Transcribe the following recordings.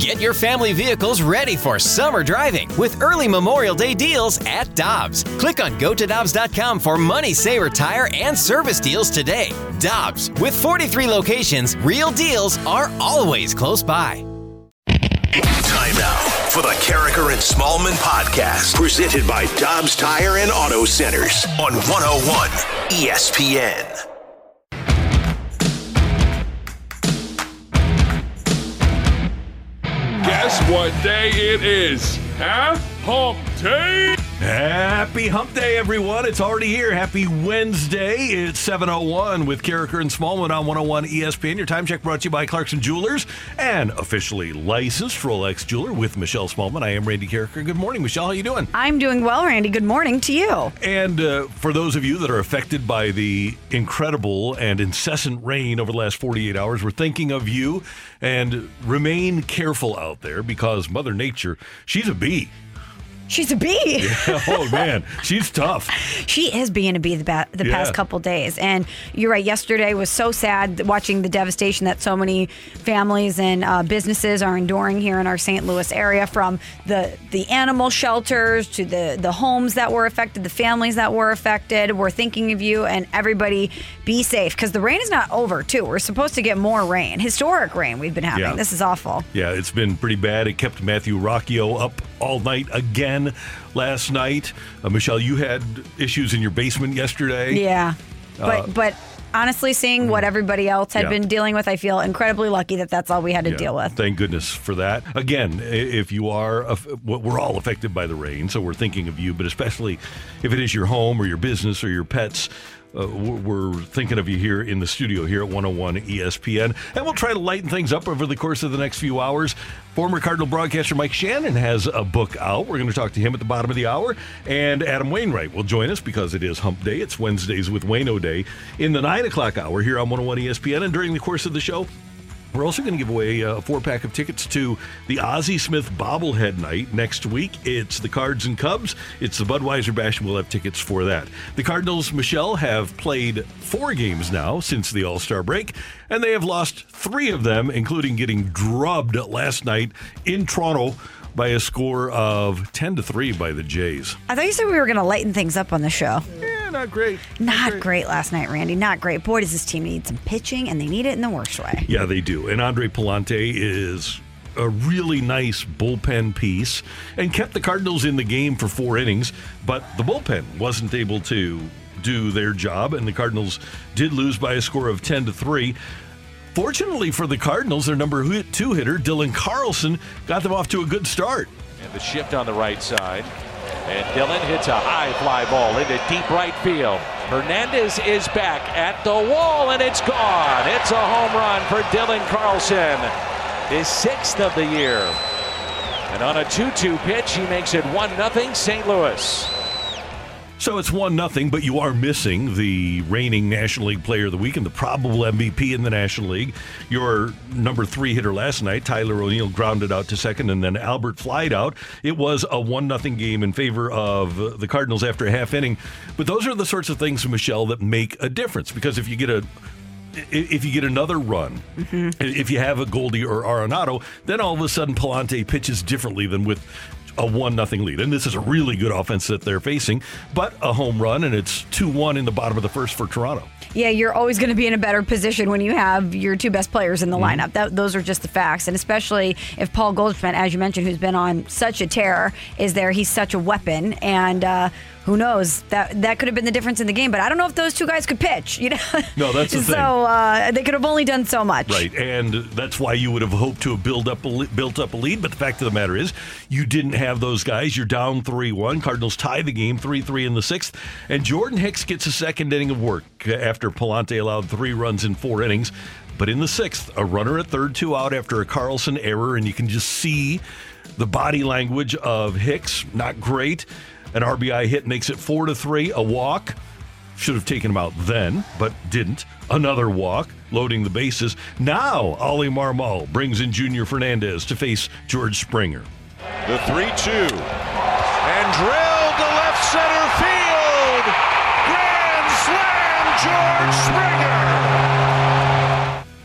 Get your family vehicles ready for summer driving with early Memorial Day deals at Dobbs. Click on gotodobbs.com for money saver tire and service deals today. Dobbs, with 43 locations, real deals are always close by. Time now for the Karraker and Smallman podcast, presented by Dobbs Tire and Auto Centers on 101 ESPN. What day it is? Huh? Hump day? Happy Hump Day, everyone. It's already here. Happy Wednesday. It's 7.01 with Karraker and Smallman on 101 ESPN. Your time check brought to you by Clarkson Jewelers and officially licensed Rolex jeweler with Michelle Smallman. I am Randy Karraker. Good morning, Michelle. How are you doing? I'm doing well, Randy. Good morning to you. And uh, for those of you that are affected by the incredible and incessant rain over the last 48 hours, we're thinking of you and remain careful out there because Mother Nature, she's a bee. She's a bee. oh man, she's tough. She is being a bee the, ba- the Yeah. past couple days. And you're right, yesterday was so sad watching the devastation that so many families and uh, businesses are enduring here in our St. Louis area from the, the animal shelters to the, the homes that were affected, the families that were affected. We're thinking of you and everybody be safe because the rain is not over, too. We're supposed to get more rain, historic rain we've been having. Yeah. This is awful. Yeah, it's been pretty bad. It kept Matthew Rocchio up all night again last night. Uh, Michelle, you had issues in your basement yesterday. Yeah. But but honestly, seeing what everybody else had Uh, mm-hmm. Yeah. been dealing with, I feel incredibly lucky that that's all we had to Yeah, deal with. Thank goodness for that. Again, if you are, we're all affected by the rain, so we're thinking of you, but especially if it is your home or your business or your pets. Uh, we're thinking of you here in the studio here at 101 ESPN, and we'll try to lighten things up over the course of the next few hours. Former Cardinal broadcaster Mike Shannon has a book out. We're going to talk to him at the bottom of the hour, and Adam Wainwright will join us because it is Hump Day. It's Wednesdays with Wayno Day in the nine o'clock hour here on 101 ESPN, and during the course of the show. We're also going to give away uh, a four pack of tickets to the Ozzie Smith bobblehead night next week. It's the Cards and Cubs. It's the Budweiser Bash, and we'll have tickets for that. The Cardinals, Michelle, have played four games now since the All Star break, and they have lost three of them, including getting drubbed last night in Toronto by a score of 10 to 3 by the Jays. I thought you said we were going to lighten things up on the show. Yeah, not great. Not great last night, Randy. Not great. Boy, does this team need some pitching, and they need it in the worst way. Yeah, they do. And Andre Pallante is a really nice bullpen piece and kept the Cardinals in the game for four innings, but the bullpen wasn't able to do their job, and the Cardinals did lose by a score of 10 to 3. Fortunately for the Cardinals, their number two hitter, Dylan Carlson, got them off to a good start. And the shift on the right side. And Dylan hits a high fly ball into deep right field. Hernandez is back at the wall and it's gone. It's a home run for Dylan Carlson. His sixth of the year. And on a 2 2 pitch, he makes it 1 0 St. Louis. So it's one nothing, but you are missing the reigning National League Player of the Week and the probable MVP in the National League. Your number three hitter last night, Tyler O'Neill, grounded out to second, and then Albert flied out. It was a one nothing game in favor of the Cardinals after a half inning. But those are the sorts of things, Michelle, that make a difference because if you get a if you get another run, mm-hmm. if you have a Goldie or Arenado, then all of a sudden Pallante pitches differently than with a one nothing lead. And this is a really good offense that they're facing, but a home run and it's two one in the bottom of the first for Toronto. Yeah, you're always going to be in a better position when you have your two best players in the Mm-hmm. lineup. That, those are just the facts. And especially if Paul Goldschmidt, as you mentioned, who's been on such a tear, is there. He's such a weapon. And uh, who knows? That that could have been the difference in the game. But I don't know if those two guys could pitch. You know? No, that's the so, thing. uh, they could have only done so much. Right, and that's why you would have hoped to have build up a, built up a lead. But the fact of the matter is, you didn't have those guys. You're down three one. Cardinals tie the game three three in the sixth, and Jordan Hicks gets a second inning of work after Pallante allowed three runs in four innings. But in the sixth, a runner at third, two out after a Carlson error, and you can just see the body language of Hicks. Not great. An RBI hit makes it four to three. A walk. Should have taken him out then, but didn't. Another walk, loading the bases. Now, Oli Marmol brings in Junior Fernandez to face George Springer. The 3 2. And drilled to left center field. Grand slam, George Springer.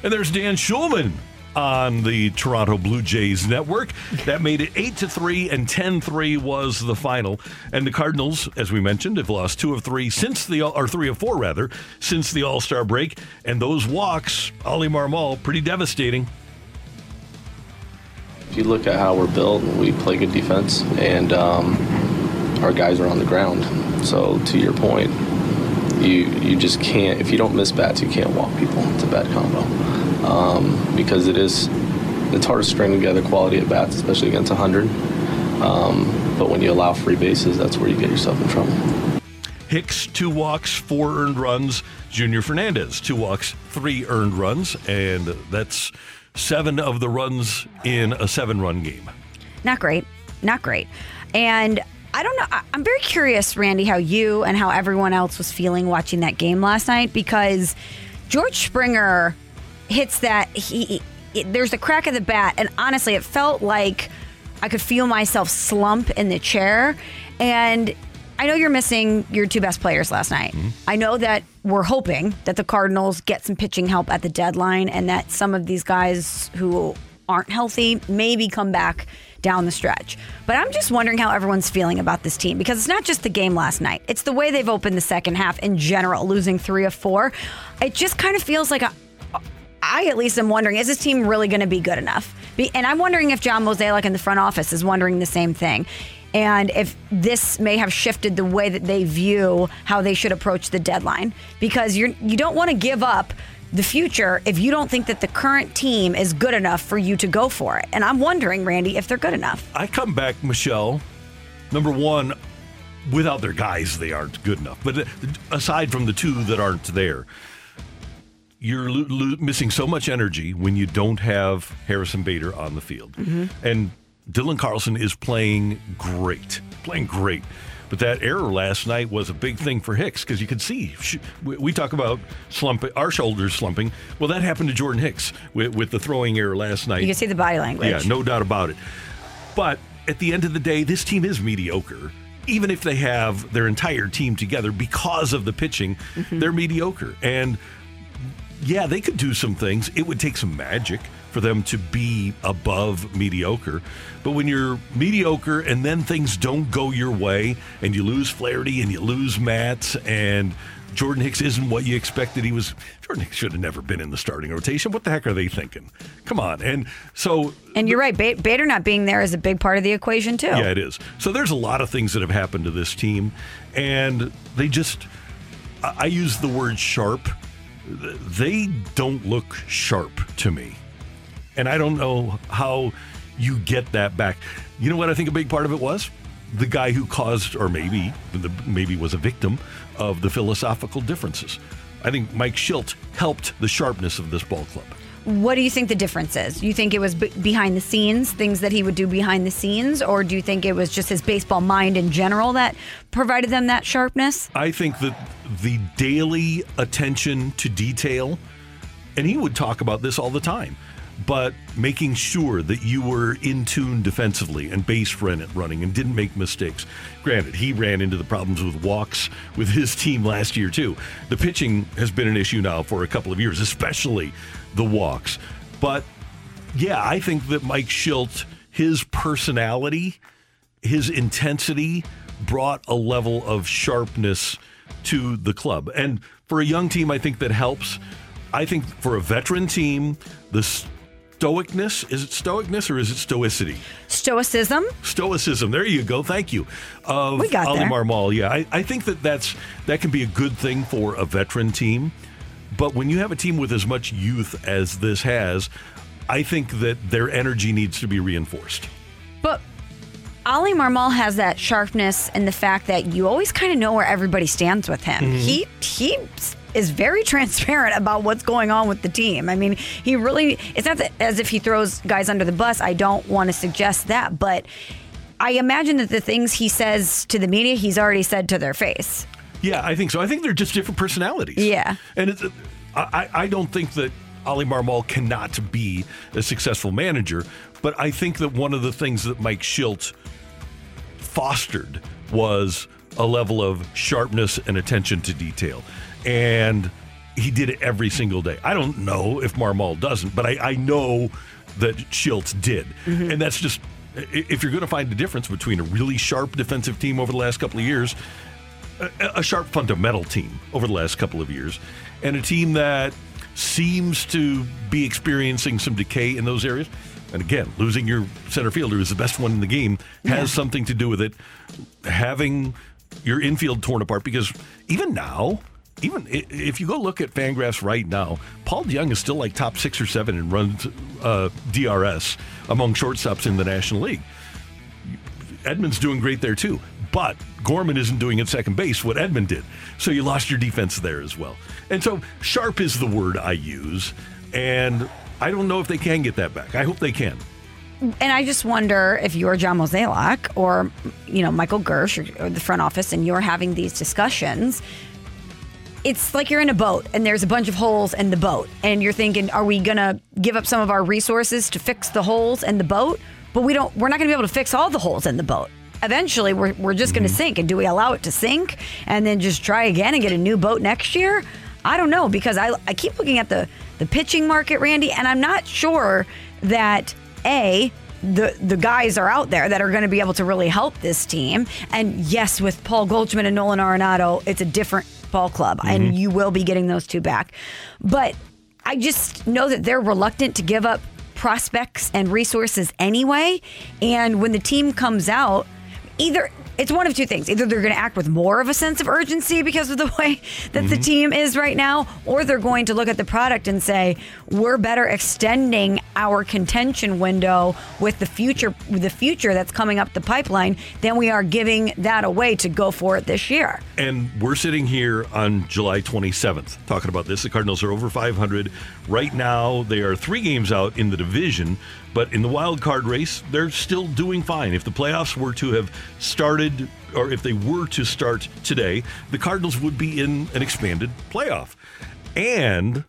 And there's Dan Shulman on the Toronto Blue Jays network. That made it 8 to 3 and 10-3 was the final. And the Cardinals, as we mentioned, have lost 2 of 3 since the or 3 of 4 rather, since the All-Star break, and those walks, Oli Marmol, pretty devastating. If you look at how we're built, we play good defense, and um, our guys are on the ground. So to your point, you you just can't. If you don't miss bats, you can't walk people. It's a bad combo um, because it is. It's hard to string together quality at bats, especially against 100. Um, but when you allow free bases, that's where you get yourself in trouble. Hicks, two walks, four earned runs. Junior Fernandez, two walks, three earned runs. And that's seven of the runs in a seven run game. Not great. Not great. And I don't know. I- I'm very curious, Randy, how you and how everyone else was feeling watching that game last night because George Springer hits that. He, it, there's a crack of the bat, and honestly, it felt like I could feel myself slump in the chair. And I know you're missing your two best players last night. Mm-hmm. I know that we're hoping that the Cardinals get some pitching help at the deadline and that some of these guys who aren't healthy maybe come back down the stretch. But I'm just wondering how everyone's feeling about this team because it's not just the game last night. It's the way they've opened the second half in general, losing 3 of 4. It just kind of feels like a I at least am wondering, is this team really going to be good enough? Be, and I'm wondering if John Mozeliak in the front office is wondering the same thing. And if this may have shifted the way that they view how they should approach the deadline, because you're you don't want to give up the future if you don't think that the current team is good enough for you to go for it. And I'm wondering, Randy, if they're good enough. I come back, Michelle. Number one, without their guys, they aren't good enough. But uh, aside from the two that aren't there, you're lo- lo- missing so much energy when you don't have Harrison Bader on the field. Mm-hmm. And Dylan Carlson is playing great, playing great. But that error last night was a big thing for Hicks because you could see we, we talk about slumping, our shoulders slumping. Well, that happened to Jordan Hicks with, with the throwing error last night. You can see the body language. Yeah, no doubt about it. But at the end of the day, this team is mediocre. Even if they have their entire team together because of the pitching, mm-hmm. they're mediocre. And yeah, they could do some things. It would take some magic for them to be above mediocre. But when you're mediocre and then things don't go your way and you lose Flaherty and you lose Matz and Jordan Hicks isn't what you expected he was. Jordan Hicks should have never been in the starting rotation. What the heck are they thinking? Come on. And so And you're right, Bader not being there is a big part of the equation too. yeah, it is. So there's a lot of things that have happened to this team, and they just, I use the word sharp. They don't look sharp to me. And I don't know how you get that back. You know what I think a big part of it was? The guy who caused, or maybe, maybe was a victim of the philosophical differences. I think Mike Shildt helped the sharpness of this ball club. What do you think the difference is? You think it was b- behind the scenes, things that he would do behind the scenes, or do you think it was just his baseball mind in general that provided them that sharpness? I think that the daily attention to detail, and he would talk about this all the time, but making sure that you were in tune defensively and base run- running and didn't make mistakes. Granted, he ran into the problems with walks with his team last year, too. The pitching has been an issue now for a couple of years, especially the walks. But yeah, I think that Mike Shildt, his personality, his intensity brought a level of sharpness to the club. And for a young team, I think that helps. I think for a veteran team, the stoicness is it stoicness or is it stoicity? Stoicism? Stoicism. There you go. Thank you. Of We got Oli there. Marmol. Yeah, I, I think that that's that can be a good thing for a veteran team. But when you have a team with as much youth as this has, I think that their energy needs to be reinforced. But Oli Marmol has that sharpness and the fact that you always kind of know where everybody stands with him. Mm-hmm. He he is very transparent about what's going on with the team. I mean, he really it's not as if he throws guys under the bus. I don't want to suggest that, but I imagine that the things he says to the media, he's already said to their face. Yeah, I think so. I think they're just different personalities. Yeah. and it's, I I don't think that Oli Marmol cannot be a successful manager, but I think that one of the things that Mike Shildt fostered was a level of sharpness and attention to detail. And he did it every single day. I don't know if Marmol doesn't, but I, I know that Schultz did. Mm-hmm. And that's just, if you're going to find the difference between a really sharp defensive team over the last couple of years, a, a sharp fundamental team over the last couple of years, and a team that seems to be experiencing some decay in those areas. And again, losing your center fielder who's the best one in the game has something to do with it. Having your infield torn apart because even now, even if you go look at Fangraphs right now, Paul DeJong is still like top six or seven in runs uh, DRS among shortstops in the National League. Edman's doing great there too. But Gorman isn't doing at second base what Edman did. So you lost your defense there as well. And so sharp is the word I use. And I don't know if they can get that back. I hope they can. And I just wonder if you're John Mozeliak or, you know, Michael Girsch or, or the front office and you're having these discussions. It's like you're in a boat and there's a bunch of holes in the boat. And you're thinking, are we going to give up some of our resources to fix the holes in the boat? But we don't, we're not going to be able to fix all the holes in the boat. Eventually, we're, we're just going to mm-hmm. sink. And do we allow it to sink and then just try again and get a new boat next year? I don't know because I, I keep looking at the, the pitching market, Randy, and I'm not sure that A, the the guys are out there that are going to be able to really help this team. And yes, with Paul Goldschmidt and Nolan Arenado, it's a different ball club, and mm-hmm. you will be getting those two back. But I just know that they're reluctant to give up prospects and resources anyway. And when the team comes out, either it's one of two things. Either they're going to act with more of a sense of urgency because of the way that the mm-hmm. team is right now, or they're going to look at the product and say, we're better extending our contention window with the future with the future that's coming up the pipeline than we are giving that away to go for it this year. And we're sitting here on July 27th talking about this. The Cardinals are over 500. Right now, they are three games out in the division, but in the wild card race, they're still doing fine. If the playoffs were to have started, or if they were to start today, the Cardinals would be in an expanded playoff. And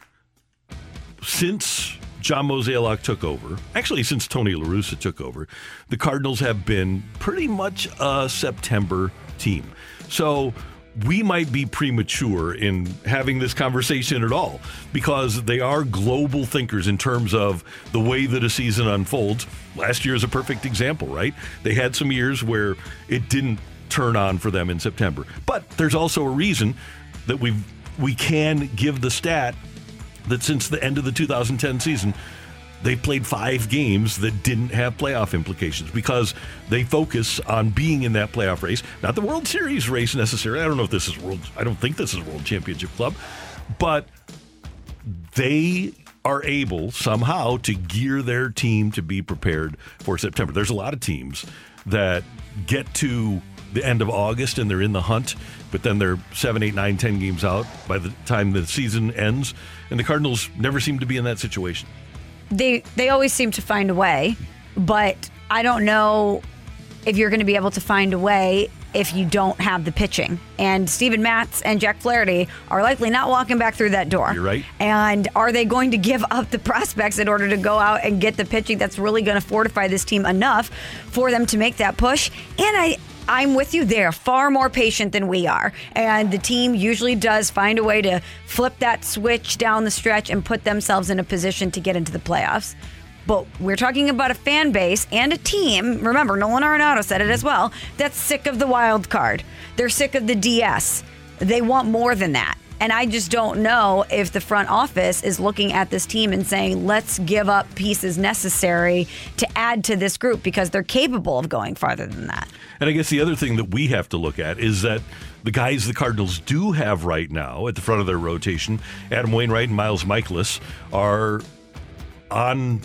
since John Mozeliak took over, actually since Tony La Russa took over, the Cardinals have been pretty much a September team. So we might be premature in having this conversation at all because they are global thinkers in terms of the way that a season unfolds. Last year is a perfect example, right? They had some years where it didn't turn on for them in September. But there's also a reason that we we can give the stat that since the end of the 2010 season, they played five games that didn't have playoff implications because they focus on being in that playoff race, not the World Series race necessarily. I don't know if this is world. I don't think this is World Championship Club, but they are able somehow to gear their team to be prepared for September. There's a lot of teams that get to the end of August and they're in the hunt, but then they're seven, eight, nine, ten games out by the time the season ends. And the Cardinals never seem to be in that situation. They they always seem to find a way, but I don't know if you're going to be able to find a way if you don't have the pitching. And Steven Matz and Jack Flaherty are likely not walking back through that door. You're right. And are they going to give up the prospects in order to go out and get the pitching that's really going to fortify this team enough for them to make that push? And I I'm with you there. Far more patient than we are. And the team usually does find a way to flip that switch down the stretch and put themselves in a position to get into the playoffs. But we're talking about a fan base and a team. Remember, Nolan Arenado said it as well. That's sick of the wild card. They're sick of the DS. They want more than that. And I just don't know if the front office is looking at this team and saying, let's give up pieces necessary to add to this group because they're capable of going farther than that. And I guess the other thing that we have to look at is that the guys the Cardinals do have right now at the front of their rotation, Adam Wainwright and Miles Mikolas, are on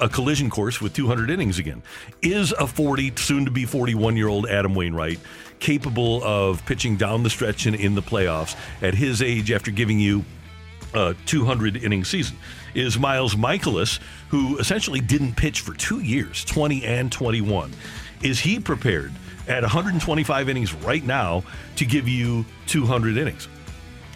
a collision course with 200 innings again. Is a 40, soon to be 41 year old Adam Wainwright capable of pitching down the stretch and in the playoffs at his age after giving you a 200 inning season? Is Miles Mikolas, who essentially didn't pitch for two years, 20 and 21, is he prepared at 125 innings right now to give you 200 innings?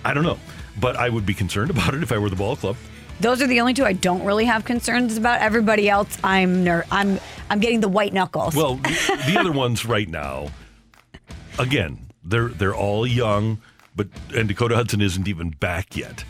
I don't know, but I would be concerned about it if I were the ball club. Those are the only two I don't really have concerns about. Everybody else, I'm ner- I'm I'm getting the white knuckles. Well, the, the other ones right now, again, they're they're all young, but and Dakota Hudson isn't even back yet.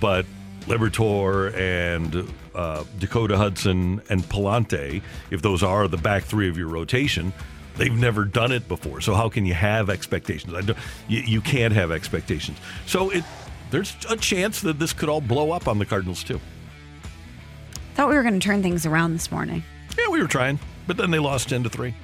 but Liberatore and uh, Dakota Hudson and Pallante, if those are the back three of your rotation, they've never done it before. So how can you have expectations? I don't, you, you can't have expectations. So it there's a chance that this could all blow up on the Cardinals too. Thought we were going to turn things around this morning. Yeah, we were trying, but then they lost ten to three.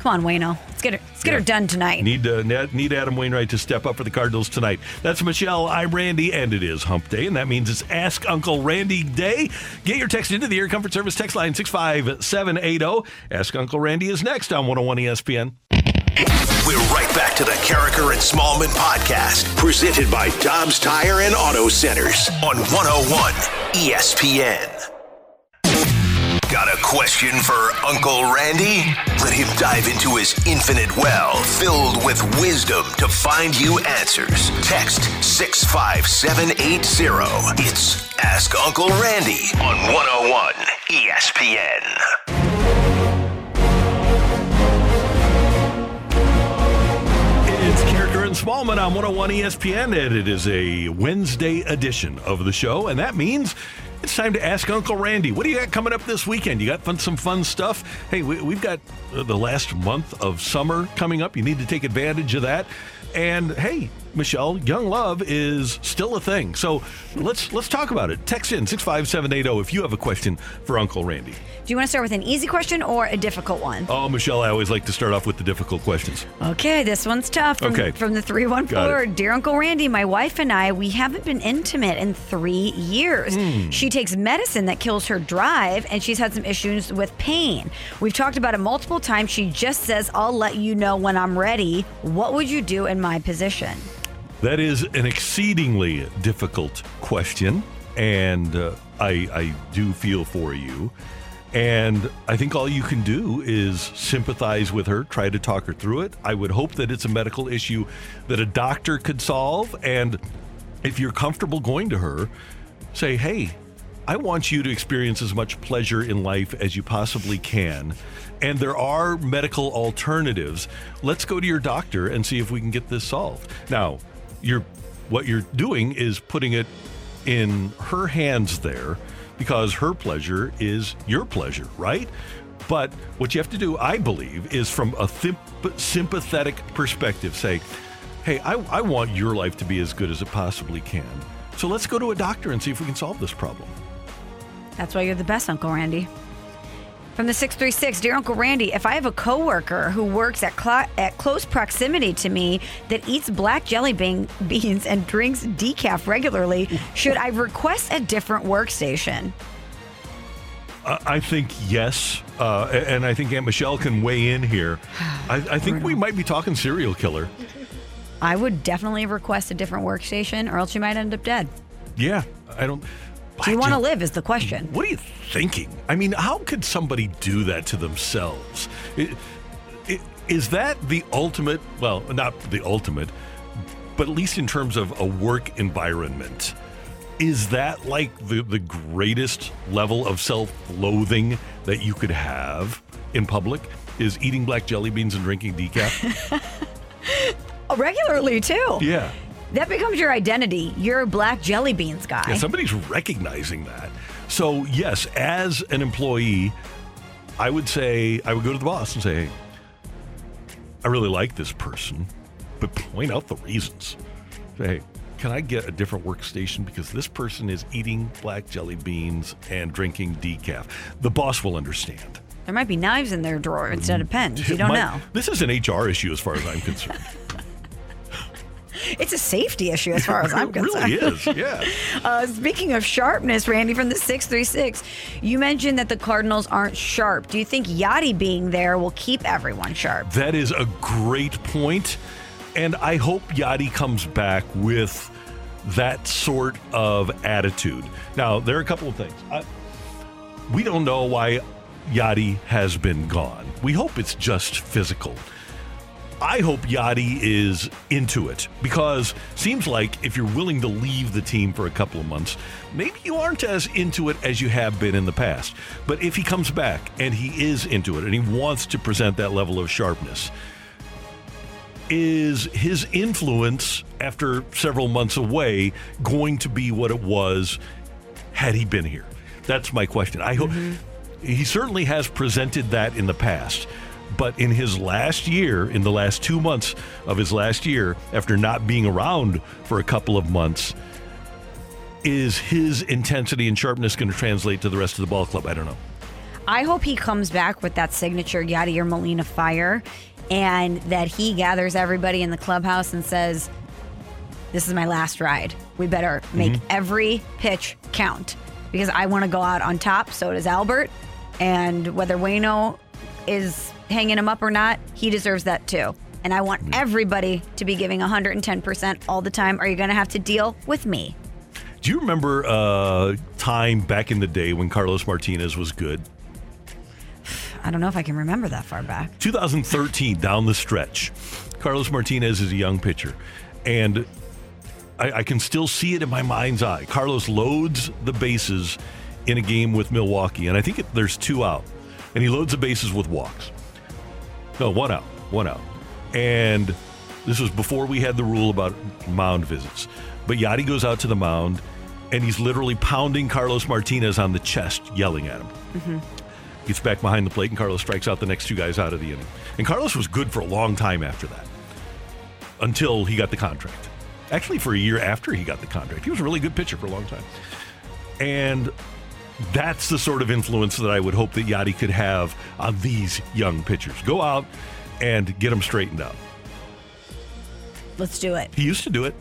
Come on, Wayno. Let's get her. Let's get Yeah. her done tonight. Need uh, need Adam Wainwright to step up for the Cardinals tonight. That's Michelle. I'm Randy, and it is Hump Day, and that means it's Ask Uncle Randy Day. Get your text into the Air Comfort Service text line six five seven eight zero. Ask Uncle Randy is next on 101 ESPN. We're right back to the Karraker and Smallman podcast, presented by Dobbs Tire and Auto Centers on 101 ESPN. Got a question for Uncle Randy? Let him dive into his infinite well filled with wisdom to find you answers. Text 65780. It's Ask Uncle Randy on 101 ESPN. It's Karraker and Smallman on 101 ESPN, and it is a Wednesday edition of the show, and that means it's time to ask Uncle Randy. What do you got coming up this weekend? You got fun, some fun stuff? Hey, we, we've got uh, the last month of summer coming up. You need to take advantage of that. And hey, Michelle, young love is still a thing. So let's let's talk about it. Text in 65780 if you have a question for Uncle Randy. Do you want to start with an easy question or a difficult one? Oh, Michelle, I always like to start off with the difficult questions. Okay, this one's tough. From, Okay. From the 314. Dear Uncle Randy, my wife and I, we haven't been intimate in three years. Hmm. She takes medicine that kills her drive, and she's had some issues with pain. We've talked about it multiple times. She just says, I'll let you know when I'm ready. What would you do in my position? That is an exceedingly difficult question, and uh, I, I do feel for you. And I think all you can do is sympathize with her, try to talk her through it. I would hope that it's a medical issue that a doctor could solve. And if you're comfortable going to her, say, hey, I want you to experience as much pleasure in life as you possibly can. And there are medical alternatives. Let's go to your doctor and see if we can get this solved. Now, you're what you're doing is putting it in her hands there because her pleasure is your pleasure, right? But what you have to do, I believe, is from a sympathetic perspective say, hey, I, I want your life to be as good as it possibly can. So let's go to a doctor and see if we can solve this problem. That's why you're the best, Uncle Randy. From the 636, Dear Uncle Randy, if I have a coworker who works at, cl- at close proximity to me that eats black jelly bean- beans and drinks decaf regularly, should I request a different workstation? I I think yes, uh, and I think Aunt Michelle can weigh in here. I, I think we might be talking serial killer. I would definitely request a different workstation, or else you might end up dead. Yeah, I don't. Do you want to live? Is the question. What are you thinking? I mean, how could somebody do that to themselves? I- i- Is that the ultimate? Well, not the ultimate, but at least in terms of a work environment, is that like the, the greatest level of self loathing that you could have in public? Is eating black jelly beans and drinking decaf? Regularly too. yeah. That becomes your identity. You're a black jelly beans guy. Yeah, somebody's recognizing that. So, yes, as an employee, I would say, I would go to the boss and say, hey, I really like this person, but point out the reasons. Say, hey, can I get a different workstation because this person is eating black jelly beans and drinking decaf? The boss will understand. there might be knives in their drawer instead of pens. You don't My- know. This is an HR issue as far as I'm concerned. It's a safety issue as far as I'm it concerned. really is. Yeah. Uh, speaking of sharpness, Randy from the 636, you mentioned that the Cardinals aren't sharp. Do you think Yadi being there will keep everyone sharp? That is a great point, and I hope Yadi comes back with that sort of attitude. Now, there are a couple of things. I, we don't know why Yadi has been gone. We hope it's just physical. I hope Yadi is into it because seems like if you're willing to leave the team for a couple of months, maybe you aren't as into it as you have been in the past. But if he comes back and he is into it and he wants to present that level of sharpness, is his influence after several months away going to be what it was had he been here? That's my question. I hope mm-hmm. he certainly has presented that in the past. But in his last year, in the last two months of his last year, after not being around for a couple of months, is his intensity and sharpness going to translate to the rest of the ball club? I don't know. I hope he comes back with that signature Yadier Molina fire and that he gathers everybody in the clubhouse and says, This is my last ride. We better mm-hmm. make every pitch count because I want to go out on top. So does Albert. And whether Wayno is hanging him up or not, he deserves that too. And I want everybody to be giving 110% all the time. Are you going to have to deal with me? Do you remember uh, time back in the day when Carlos Martinez was good? I don't know if I can remember that far back. 2013 down the stretch. Carlos Martinez is a young pitcher, and I, I can still see it in my mind's eye. Carlos loads the bases in a game with Milwaukee, and I think it, there's two out, and he loads the bases with walks. No, one out, one out, and this was before we had the rule about mound visits. But Yadi goes out to the mound, and he's literally pounding Carlos Martinez on the chest, yelling at him mm-hmm. gets back behind the plate, and Carlos strikes out the next two guys out of the inning. And Carlos was good for a long time after that, until he got the contract. Actually, for a year after he got the contract, he was a really good pitcher for a long time. And that's the sort of influence that I would hope that Yadi could have on these young pitchers. Go out and get them straightened out. Let's do it. He used to do it.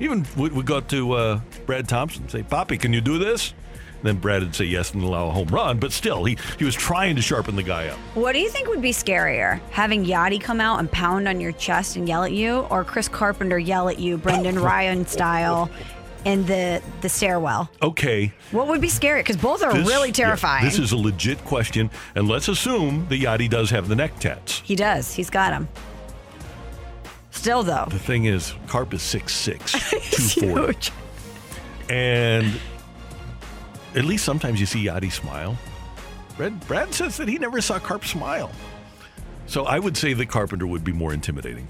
Even would would go to uh, Brad Thompson and say, "Poppy, can you do this?" Then Brad would say yes and allow a home run. But still, he he was trying to sharpen the guy up. What do you think would be scarier? Having Yadi come out and pound on your chest and yell at you, or Chris Carpenter yell at you, Brendan Ryan style, in the the stairwell? Okay, What would be scary? Because both are this- really yeah, terrifying. this is a legit question, and let's assume that Yadi does have the neck tats. he does. He's got him. Still though, The thing is, Carp is 6'6", 240. huge. And at least sometimes you see Yadi smile. Brad, Brad says that he never saw Carp smile. So I would say that Carpenter would be more intimidating.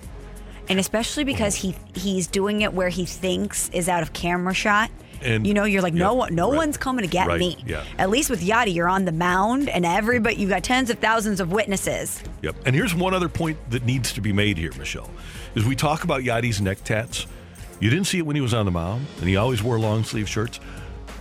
And especially because he he's doing it where he thinks is out of camera shot. And- you know, you're like, no no right. one's coming to get Right, me. yeah. At least with Yadi, you're on the mound, and everybody, you got tens of thousands of witnesses. Yep. And here's one other point that needs to be made here, Michelle. Is we talk about Yadi's neck tats. You didn't see it when he was on the mound, and he always wore long sleeve shirts.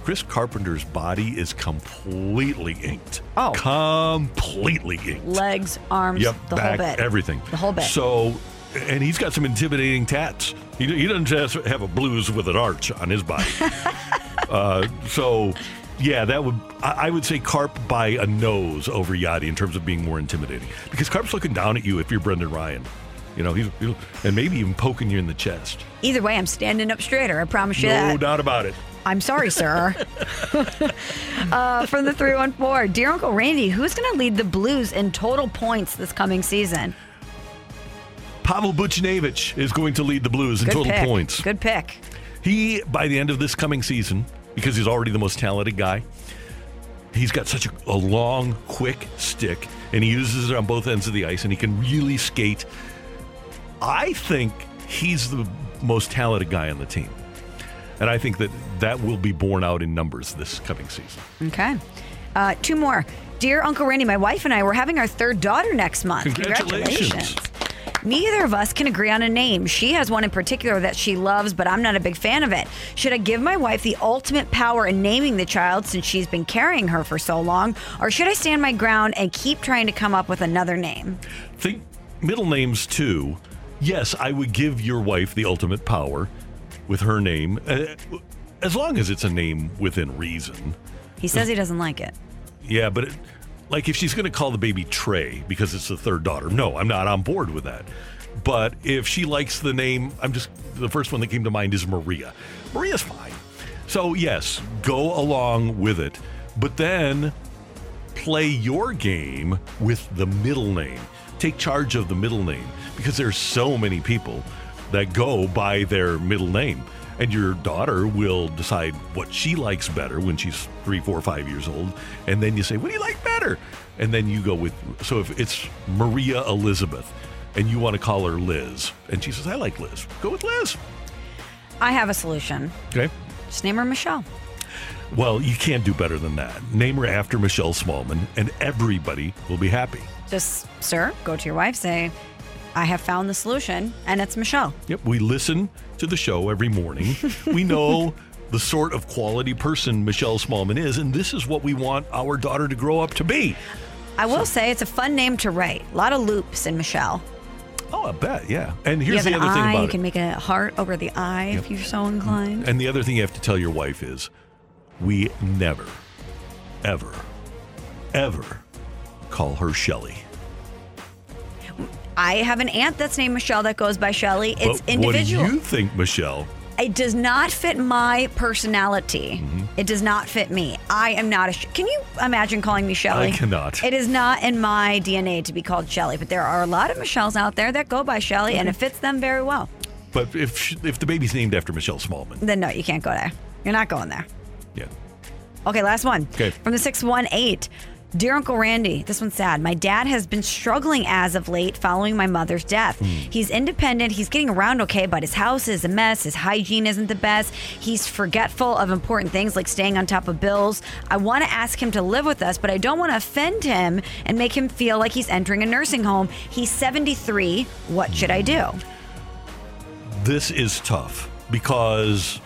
Chris Carpenter's body is completely inked. Oh. Completely inked. Legs, arms, Yep, the back, whole bit. everything. The whole bit. So, and he's got some intimidating tats. He, he doesn't just have a blues with an arch on his body. uh, so, yeah, that would I, I would say Carp by a nose over Yadi in terms of being more intimidating because Carp's looking down at you if you're Brendan Ryan. You know, he's, and maybe even poking you in the chest. Either way, I'm standing up straighter. I promise you No that. doubt about it. I'm sorry, sir. uh, from the 314, Dear Uncle Randy, who's going to lead the Blues in total points this coming season? Pavel Buchnevich is going to lead the Blues in Good total pick. points. Good pick. He, by the end of this coming season, because he's already the most talented guy, he's got such a, a long, quick stick, and he uses it on both ends of the ice, and he can really skate. I think he's the most talented guy on the team. And I think that that will be borne out in numbers this coming season. Okay. Uh, two more. Dear Uncle Randy, my wife and I were having our third daughter next month. Congratulations. Neither of us can agree on a name. She has one in particular that she loves, but I'm not a big fan of it. Should I give my wife the ultimate power in naming the child since she's been carrying her for so long? Or should I stand my ground and keep trying to come up with another name? Think middle names too. Yes, I would give your wife the ultimate power with her name, uh, as long as it's a name within reason. He says he doesn't like it. Yeah, but it, like if she's going to call the baby Trey because it's the third daughter, no, I'm not on board with that. But if she likes the name, I'm just the first one that came to mind is Maria. Maria's fine. So yes, go along with it, but then play your game with the middle name. Take charge of the middle name because there's so many people that go by their middle name. And your daughter will decide what she likes better when she's three, four, five years old. And then you say, What do you like better? And then you go with, so if it's Maria Elizabeth, and you want to call her Liz, and she says, I like Liz. Go with Liz. I have a solution. Okay. Just name her Michelle. Well, you can't do better than that. Name her after Michelle Smallman, and everybody will be happy. Just, sir, go to your wife, say, I have found the solution, and it's Michelle. Yep, we listen to the show every morning. we know the sort of quality person Michelle Smallman is, and this is what we want our daughter to grow up to be. I will say it's a fun name to write. A lot of loops in Michelle. Oh, I bet, yeah. And here's the other thing eye. about You it. can make a heart over the eye if you're so inclined. And the other thing you have to tell your wife is we never, ever, ever call her Shelly. I have an aunt that's named Michelle that goes by Shelly. It's But individual. What do you think, Michelle? it does not fit my personality. Mm-hmm. It does not fit me. I am not a. Sh- Can you imagine calling me Shelly? I cannot. It is not in my DNA to be called Shelly, but there are a lot of Michelles out there that go by Shelly, and it fits them very well. But if if the baby's named after Michelle Smallman, Then no, you can't go there. You're not going there. yeah. Okay, last one. Okay. From the 618. Dear Uncle Randy, this one's sad. My dad has been struggling as of late following my mother's death. Hmm. He's independent. He's getting around okay, but his house is a mess. His hygiene isn't the best. He's forgetful of important things like staying on top of bills. I want to ask him to live with us, but I don't want to offend him and make him feel like he's entering a nursing home. He's 73. What should I do? this is tough because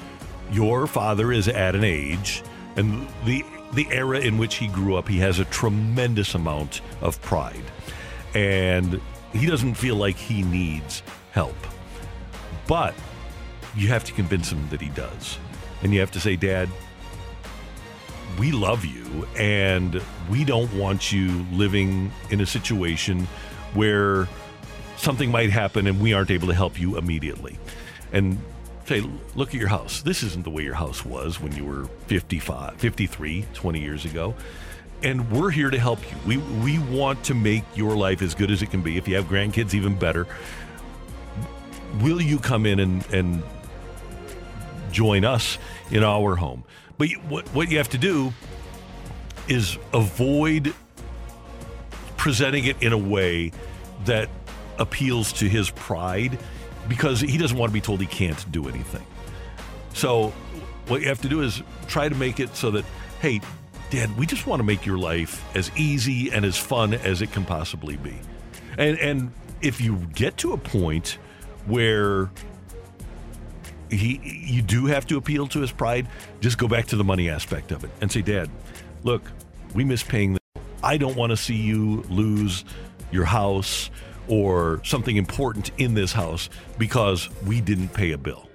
your father is at an age and the the era in which he grew up he has a tremendous amount of pride. And he doesn't feel like he needs help. But you have to convince him that he does. And you have to say dad we love you and we don't want you living in a situation where something might happen and we aren't able to help you immediately. And say, look at your house. This isn't the way your house was when you were 55, 53, 20 years ago. And we're here to help you. We we want to make your life as good as it can be. If you have grandkids, even better. Will you come in and, and join us in our home? But what, what you have to do is avoid presenting it in a way that appeals to his pride because he doesn't want to be told he can't do anything. So, what you have to do is try to make it so that, hey, Dad, we just want to make your life as easy and as fun as it can possibly be. And and if you get to a point where he you do have to appeal to his pride, just go back to the money aspect of it and say, Dad, look, we miss paying the I don't want to see you lose your house or something important in this house because we didn't pay a bill.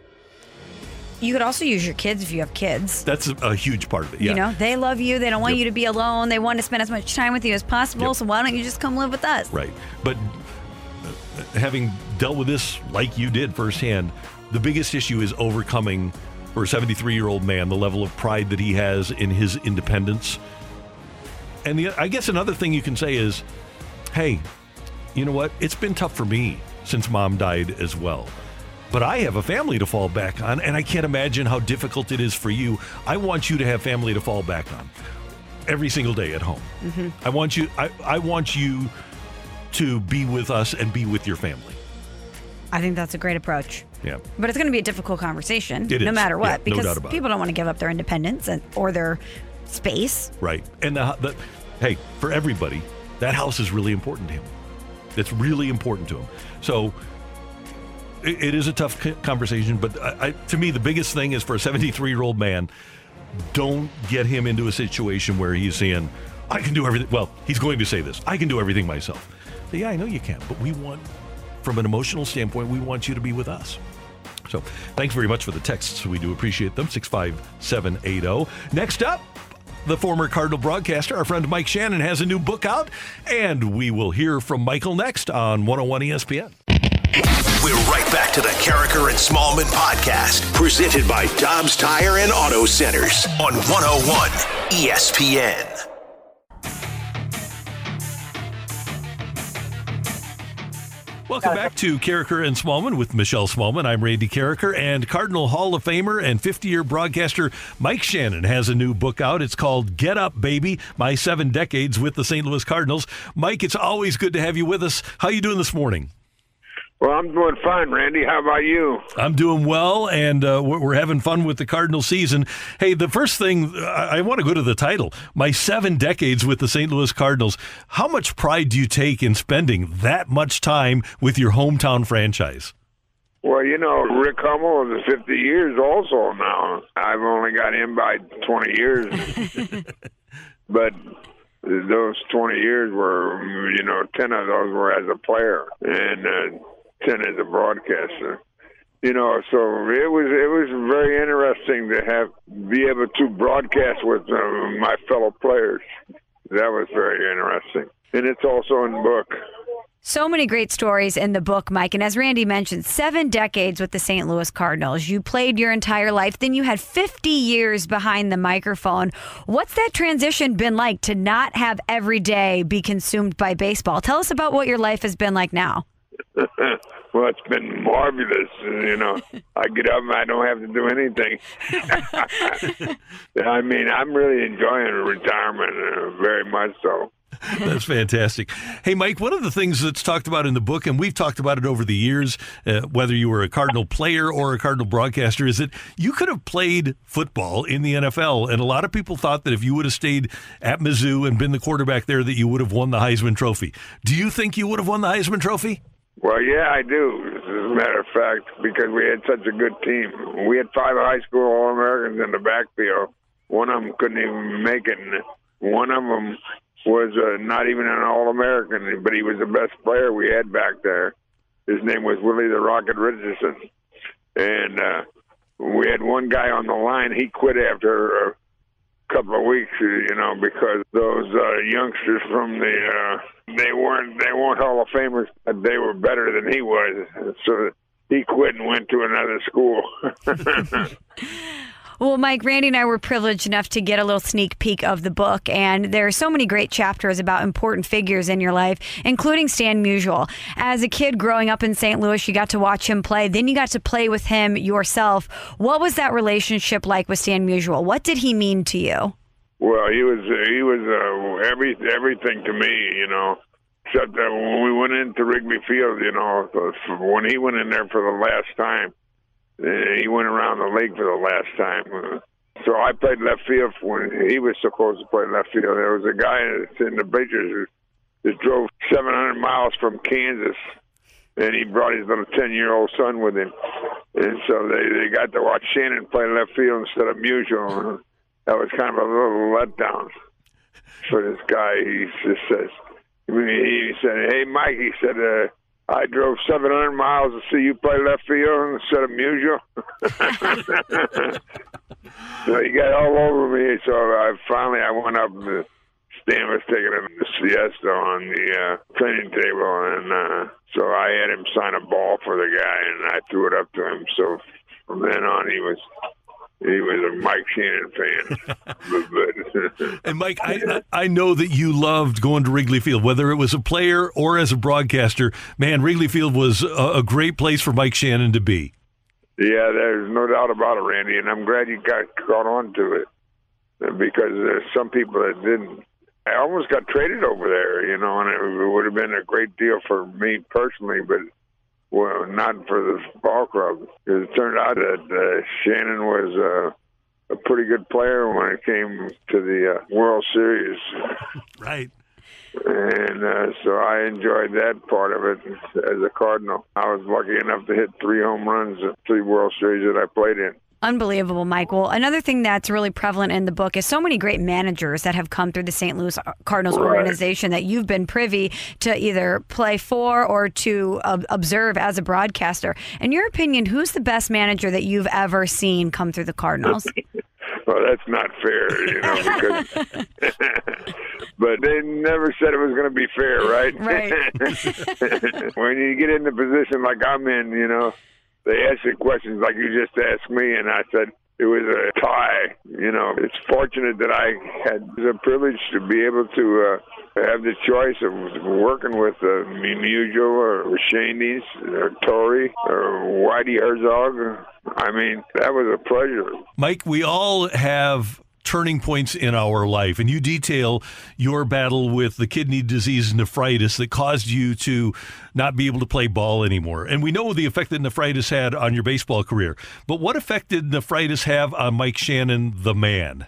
You could also use your kids if you have kids. That's a, a huge part of it. Yeah. You know, they love you. They don't want Yep. you to be alone. They want to spend as much time with you as possible. Yep. So why don't you just come live with us? Right. But uh, having dealt with this like you did firsthand, the biggest issue is overcoming for a 73 year old man the level of pride that he has in his independence. And the, I guess another thing you can say is, hey, you know what? It's been tough for me since mom died as well. But I have a family to fall back on, and I can't imagine how difficult it is for you. I want you to have family to fall back on every single day at home. Mm-hmm. I want you. I, I want you to be with us and be with your family. I think that's a great approach. Yeah. But it's going to be a difficult conversation, It no is. matter what, no because it. people don't want to give up their independence and, or their space. Right. And the, the hey, for everybody, that house is really important to him. It's really important to him. So it, it is a tough conversation, but I, I, to me, the biggest thing is for a 73 year old man, don't get him into a situation where he's saying, I can do everything. Well, he's going to say this I can do everything myself. Yeah, I know you can, but we want, from an emotional standpoint, we want you to be with us. So thanks very much for the texts. We do appreciate them. 65780. oh. Next up, the former Cardinal broadcaster, our friend Mike Shannon, has a new book out, and we will hear from Michael next on 101 ESPN. We're right back to the Karraker and Smallman podcast, presented by Dobbs Tire and Auto Centers on 101 ESPN. Welcome back to Karraker and Smallman with Michelle Smallman. I'm Randy Karraker, and Cardinal Hall of Famer and 50 year broadcaster Mike Shannon has a new book out. It's called Get Up, Baby My Seven Decades with the St. Louis Cardinals. Mike, it's always good to have you with us. How are you doing this morning? Well, I'm doing fine, Randy. How about you? I'm doing well, and uh, we're, we're having fun with the Cardinal season. Hey, the first thing I, I want to go to the title. My seven decades with the St. Louis Cardinals. How much pride do you take in spending that much time with your hometown franchise? Well, you know, Rick Hummel is 50 years also now. I've only got him by 20 years. but those 20 years were, you know, 10 of those were as a player and uh, 10 as a broadcaster. You know, so it was it was very interesting to have be able to broadcast with uh, my fellow players. That was very interesting, and it's also in the book. So many great stories in the book, Mike. And as Randy mentioned, seven decades with the St. Louis Cardinals. You played your entire life, then you had 50 years behind the microphone. What's that transition been like to not have every day be consumed by baseball? Tell us about what your life has been like now. well, it's been marvelous. You know, I get up and I don't have to do anything. I mean, I'm really enjoying retirement uh, very much so. That's fantastic. Hey, Mike, one of the things that's talked about in the book, and we've talked about it over the years, uh, whether you were a Cardinal player or a Cardinal broadcaster, is that you could have played football in the NFL. And a lot of people thought that if you would have stayed at Mizzou and been the quarterback there, that you would have won the Heisman Trophy. Do you think you would have won the Heisman Trophy? Well, yeah, I do. As a matter of fact, because we had such a good team. We had five high school All Americans in the backfield. One of them couldn't even make it. One of them was uh, not even an All American, but he was the best player we had back there. His name was Willie the Rocket Richardson, and uh, we had one guy on the line. He quit after a couple of weeks, you know, because those uh, youngsters from the uh, they weren't they weren't Hall of Famers. They were better than he was, so he quit and went to another school. Well, Mike, Randy and I were privileged enough to get a little sneak peek of the book, and there are so many great chapters about important figures in your life, including Stan Musial. As a kid growing up in St. Louis, you got to watch him play. Then you got to play with him yourself. What was that relationship like with Stan Musial? What did he mean to you? Well, he was uh, he was uh, every everything to me, you know. Except that when we went into Wrigley Field, you know, when he went in there for the last time, he went around the league for the last time. Uh, so I played left field when he was supposed to play left field. There was a guy in the bleachers who drove 700 miles from Kansas, and he brought his little 10 year old son with him. And so they, they got to watch Shannon play left field instead of Musial. That was kind of a little letdown for this guy. He just says, he said, "Hey, Mike," he said, uh, I drove 700 miles to see you play left field instead of Musial. so he got all over me. So I finally I went up. And Stan was taking a siesta on the uh, training table, and uh, so I had him sign a ball for the guy, and I threw it up to him. So from then on, he was he was a Mike Shannon fan. and Mike, I, I know that you loved going to Wrigley Field, whether it was a player or as a broadcaster. Man, Wrigley Field was a, a great place for Mike Shannon to be. Yeah, there's no doubt about it, Randy, and I'm glad you got caught on to it because there's some people that didn't. I almost got traded over there, you know, and it would have been a great deal for me personally, but well, not for the ball club. Because it turned out that uh, Shannon was uh, a pretty good player when it came to the uh, World Series. Right. And uh, so I enjoyed that part of it as a Cardinal. I was lucky enough to hit three home runs in three World Series that I played in. Unbelievable, Michael. Another thing that's really prevalent in the book is so many great managers that have come through the St. Louis Cardinals right. organization that you've been privy to either play for or to uh, observe as a broadcaster. In your opinion, who's the best manager that you've ever seen come through the Cardinals? well, that's not fair, you know, because. but they never said it was going to be fair, right? Right. when you get in the position like I'm in, you know they asked questions like you just asked me, and I said it was a tie. You know, it's fortunate that I had the privilege to be able to uh, have the choice of working with uh, Musial or Schoendienst or Torre or Whitey Herzog. I mean, that was a pleasure. Mike, we all have turning points in our life, and you detail your battle with the kidney disease nephritis that caused you to not be able to play ball anymore. And we know the effect that nephritis had on your baseball career. But what effect did nephritis have on Mike Shannon, the man?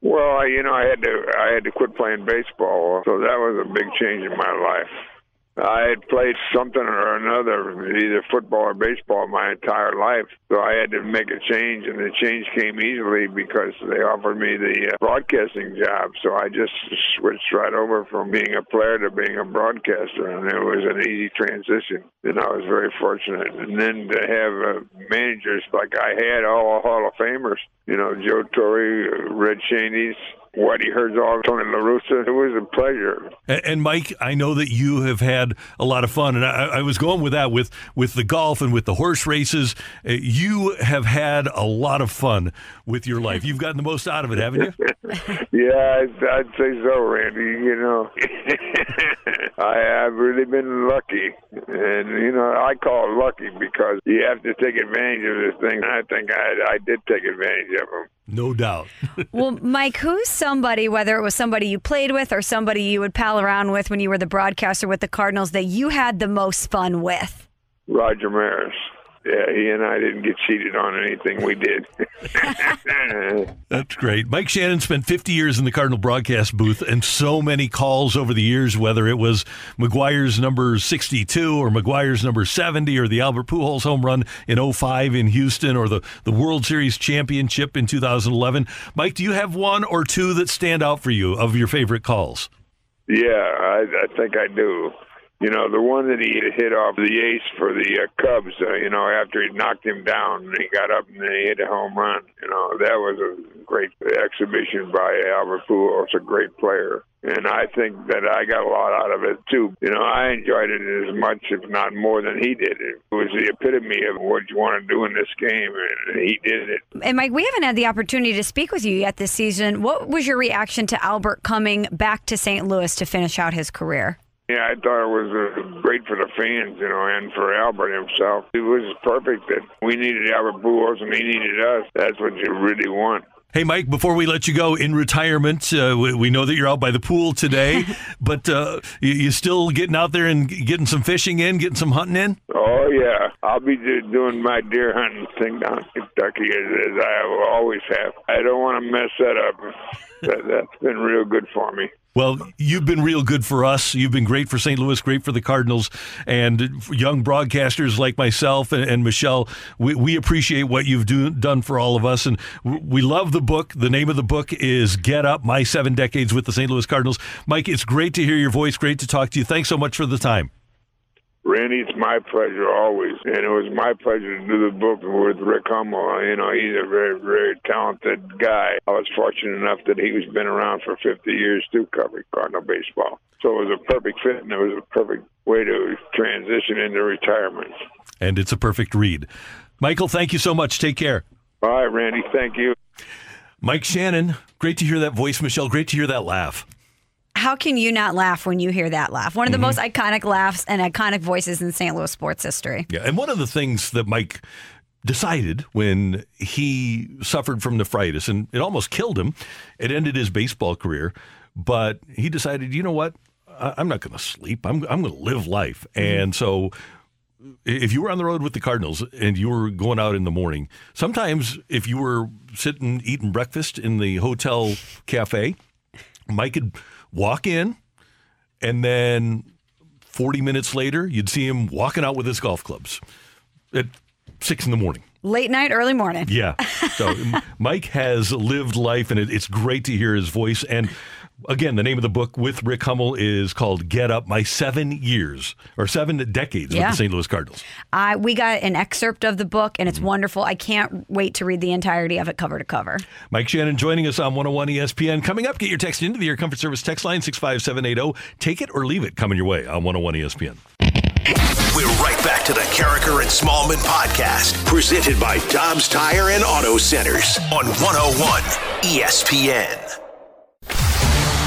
Well, you know, I had to I had to quit playing baseball, so that was a big change in my life. I had played something or another, either football or baseball, my entire life. So I had to make a change, and the change came easily because they offered me the uh, broadcasting job. So I just switched right over from being a player to being a broadcaster, and it was an easy transition. And I was very fortunate. And then to have uh, managers like I had, all Hall of Famers, you know, Joe Torre, Red Schoendienst, Whitey Herzog, Tony La Russa. It was a pleasure. And, and, Mike, I know that you have had a lot of fun, and I, I, was going with that with with the golf and with the horse races. Uh, you have had a lot of fun with your life. You've gotten the most out of it, haven't you? yeah, I'd, I'd, say so, Randy. You know, I, I've really been lucky, and you know, I call it lucky because you have to take advantage of this thing. I think I, I did take advantage of them. No doubt. well, Mike, who's somebody, whether it was somebody you played with or somebody you would pal around with when you were the broadcaster with the Cardinals, that you had the most fun with? Roger Maris. Yeah, he and I didn't get cheated on anything we did. That's great. Mike Shannon spent 50 years in the Cardinal broadcast booth and so many calls over the years, whether it was McGwire's number 62 or McGwire's number 70 or the Albert Pujols home run in 05 in Houston or the, the World Series championship in 2011. Mike, do you have one or two that stand out for you of your favorite calls? Yeah, I, I think I do you know, the one that he hit off the ace for the uh, Cubs, uh, you know, after he knocked him down, and he got up and he hit a home run. You know, that was a great exhibition by Albert Pujols, a great player. And I think that I got a lot out of it too. You know, I enjoyed it as much, if not more, than he did. It was the epitome of what you want to do in this game, and he did it. And Mike, we haven't had the opportunity to speak with you yet this season. What was your reaction to Albert coming back to St. Louis to finish out his career? Yeah, I thought it was uh, great for the fans, you know, and for Albert himself. It was perfect that we needed Albert Pujols and he needed us. That's what you really want. Hey, Mike, before we let you go in retirement, uh, we, we, know that you're out by the pool today, but uh, you, you, still getting out there and getting some fishing in, getting some hunting in? Oh, yeah. I'll be doing my deer hunting thing down in Kentucky as, as I always have. I don't want to mess that up. that, that's been real good for me. Well, you've been real good for us. You've been great for St. Louis, great for the Cardinals, and young broadcasters like myself and, and Michelle. We, we, appreciate what you've do, done for all of us, and we love the book. The name of the book is "Get Up: My Seven Decades with the St. Louis Cardinals." Mike, it's great to hear your voice. Great to talk to you. Thanks so much for the time. Randy, it's my pleasure always, and it was my pleasure to do the book with Rick Hummel. You know, he's a very, very talented guy. I was fortunate enough that he was been around for 50 years too, covering Cardinal baseball. So it was a perfect fit, and it was a perfect way to transition into retirement. And it's a perfect read. Michael, thank you so much. Take care. All right, Randy. Thank you. Mike Shannon, great to hear that voice, Michelle. Great to hear that laugh how can you not laugh when you hear that laugh? One of the mm-hmm. most iconic laughs and iconic voices in St. Louis sports history. Yeah, and one of the things that Mike decided when he suffered from nephritis and it almost killed him, it ended his baseball career, but he decided, you know what? I'm not going to sleep. I'm I'm going to live life. Mm-hmm. And so if you were on the road with the Cardinals and you were going out in the morning, sometimes if you were sitting eating breakfast in the hotel cafe, Mike could walk in, and then 40 minutes later, you'd see him walking out with his golf clubs at six in the morning. Late night, early morning. Yeah. So Mike has lived life, and it, it's great to hear his voice. And again, the name of the book with Rick Hummel is called Get Up My Seven Years or Seven Decades yeah. with the St. Louis Cardinals. Uh, we got an excerpt of the book, and it's mm-hmm. wonderful. I can't wait to read the entirety of it cover to cover. Mike Shannon joining us on 101 ESPN. Coming up, get your text into the Air Comfort Service text line 65780. Take it or leave it coming your way on 101 ESPN. We're right back to the Karraker and Smallman podcast, presented by Dobbs Tire and Auto Centers on 101 ESPN.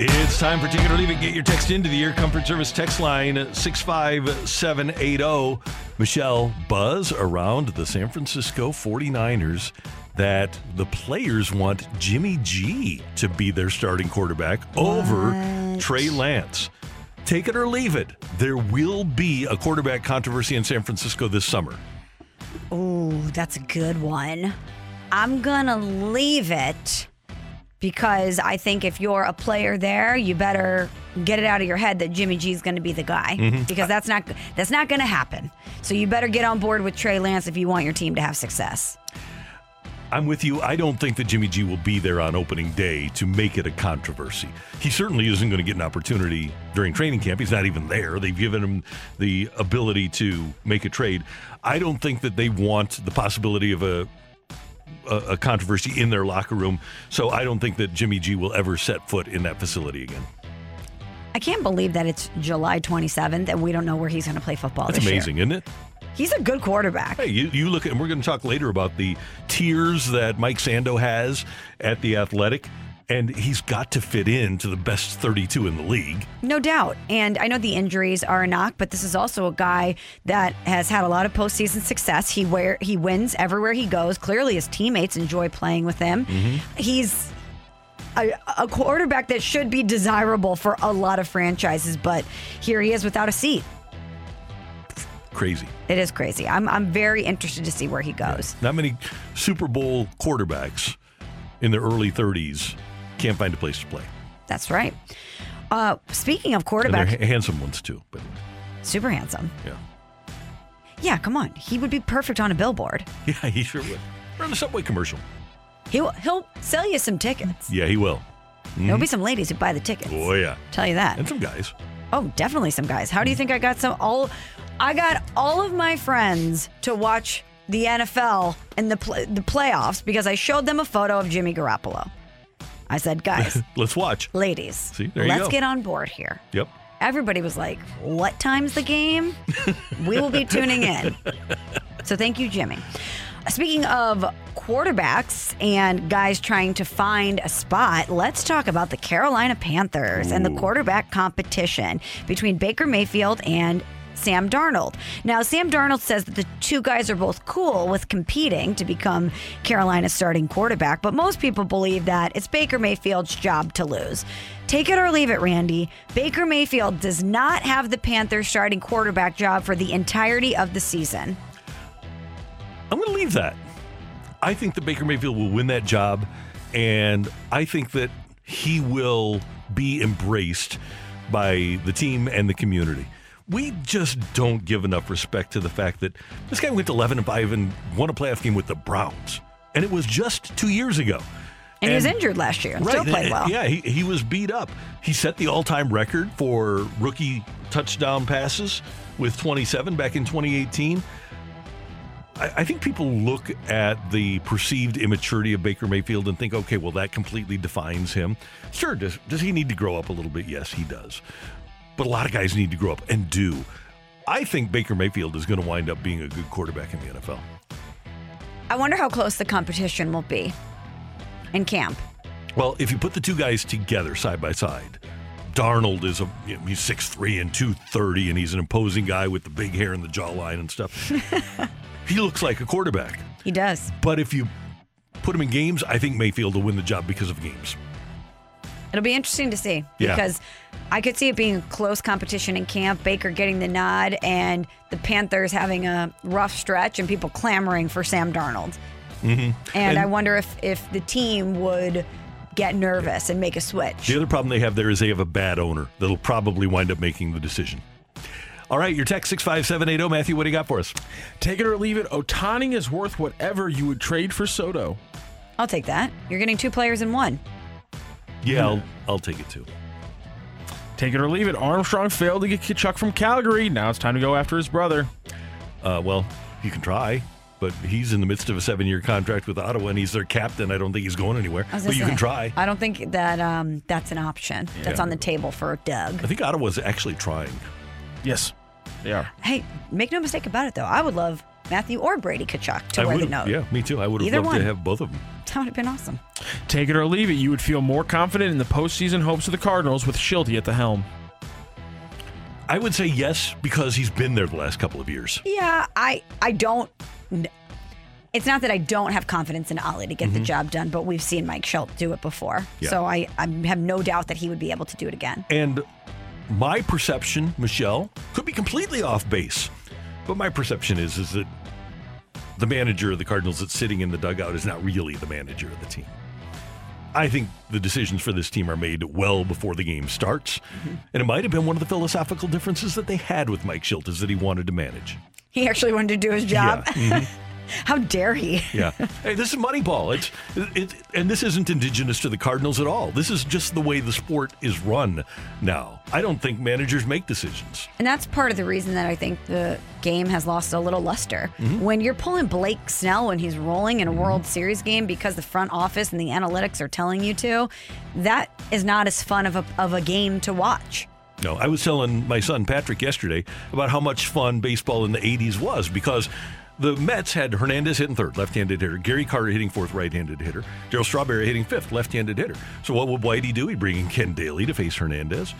It's time for Take It or Leave It. Get your text into the Air Comfort Service text line 65780. Michelle, buzz around the San Francisco 49ers that the players want Jimmy G to be their starting quarterback over Trey Lance. Take it or leave it. There will be a quarterback controversy in San Francisco this summer. Oh, that's a good one. I'm gonna leave it because I think if you're a player there, you better get it out of your head that Jimmy G is going to be the guy Mm-hmm. because that's not that's not going to happen. So you better get on board with Trey Lance if you want your team to have success. I'm with you. I don't think that Jimmy G will be there on opening day to make it a controversy. He certainly isn't going to get an opportunity during training camp. He's not even there. They've given him the ability to make a trade. I don't think that they want the possibility of a a, controversy in their locker room. So I don't think that Jimmy G will ever set foot in that facility again. I can't believe that it's July 27th and we don't know where he's going to play football. That's this year. amazing, isn't it? He's a good quarterback. Hey, you, you look at, and we're going to talk later about the tiers that Mike Sando has at the Athletic, and he's got to fit in to the best 32 in the league. No doubt. And I know the injuries are a knock, but this is also a guy that has had a lot of postseason success. He wear he wins everywhere he goes. Clearly, his teammates enjoy playing with him. Mm-hmm. He's a, a quarterback that should be desirable for a lot of franchises, but here he is without a seat. Crazy. It is crazy. I'm I'm very interested to see where he goes. Not many Super Bowl quarterbacks in their early 30s can't find a place to play. That's right. Uh, speaking of And they're quarterback, ha- handsome ones too. But super handsome. yeah, Yeah, come on. He would be perfect on a billboard. yeah, he sure would. Run a subway commercial. He'll he'll sell you some tickets. Yeah, he will. There'll be some ladies who buy the tickets. Oh yeah, Tell you that. and some guys. Oh, definitely some guys. How do you think I got some all I got all of my friends to watch the NFL and the pl- the playoffs because I showed them a photo of Jimmy Garoppolo. I said, "Guys, Let's watch. ladies, See, there let's go. get on board here." Yep. Everybody was like, "What time's the game?" we will be tuning in. So thank you, Jimmy. Speaking of quarterbacks and guys trying to find a spot, let's talk about the Carolina Panthers and the quarterback competition between Baker Mayfield and Sam Darnold. Now, Sam Darnold says that the two guys are both cool with competing to become Carolina's starting quarterback, but most people believe that it's Baker Mayfield's job to lose. Take it or leave it, Randy. Baker Mayfield does not have the Panthers starting quarterback job for the entirety of the season. I'm going to leave that. I think that Baker Mayfield will win that job, and I think that he will be embraced by the team and the community. We just don't give enough respect to the fact that this guy went to 11 and 5 and won a playoff game with the Browns, and it was just two years ago. And, he was injured last year and still played well. Yeah, he, he was beat up. He set the all time record for rookie touchdown passes with 27 back in 2018. I, I think people look at the perceived immaturity of Baker Mayfield and think, okay, well, that completely defines him. Sure, does, does he need to grow up a little bit? Yes, he does. But a lot of guys need to grow up and do. I think Baker Mayfield is going to wind up being a good quarterback in the NFL. I wonder how close the competition will be in camp. Well, if you put the two guys together side by side, Darnold is a you know, he's 6'3 and 230 and he's an imposing guy with the big hair and the jawline and stuff. he looks like a quarterback. He does. But if you put him in games, I think Mayfield will win the job because of games. It'll be interesting to see Yeah. because I could see it being a close competition in camp, Baker getting the nod, and the Panthers having a rough stretch and people clamoring for Sam Darnold. Mm-hmm. And, And- I wonder if, if the team would get nervous and make a switch. The other problem they have there is they have a bad owner that'll probably wind up making the decision. All right, your text 65780. Matthew, what do you got for us? Take it or leave it. Ohtani is worth whatever you would trade for Soto. I'll take that. You're getting two players in one. Yeah, I'll, I'll take it too. Take it or leave it. Armstrong failed to get Tkachuk from Calgary. Now it's time to go after his brother. Uh, well, you can try, but he's in the midst of a seven-year contract with Ottawa, and he's their captain. I don't think he's going anywhere. I was But gonna you say, can try. I don't think that um, that's an option. That's on the table for Doug. I think Ottawa's actually trying. Yes, they are. Hey, make no mistake about it, though. I would love Matthew or Brady Tkachuk to I wear the would've- note. Yeah, me too. I would have loved one. to have both of them. That would have been awesome. Take it or leave it. You would feel more confident in the postseason hopes of the Cardinals with Shildt at the helm. I would say yes because he's been there the last couple of years. Yeah, I I don't. It's not that I don't have confidence in Oli to get the job done, but we've seen Mike Shildt do it before, Mm-hmm. Yeah. so I, I have no doubt that he would be able to do it again. And my perception, Michelle, could be completely off base. But my perception is is that the manager of the Cardinals that's sitting in the dugout is not really the manager of the team. I think the decisions for this team are made well before the game starts. And it might have been one of the philosophical differences that they had with Mike Shildt is that he wanted to manage. He actually wanted to do his job. Yeah. Mhm. How dare he? Yeah. hey, this is Moneyball. It's it, and this isn't indigenous to the Cardinals at all. This is just the way the sport is run now. I don't think managers make decisions. And that's part of the reason that I think the game has lost a little luster. Mm-hmm. When you're pulling Blake Snell when he's rolling in a World Series game because the front office and the analytics are telling you to, that is not as fun of a, of a game to watch. No, I was telling my son Patrick yesterday about how much fun baseball in the 80s was because the Mets had Hernandez hitting third, left handed hitter, Gary Carter hitting fourth, right handed hitter, Darryl Strawberry hitting fifth, left handed hitter. So what would Whitey do? He'd bring in Ken Dayley to face Hernandez.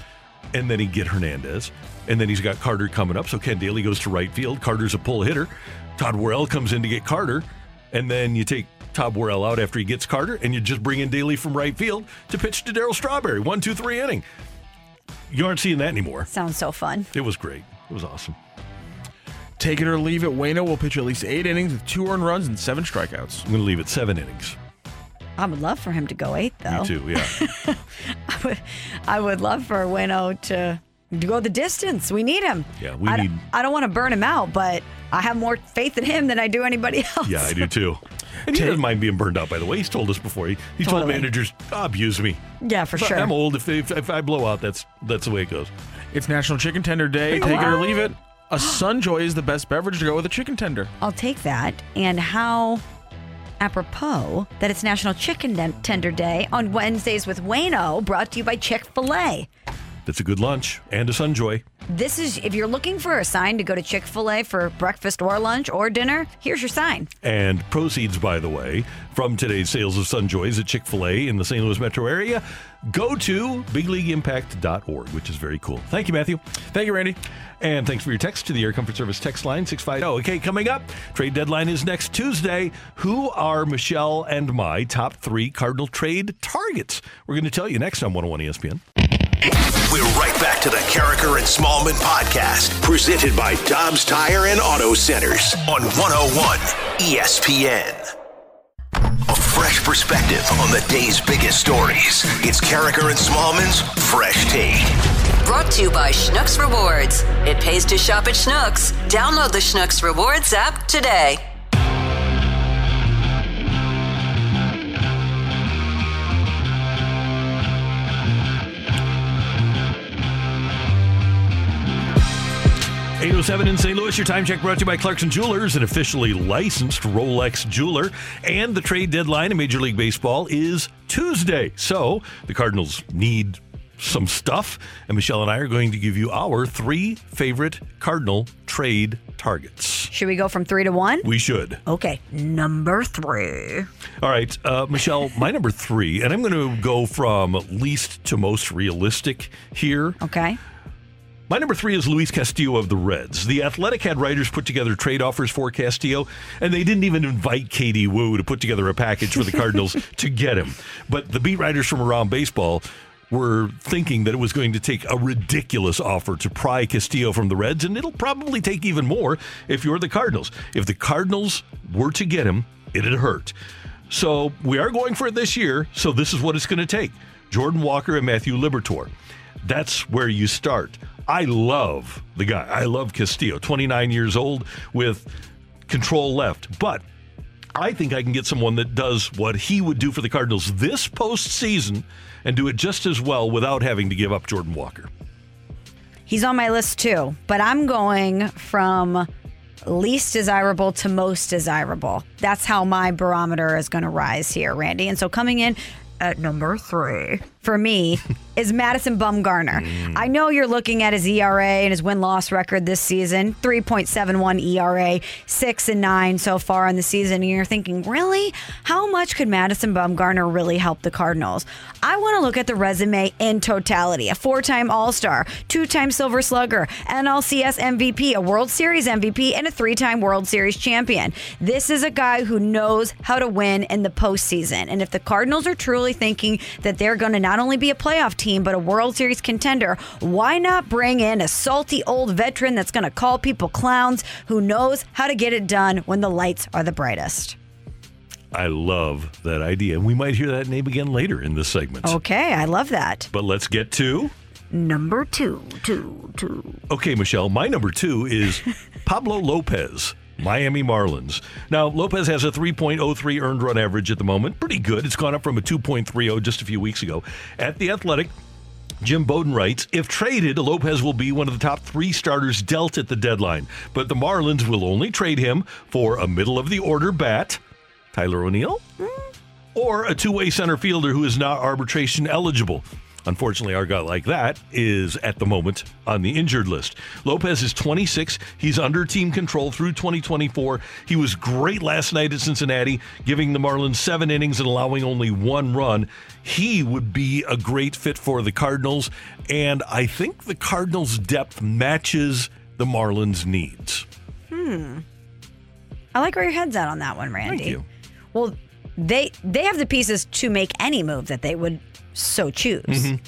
And then he'd get Hernandez. And then he's got Carter coming up. So Ken Dayley goes to right field. Carter's a pull hitter. Todd Worrell comes in to get Carter. And then you take Todd Worrell out after he gets Carter, and you just bring in Dayley from right field to pitch to Darryl Strawberry. One, two, three inning. You aren't seeing that anymore. Sounds so fun. It was great. It was awesome. Take it or leave it. Wayno will pitch at least eight innings with two earned runs and seven strikeouts. I'm going to leave it seven innings. I would love for him to go eight, though. Me too, yeah. I would, I would love for Wayno to, to go the distance. We need him. Yeah, we I, d- need- I don't want to burn him out, but I have more faith in him than I do anybody else. yeah, I do too. And he doesn't mind being burned out, by the way. He's told us before. He, he told Totally. managers, oh, abuse me. Yeah, for If I- sure. I'm old. If, if, if I blow out, that's that's the way it goes. It's National Chicken Tender Day. Take it or leave it. A Sunjoy is the best beverage to go with a chicken tender. I'll take that. And how apropos that it's National Chicken Tender Day on Wednesdays with Wayno, brought to you by Chick fil A. That's a good lunch and a Sunjoy. This is, if you're looking for a sign to go to Chick fil A for breakfast or lunch or dinner, here's your sign. And proceeds, by the way, from today's sales of Sunjoys at Chick fil A in the St. Louis metro area go to bigleagueimpact.org, which is very cool. Thank you, Matthew. Thank you, Randy. And thanks for your text to the Air Comfort Service text line 650. Okay, coming up, trade deadline is next Tuesday. Who are Michelle and my top three Cardinal trade targets? We're going to tell you next on 101 ESPN. We're right back to the Karraker and Smallman podcast, presented by Dobbs Tire and Auto Centers on 101 ESPN. A fresh perspective on the day's biggest stories. It's Karraker and Smallman's Fresh Take. Brought to you by Schnucks Rewards. It pays to shop at Schnucks. Download the Schnucks Rewards app today. Eight oh seven in St. Louis. Your time check brought to you by Clarkson Jewelers, an officially licensed Rolex jeweler. And the trade deadline in Major League Baseball is Tuesday. So the Cardinals need some stuff. And Michelle and I are going to give you our three favorite Cardinal trade targets. Should we go from three to one? We should. Okay, number three. All right, uh, Michelle, my number three, and I'm going to go from least to most realistic here. Okay. My number three is Luis Castillo of the Reds. The Athletic had writers put together trade offers for Castillo, and they didn't even invite Katie Woo to put together a package for the Cardinals to get him. But the beat writers from around baseball were thinking that it was going to take a ridiculous offer to pry Castillo from the Reds, and it'll probably take even more if you're the Cardinals. If the Cardinals were to get him, it'd hurt. So we are going for it this year, so this is what it's going to take Jordan Walker and Matthew Liberatore. That's where you start. I love the guy. I love Castillo, 29 years old with control left. But I think I can get someone that does what he would do for the Cardinals this postseason and do it just as well without having to give up Jordan Walker. He's on my list too, but I'm going from least desirable to most desirable. That's how my barometer is going to rise here, Randy. And so coming in at number three for me is Madison Bumgarner. Mm. I know you're looking at his ERA and his win loss record this season 3.71 ERA, 6 and 9 so far in the season. And you're thinking, really? How much could Madison Bumgarner really help the Cardinals? I want to look at the resume in totality. A four time All Star, two time Silver Slugger, NLCS MVP, a World Series MVP, and a three time World Series champion. This is a guy who knows how to win in the postseason. And if the Cardinals are truly thinking that they're going to not only be a playoff team, but a World Series contender, why not bring in a salty old veteran that's going to call people clowns who knows how to get it done when the lights are the brightest? I love that idea. And we might hear that name again later in this segment. Okay, I love that. But let's get to. Number two, two, two. Okay, Michelle, my number two is Pablo Lopez. Miami Marlins. Now, Lopez has a 3.03 earned run average at the moment. Pretty good. It's gone up from a 2.30 just a few weeks ago. At The Athletic, Jim Bowden writes If traded, Lopez will be one of the top three starters dealt at the deadline. But the Marlins will only trade him for a middle of the order bat, Tyler O'Neill, or a two way center fielder who is not arbitration eligible. Unfortunately, our guy like that is at the moment on the injured list. Lopez is 26. He's under team control through 2024. He was great last night at Cincinnati, giving the Marlins seven innings and allowing only one run. He would be a great fit for the Cardinals, and I think the Cardinals' depth matches the Marlins' needs. Hmm. I like where your head's at on that one, Randy. Thank you. Well, they they have the pieces to make any move that they would so choose, Mhm.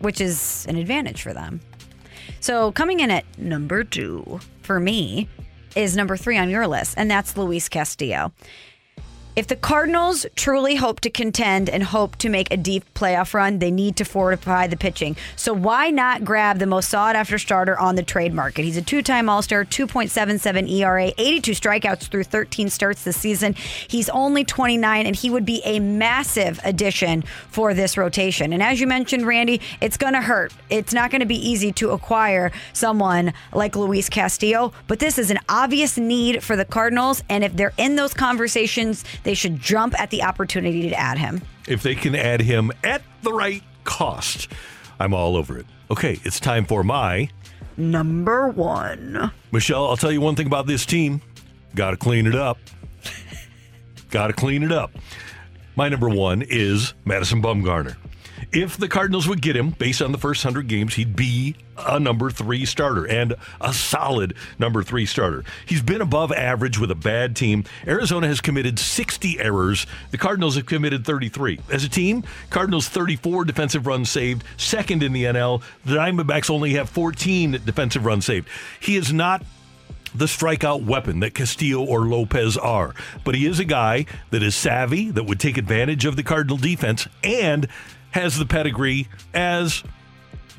which is an advantage for them. So coming in at number two for me is number three on your list, and that's Luis Castillo. If the Cardinals truly hope to contend and hope to make a deep playoff run, they need to fortify the pitching. So why not grab the most sought after starter on the trade market? He's a two time All Star, 2.77 ERA, 82 strikeouts through 13 starts this season. He's only 29, and he would be a massive addition for this rotation. And as you mentioned, Randy, it's going to hurt. It's not going to be easy to acquire someone like Luis Castillo, but this is an obvious need for the Cardinals. And if they're in those conversations, they should jump at the opportunity to add him. If they can add him at the right cost, I'm all over it. Okay, it's time for my Number one. Michelle, I'll tell you one thing about this team. Got to clean it up. Got to clean it up. My number one is Madison Bumgarner. If the Cardinals would get him based on the first 100 games, he'd be a number three starter and a solid number three starter. He's been above average with a bad team. Arizona has committed 60 errors. The Cardinals have committed 33. As a team, Cardinals 34 defensive runs saved, second in the NL. The Diamondbacks only have 14 defensive runs saved. He is not the strikeout weapon that Castillo or Lopez are. But he is a guy that is savvy, that would take advantage of the Cardinal defense, and has the pedigree as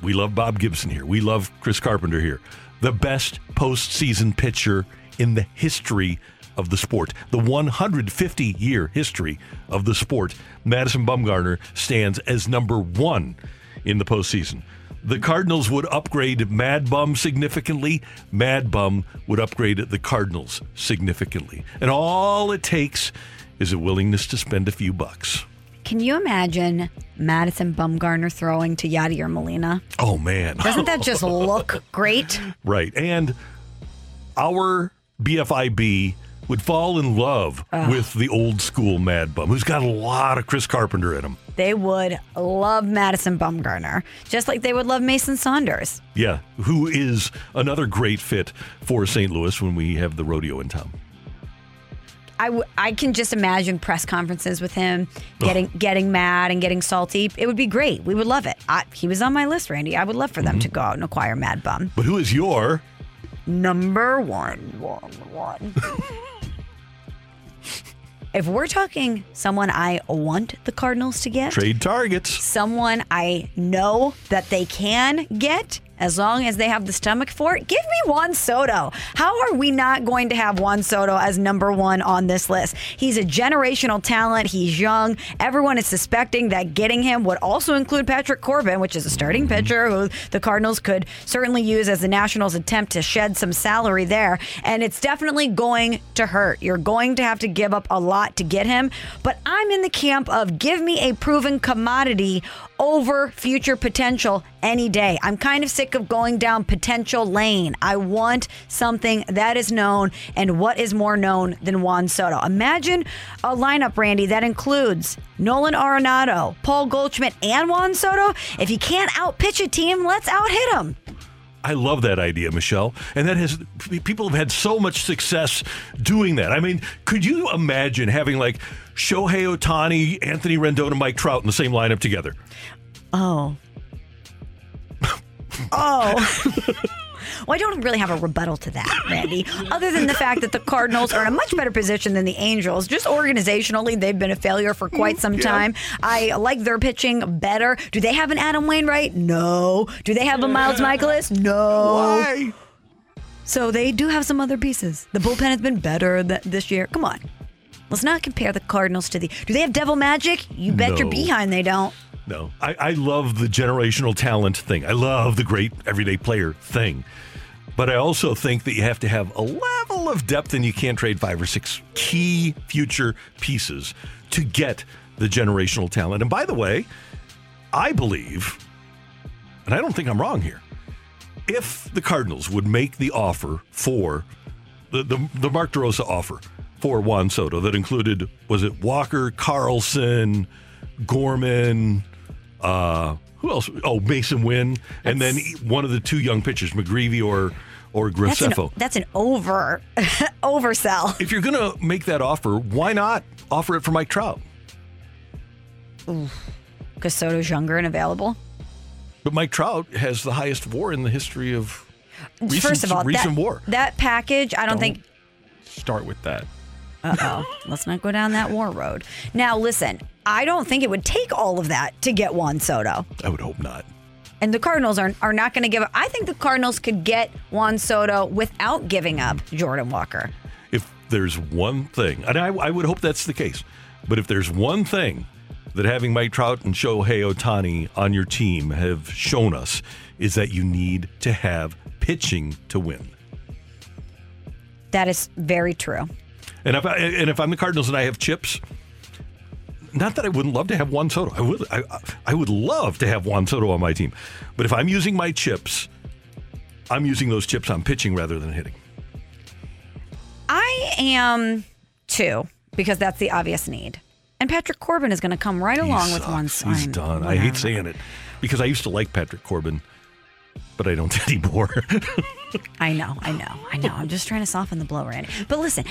we love Bob Gibson here. We love Chris Carpenter here. The best postseason pitcher in the history of the sport, the 150 year history of the sport. Madison Bumgarner stands as number one in the postseason. The Cardinals would upgrade Mad Bum significantly. Mad Bum would upgrade the Cardinals significantly. And all it takes is a willingness to spend a few bucks. Can you imagine Madison Bumgarner throwing to Yadier Molina? Oh, man. Doesn't that just look great? Right. And our BFIB would fall in love Ugh. with the old school Mad Bum, who's got a lot of Chris Carpenter in him. They would love Madison Bumgarner, just like they would love Mason Saunders. Yeah, who is another great fit for St. Louis when we have the rodeo in town. I, w- I can just imagine press conferences with him getting getting mad and getting salty. It would be great. We would love it. I, he was on my list, Randy. I would love for them mm-hmm. to go out and acquire Mad Bum. But who is your Number one, one, one. if we're talking someone I want the Cardinals to get, trade targets? someone I know that they can get, as long as they have the stomach for it, give me Juan Soto. How are we not going to have Juan Soto as number one on this list? He's a generational talent. He's young. Everyone is suspecting that getting him would also include Patrick Corbin, which is a starting pitcher who the Cardinals could certainly use as the Nationals attempt to shed some salary there. And it's definitely going to hurt. You're going to have to give up a lot to get him. But I'm in the camp of give me a proven commodity over future potential any day. I'm kind of sick of going down potential lane. I want something that is known, and what is more known than Juan Soto? Imagine a lineup, Randy, that includes Nolan Arenado, Paul Goldschmidt, and Juan Soto. If you can't outpitch a team, let's out hit them. I love that idea, Michelle. And that has people have had so much success doing that. I mean, could you imagine having like Shohei Ohtani, Anthony Rendon, and Mike Trout in the same lineup together? Oh. oh. Well, I don't really have a rebuttal to that, Randy, other than the fact that the Cardinals are in a much better position than the Angels. Just organizationally, they've been a failure for quite some time. I like their pitching better. Do they have an Adam Wainwright? No. Do they have a Miles Mikolas? No. Why? So they do have some other pieces. The bullpen has been better th- this year. Come on. Let's not compare the Cardinals to the. Do they have devil magic? You bet your No. behind they don't. No, I, I love the generational talent thing. I love the great everyday player thing. But I also think that you have to have a level of depth and you can't trade five or six key future pieces to get the generational talent. And by the way, I believe, and I don't think I'm wrong here, if the Cardinals would make the offer for the, the, the Mark DeRosa offer for Juan Soto that included, was it Walker, Carlson, Gorman, uh, who else? Oh, Masyn Winn, and then one of the two young pitchers, McGreevy or or That's an, Graceffo. that's an over oversell. If you're going to make that offer, why not offer it for Mike Trout? Because Soto's younger and available. But Mike Trout has the highest WAR in the history of recent, First of all, recent that, WAR. that package, I don't, think. Start with that. Uh oh. Let's not go down that war road. Now, listen, I don't think it would take all of that to get Juan Soto. I would hope not. And the Cardinals are, are not going to give up. I think the Cardinals could get Juan Soto without giving up Jordan Walker. If there's one thing, and I, I would hope that's the case, but if there's one thing that having Mike Trout and Shohei Ohtani on your team have shown us, is that you need to have pitching to win. That is very true. And if I, and if I'm the Cardinals and I have chips, not that I wouldn't love to have Juan Soto. I would I, I would love to have Juan Soto on my team. But if I'm using my chips, I'm using those chips on pitching rather than hitting. I am too, because that's the obvious need. And Patrick Corbin is going to come right along He with one sucks. He's done. I hate saying it because I used to like Patrick Corbin, but I don't anymore. I know, I know, I know. I'm just trying to soften the blow, Randy. But listen,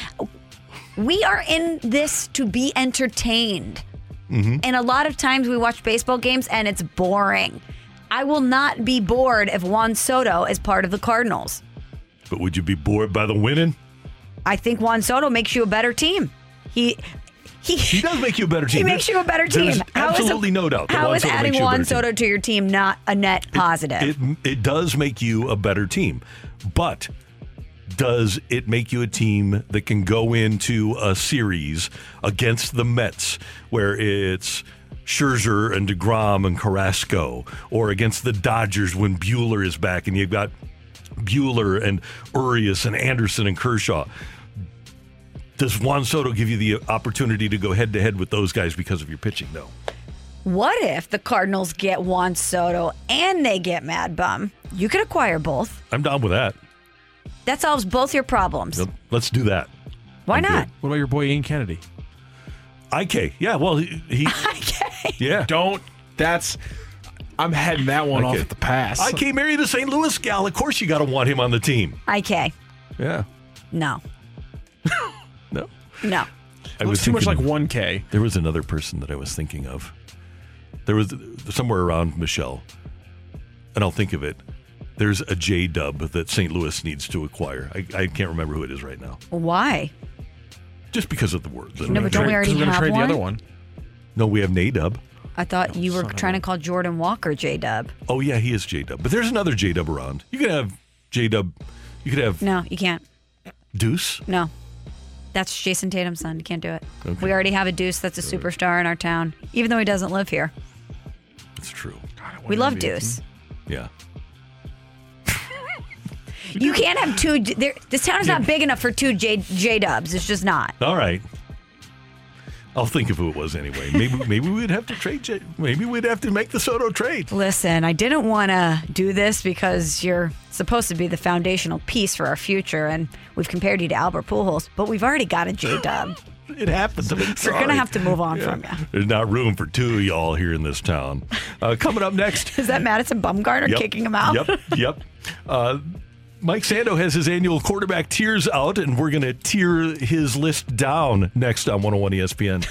we are in this to be entertained. Mm-hmm. And a lot of times we watch baseball games and it's boring. I will not be bored if Juan Soto is part of the Cardinals. but would you be bored by the winning? I think Juan Soto makes you a better team. He he, He does make you a better team. he makes you a better team. How is- absolutely no doubt. How Soto adding makes you a Juan better team. Soto to your team not a net positive? It it does make you a better team, but does it make you a team that can go into a series against the Mets where it's Scherzer and DeGrom and Carrasco, or against the Dodgers when Buehler is back and you've got Buehler and Urias and Anderson and Kershaw? Does Juan Soto give you the opportunity to go head to head with those guys because of your pitching? No. What if the Cardinals get Juan Soto and they get Mad Bum? You could acquire both. I'm down with that. That solves both your problems. Yep, Let's do that. Why I'm not? What about your boy Ian Kennedy? IK. Yeah, well, he. he Yeah. Don't. That's. I'm heading that one off at the pass. IK married a St. Louis gal. Of course, you got to want him on the team. IK. Yeah. No. No. No. I was too much like 1K. There was another person that I was thinking of. There was somewhere around Michelle, and I'll think of it. There's a J Dub that St. Louis needs to acquire. I, I can't remember who it is right now, Why? just because of the words. No, but don't we already We're gonna have trade one? the other one. No, we have Nadub. I thought oh, you were trying to call Jordan Walker J Dub. Oh yeah, he is J Dub. But there's another J Dub around. You could have J Dub. You could have No, you can't. Deuce. No. That's Jayson Tatum's son. You can't do it. Okay. We already have a Deuce that's a superstar in our town, even though he doesn't live here. It's true. We love Deuce. Yeah. You can't have two. There, this town is not big enough for two J J Dubs. It's just not. All right. I'll think of who it was anyway. Maybe maybe we'd have to trade. J- Maybe we'd have to make the Soto trade. Listen, I didn't want to do this because you're supposed to be the foundational piece for our future, and we've compared you to Albert Pujols, but we've already got a J Dub. It happens. I'm We're sorry. gonna have to move on from you. There's not room for two of y'all here in this town. Uh, coming up next. Is that Madison Bumgarner Yep. kicking him out? Yep, yep. Uh, Mike Sando has his annual quarterback tiers out, and we're going to tear his list down next on 101 ESPN.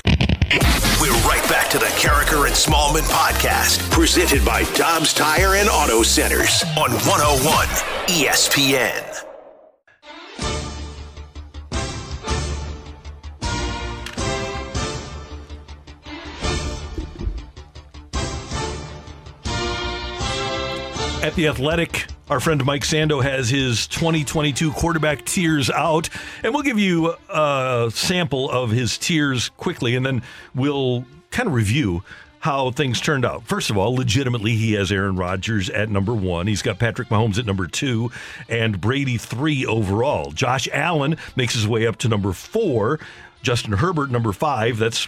We're right back to the Karraker and Smallman podcast, presented by Dobbs Tire and Auto Centers on 101 ESPN. At the Athletic, our friend Mike Sando has his 2022 quarterback tiers out, and we'll give you a sample of his tiers quickly, and then we'll kind of review how things turned out. First of all, legitimately, he has Aaron Rodgers at number one. He's got Patrick Mahomes at number two, and Brady three overall. Josh Allen makes his way up to number four. Justin Herbert, number five. That's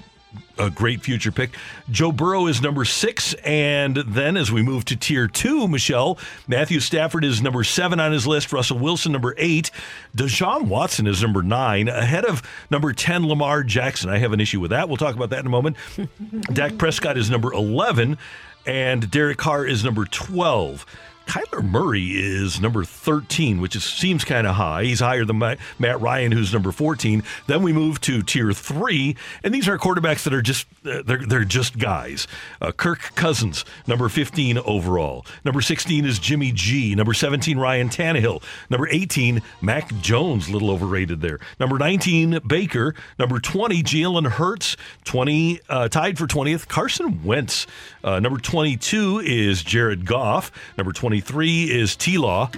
a great future pick. Joe Burrow is number six. And then as we move to tier two, Michelle, Matthew Stafford is number seven on his list. Russell Wilson, number eight. Deshaun Watson is number nine, ahead of number 10, Lamar Jackson. I have an issue with that. We'll talk about that in a moment. Dak Prescott is number 11, and Derek Carr is number 12. Kyler Murray is number 13, which is, seems kind of high. He's higher than Ma- Matt Ryan, who's number 14. Then we move to tier three, and these are quarterbacks that are just uh, they're just guys. Uh, Kirk Cousins, number 15 overall. Number 16 is Jimmy G. Number 17, Ryan Tannehill. Number 18, Mac Jones, a little overrated there. Number 19, Baker. Number 20, Jalen Hurts. 20 uh, tied for 20th, Carson Wentz. Uh, number 22 is Jared Goff. Number 23 is T Law.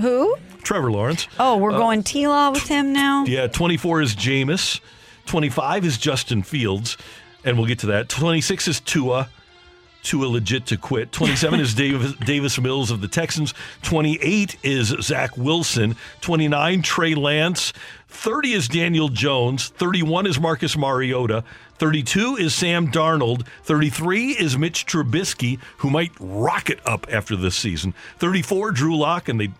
Who? Trevor Lawrence. Oh, we're uh, going T Law with him now? Yeah, 24 is Jameis. 25 is Justin Fields, and we'll get to that. 26 is Tua. Tua legit to quit. 27 is Davis, Davis Mills of the Texans. 28 is Zach Wilson. 29, Trey Lance. 30 is Daniel Jones. 31 is Marcus Mariota. 32 is Sam Darnold. 33 is Mitch Trubisky, who might rocket up after this season. 34, Drew Lock, and they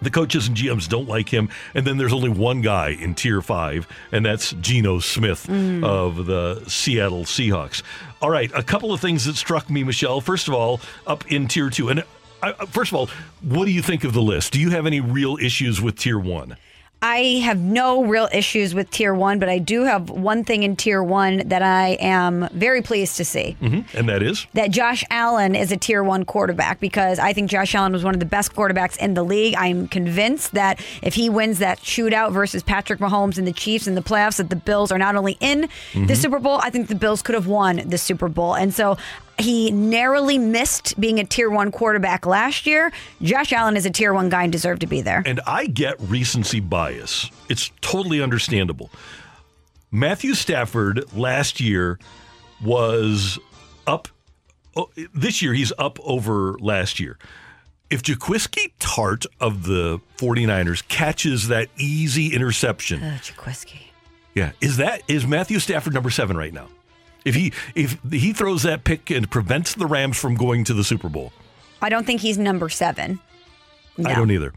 the coaches and GMs don't like him. And then there's only one guy in tier five, and that's Geno Smith of the Seattle Seahawks. All right, a couple of things that struck me, Michelle. First of all, up in tier two. And uh, first of all, what do you think of the list? Do you have any real issues with tier one? I have no real issues with tier one, but I do have one thing in tier one that I am very pleased to see. Mm-hmm. And that is? That Josh Allen is a tier one quarterback because I think Josh Allen was one of the best quarterbacks in the league. I'm convinced that if he wins that shootout versus Patrick Mahomes and the Chiefs in the playoffs, that the Bills are not only in the Mhm. Super Bowl, I think the Bills could have won the Super Bowl. And so he narrowly missed being a tier one quarterback last year. Josh Allen is a tier one guy and deserved to be there. And I get recency bias. It's totally understandable. Matthew Stafford last year was up. oh, This year, he's up over last year. If Jaquiski Tartt of the 49ers catches that easy interception, Uh, Jaquiski. yeah, is that is Matthew Stafford number seven right now? If he if he throws that pick and prevents the Rams from going to the Super Bowl, I don't think he's number seven. I don't either.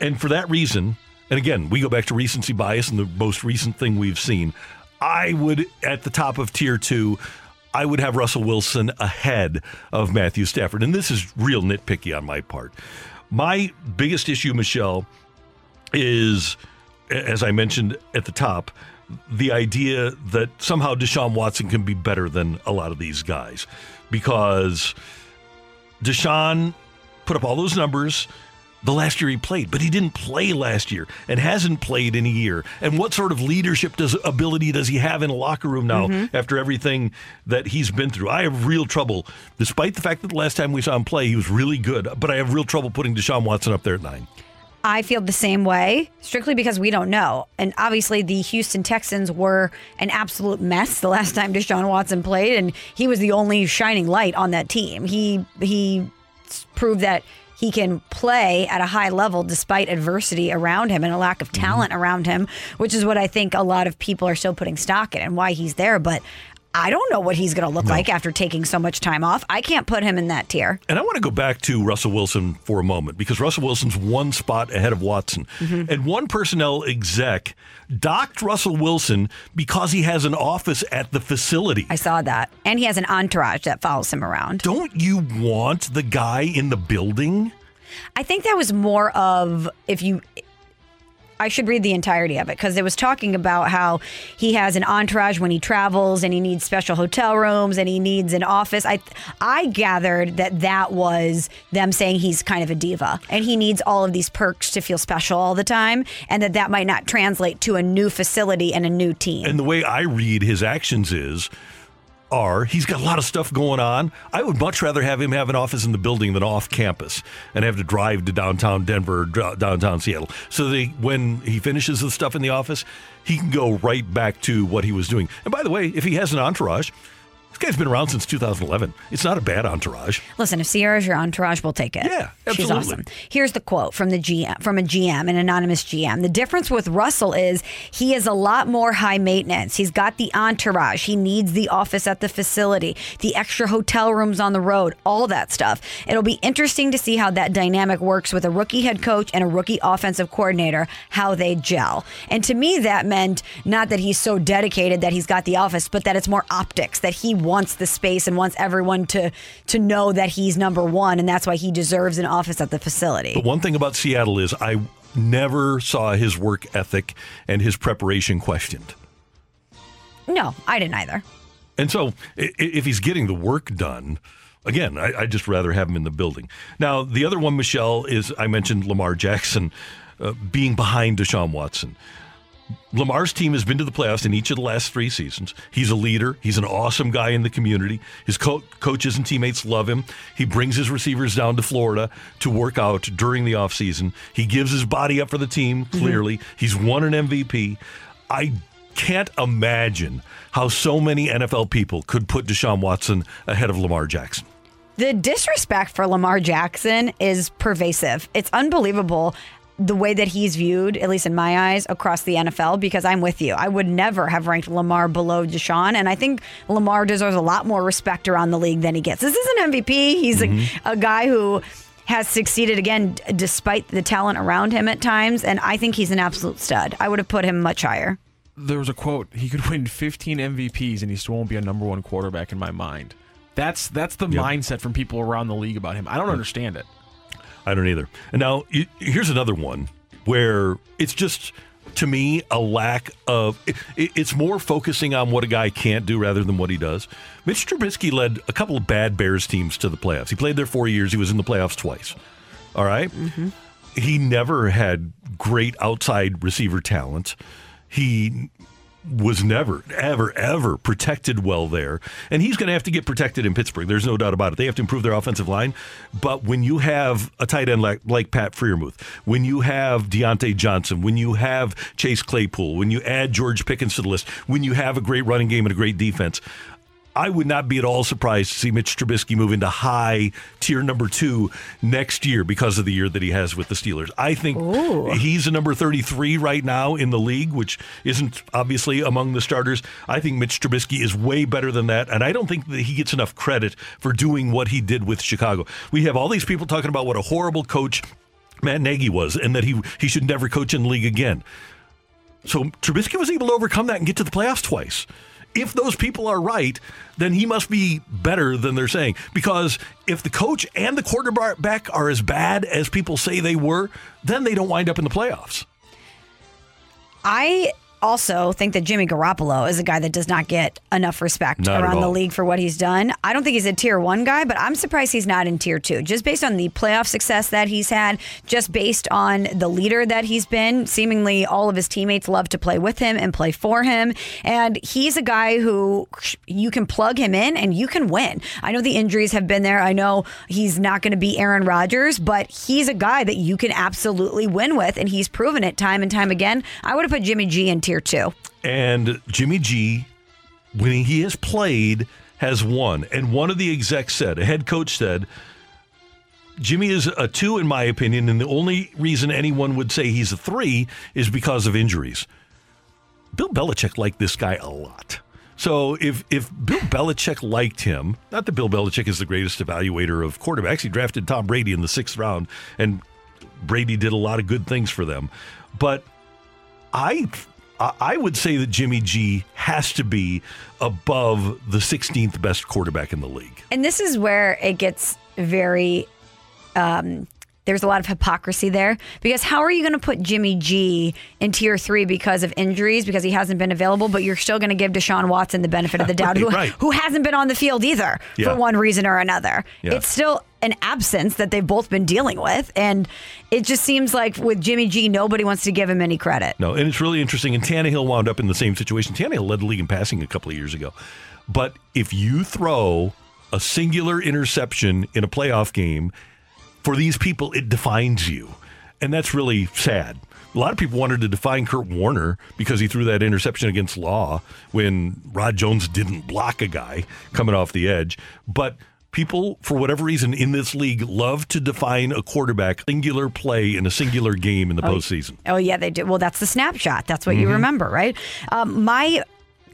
And for that reason, and again, we go back to recency bias and the most recent thing we've seen. I would, at the top of tier two, I would have Russell Wilson ahead of Matthew Stafford. And this is real nitpicky on my part. My biggest issue, Michelle, is, as I mentioned at the top, the idea that somehow Deshaun Watson can be better than a lot of these guys because Deshaun put up all those numbers, the last year he played, but he didn't play last year and hasn't played in a year. And what sort of leadership does ability does he have in a locker room now Mm-hmm. after everything that he's been through? I have real trouble, despite the fact that the last time we saw him play, he was really good, but I have real trouble putting Deshaun Watson up there at nine. I feel the same way, strictly because we don't know. And obviously, the Houston Texans were an absolute mess the last time Deshaun Watson played, and he was the only shining light on that team. He he proved that he can play at a high level despite adversity around him and a lack of mm-hmm. talent around him, which is what I think a lot of people are still putting stock in and why he's there. But I don't know what he's going to look like after taking so much time off. I can't put him in that tier. And I want to go back to Russell Wilson for a moment because Russell Wilson's one spot ahead of Watson. Mm-hmm. And one personnel exec docked Russell Wilson because he has an office at the facility. I saw that. And he has an entourage that follows him around. Don't you want the guy in the building? I think that was more of if you. I should read the entirety of it because it was talking about how he has an entourage when he travels and he needs special hotel rooms and he needs an office. I I gathered that that was them saying he's kind of a diva and he needs all of these perks to feel special all the time and that that might not translate to a new facility and a new team. And the way I read his actions is are he's got a lot of stuff going on. I would much rather have him have an office in the building than off campus and have to drive to downtown Denver, downtown Seattle. So that he, when he finishes the stuff in the office, he can go right back to what he was doing. And by the way, if he has an entourage, this guy's been around since 2011. It's not a bad entourage. Listen, if Sierra's your entourage, we'll take it. Yeah, absolutely. She's awesome. Here's the quote from the GM from a GM, an anonymous GM. The difference with Russell is he is a lot more high maintenance. He's got the entourage. He needs the office at the facility, the extra hotel rooms on the road, all that stuff. It'll be interesting to see how that dynamic works with a rookie head coach and a rookie offensive coordinator, how they gel. And to me, that meant not that he's so dedicated that he's got the office, but that it's more optics, that he wants the space and wants everyone to to know that he's number one, and that's why he deserves an office at the facility. But one thing about Seattle is I never saw his work ethic and his preparation questioned. No, I didn't either. And so, if he's getting the work done, again, I, I'd just rather have him in the building. Now, the other one, Michelle, is I mentioned Lamar Jackson uh, being behind Deshaun Watson. Lamar's team has been to the playoffs in each of the last three seasons. He's a leader. He's an awesome guy in the community. His co- coaches and teammates love him. He brings his receivers down to Florida to work out during the offseason. He gives his body up for the team, mm-hmm. clearly. He's won an MVP. I can't imagine how so many NFL people could put Deshaun Watson ahead of Lamar Jackson. The disrespect for Lamar Jackson is pervasive. It's unbelievable the way that he's viewed, at least in my eyes, across the NFL, because I'm with you. I would never have ranked Lamar below Deshaun. And I think Lamar deserves a lot more respect around the league than he gets. This is an MVP. He's a, mm-hmm. a guy who has succeeded again despite the talent around him at times. And I think he's an absolute stud. I would have put him much higher. There was a quote: he could win 15 MVPs and he still won't be a number one quarterback in my mind. That's that's the mindset from people around the league about him. I don't understand it. I don't either. And now here's another one where it's just to me a lack of it, it's more focusing on what a guy can't do rather than what he does. Mitch Trubisky led a couple of bad Bears teams to the playoffs. He played there 4 years. He was in the playoffs twice. All right? Mm-hmm. He never had great outside receiver talent. He was never, ever, ever protected well there. And he's going to have to get protected in Pittsburgh. There's no doubt about it. They have to improve their offensive line. But when you have a tight end like, like Pat Freiermuth, when you have Diontae Johnson, when you have Chase Claypool, when you add George Pickens to the list, when you have a great running game and a great defense, I would not be at all surprised to see Mitch Trubisky move into high tier number two next year because of the year that he has with the Steelers. I think he's a number 33 right now in the league, which isn't obviously among the starters. I think Mitch Trubisky is way better than that, and I don't think that he gets enough credit for doing what he did with Chicago. We have all these people talking about what a horrible coach Matt Nagy was and that he, he should never coach in the league again. So Trubisky was able to overcome that and get to the playoffs twice. If those people are right, then he must be better than they're saying. Because if the coach and the quarterback are as bad as people say they were, then they don't wind up in the playoffs. I also think that Jimmy Garoppolo is a guy that does not get enough respect Not around the league for what he's done. I don't think he's a tier one guy, but I'm surprised he's not in tier two. Just based on the playoff success that he's had, just based on the leader that he's been, seemingly all of his teammates love to play with him and play for him. And he's a guy who you can plug him in and you can win. I know the injuries have been there. I know he's not going to be Aaron Rodgers, but he's a guy that you can absolutely win with, and he's proven it time and time again. I would have put Jimmy G in tier two. And Jimmy G, when he has played, has won. And one of the execs said, a head coach said, Jimmy is a two, in my opinion, and the only reason anyone would say he's a three is because of injuries. Bill Belichick liked this guy a lot. So if if Bill Belichick liked him, not that Bill Belichick is the greatest evaluator of quarterbacks, he drafted Tom Brady in the sixth round, and Brady did a lot of good things for them. But I I would say that Jimmy G has to be above the 16th best quarterback in the league. And this is where it gets very. Um, there's a lot of hypocrisy there because how are you going to put Jimmy G in tier three because of injuries because he hasn't been available, but you're still going to give Deshaun Watson the benefit of the doubt, Right, who, right. who hasn't been on the field either Yeah. for one reason or another. Yeah. It's still an absence that they've both been dealing with, and it just seems like with Jimmy G, nobody wants to give him any credit. No, and it's really interesting. And Tannehill wound up in the same situation. Tannehill led the league in passing a couple of years ago. But if you throw a singular interception in a playoff game, for these people, it defines you. And that's really sad. A lot of people wanted to define Kurt Warner because he threw that interception against Law when Rod Jones didn't block a guy coming off the edge. But people, for whatever reason, in this league love to define a quarterback singular play in a singular game in the postseason. Oh yeah, they do. Well, that's the snapshot. That's what you Mm-hmm. remember, right? Um, my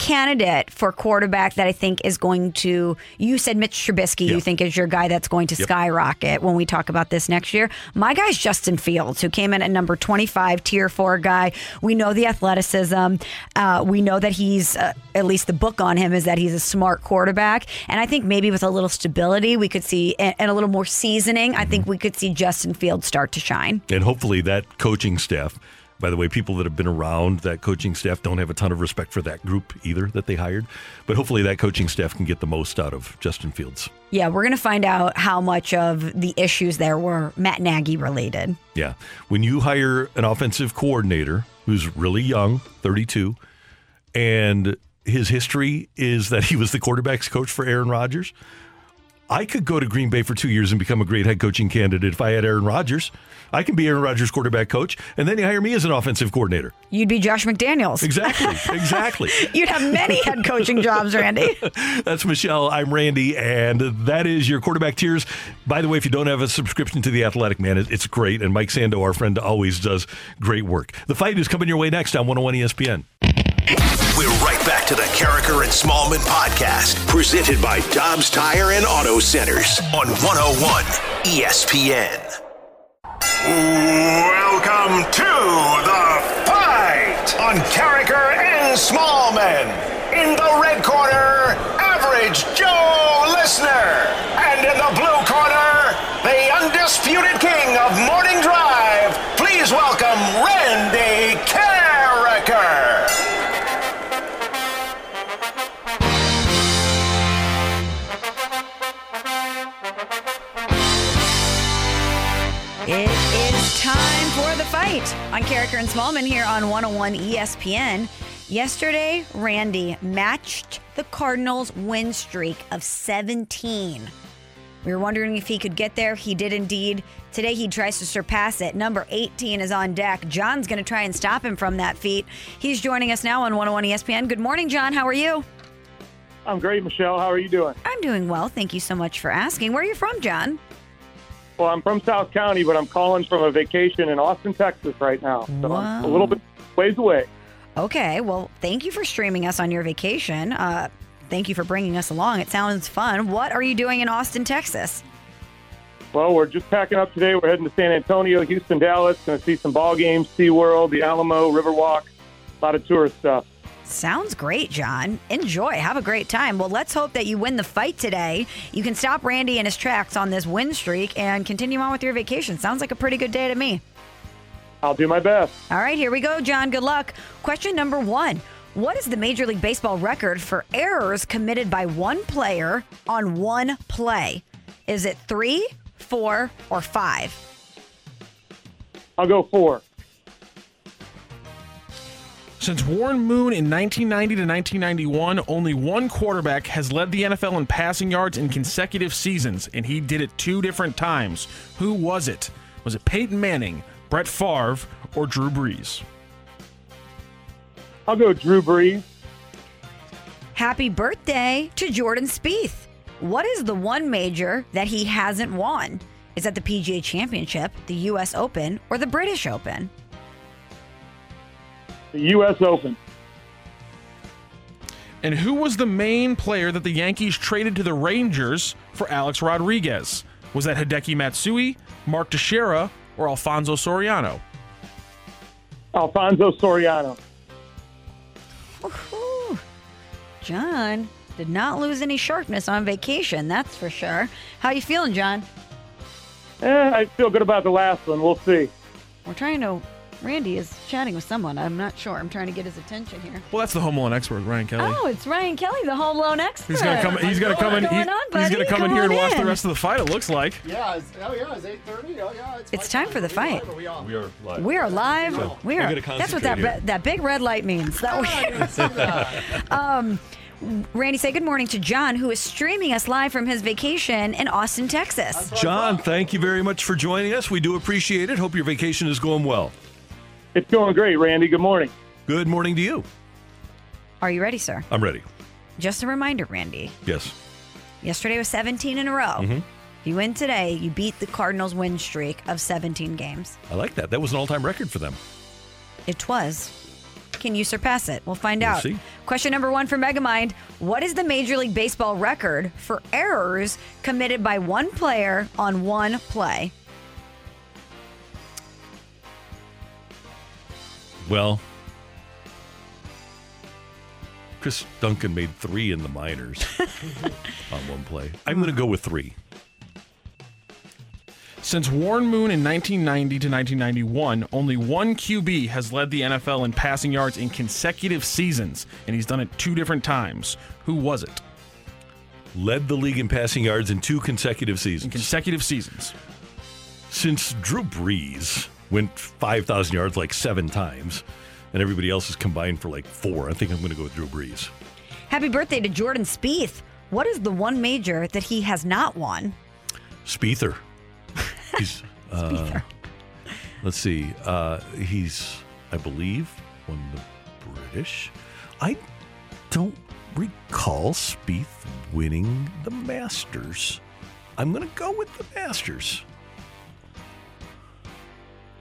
candidate for quarterback that I think is going to you said Mitch Trubisky you think is your guy that's going to Yep. skyrocket when we talk about this next year. My guy's Justin Fields who came in at number 25 tier 4 guy. We know the athleticism. Uh, we know that he's uh, at least the book on him is that he's a smart quarterback and I think maybe with a little stability we could see and, and a little more seasoning, I think we could see Justin Fields start to shine. And hopefully that coaching staff, by the way, people that have been around that coaching staff don't have a ton of respect for that group either that they hired. But hopefully that coaching staff can get the most out of Justin Fields. Yeah, we're going to find out how much of the issues there were Matt Nagy related. Yeah. When you hire an offensive coordinator who's really young, 32, and his history is that he was the quarterback's coach for Aaron Rodgers, I could go to Green Bay for two years and become a great head coaching candidate if I had Aaron Rodgers. I can be Aaron Rodgers' quarterback coach, and then you hire me as an offensive coordinator. You'd be Josh McDaniels. Exactly. Exactly. You'd have many head coaching jobs, Randy. That's Michelle. I'm Randy, and that is your quarterback tiers. By the way, if you don't have a subscription to The Athletic, man, it's great. And Mike Sando, our friend, always does great work. The fight is coming your way next on 101 ESPN. We're right back to the Karraker and Smallmon podcast, presented by Dobbs Tire and Auto Centers on 101 ESPN. Welcome to the fight on Karraker and Smallmon. In the red corner, Average Joe Listener. And in the blue corner, the undisputed king of morning drive. Please welcome Randy Karraker. Is time for the fight on Karraker and Smallmon here on 101 ESPN. Yesterday, Randy matched the Cardinals' win streak of 17. We were wondering if he could get there. He did indeed. Today, he tries to surpass it. Number 18 is on deck. John's going to try and stop him from that feat. He's joining us now on 101 ESPN. Good morning, John. How are you? I'm great, Michelle. How are you doing? I'm doing well. Thank you so much for asking. Where are you from, John? Well, I'm from South County, but I'm calling from a vacation in Austin, Texas right now. So I'm a little bit ways away. Okay, well, thank you for streaming us on your vacation. Uh, thank you for bringing us along. It sounds fun. What are you doing in Austin, Texas? Well, we're just packing up today. We're heading to San Antonio, Houston, Dallas. Going to see some ball games, SeaWorld, the Alamo, Riverwalk, a lot of tourist stuff. Sounds great, John. Enjoy. Have a great time. Well, let's hope that you win the fight today. You can stop Randy in his tracks on this win streak and continue on with your vacation. Sounds like a pretty good day to me. I'll do my best. All right, here we go, John. Good luck. Question number one What is the Major League Baseball record for errors committed by one player on one play? Is it three, four, or five? I'll go four. Since Warren Moon in 1990 to 1991, only one quarterback has led the NFL in passing yards in consecutive seasons, and he did it two different times. Who was it? Was it Peyton Manning, Brett Favre, or Drew Brees? I'll go Drew Brees. Happy birthday to Jordan Spieth. What is the one major that he hasn't won? Is that the PGA Championship, the U.S. Open, or the British Open? The U.S. Open. And who was the main player that the Yankees traded to the Rangers for Alex Rodriguez? Was that Hideki Matsui, Mark Teixeira, or Alfonso Soriano? Alfonso Soriano. Woohoo. John did not lose any sharpness on vacation, that's for sure. How you feeling, John? Eh, I feel good about the last one. We'll see. We're trying to. Randy is chatting with someone. I'm not sure. I'm trying to get his attention here. Well, that's the Home Alone expert, Ryan Kelly. Oh, it's Ryan Kelly, the home loan expert. He's gonna come. He's gonna come in. What's going on, he's gonna buddy? come in here and watch the rest of the fight. It looks like. Yeah, it's, oh yeah, it's 8.30. Oh yeah, it's, It's time for the fight. We are live. We are live. So, we we're are. gonna That's what that concentrate here. re- that big red light means. That we, um, Randy, say good morning to John, who is streaming us live from his vacation in Austin, Texas. John, thank you very much for joining us. We do appreciate it. Hope your vacation is going well. It's going great, Randy. Good morning. Good morning to you. Are you ready, sir? I'm ready. Just a reminder, Randy. Yes. Yesterday was 17 in a row. Mhm. If you win today, you beat the Cardinals' win streak of 17 games. I like that. That was an all-time record for them. It was. Can you surpass it? We'll find We'll out. see. Question number one for Megamind What is the Major League Baseball record for errors committed by one player on one play? Well, Chris Duncan made three in the minors on one play. I'm going to go with three. Since Warren Moon in 1990 to 1991, only one QB has led the NFL in passing yards in consecutive seasons, and he's done it two different times. Who was it? Led the league in passing yards in two consecutive seasons. In consecutive seasons. Since Drew Brees went 5,000 yards like seven times, and everybody else is combined for like four, I think I'm going to go with Drew Brees. Happy birthday to Jordan Spieth. What is the one major that he has not won? Spiether. He's, uh, let's see. Uh, he's, I believe, won the British. I don't recall Spieth winning the Masters. I'm going to go with the Masters.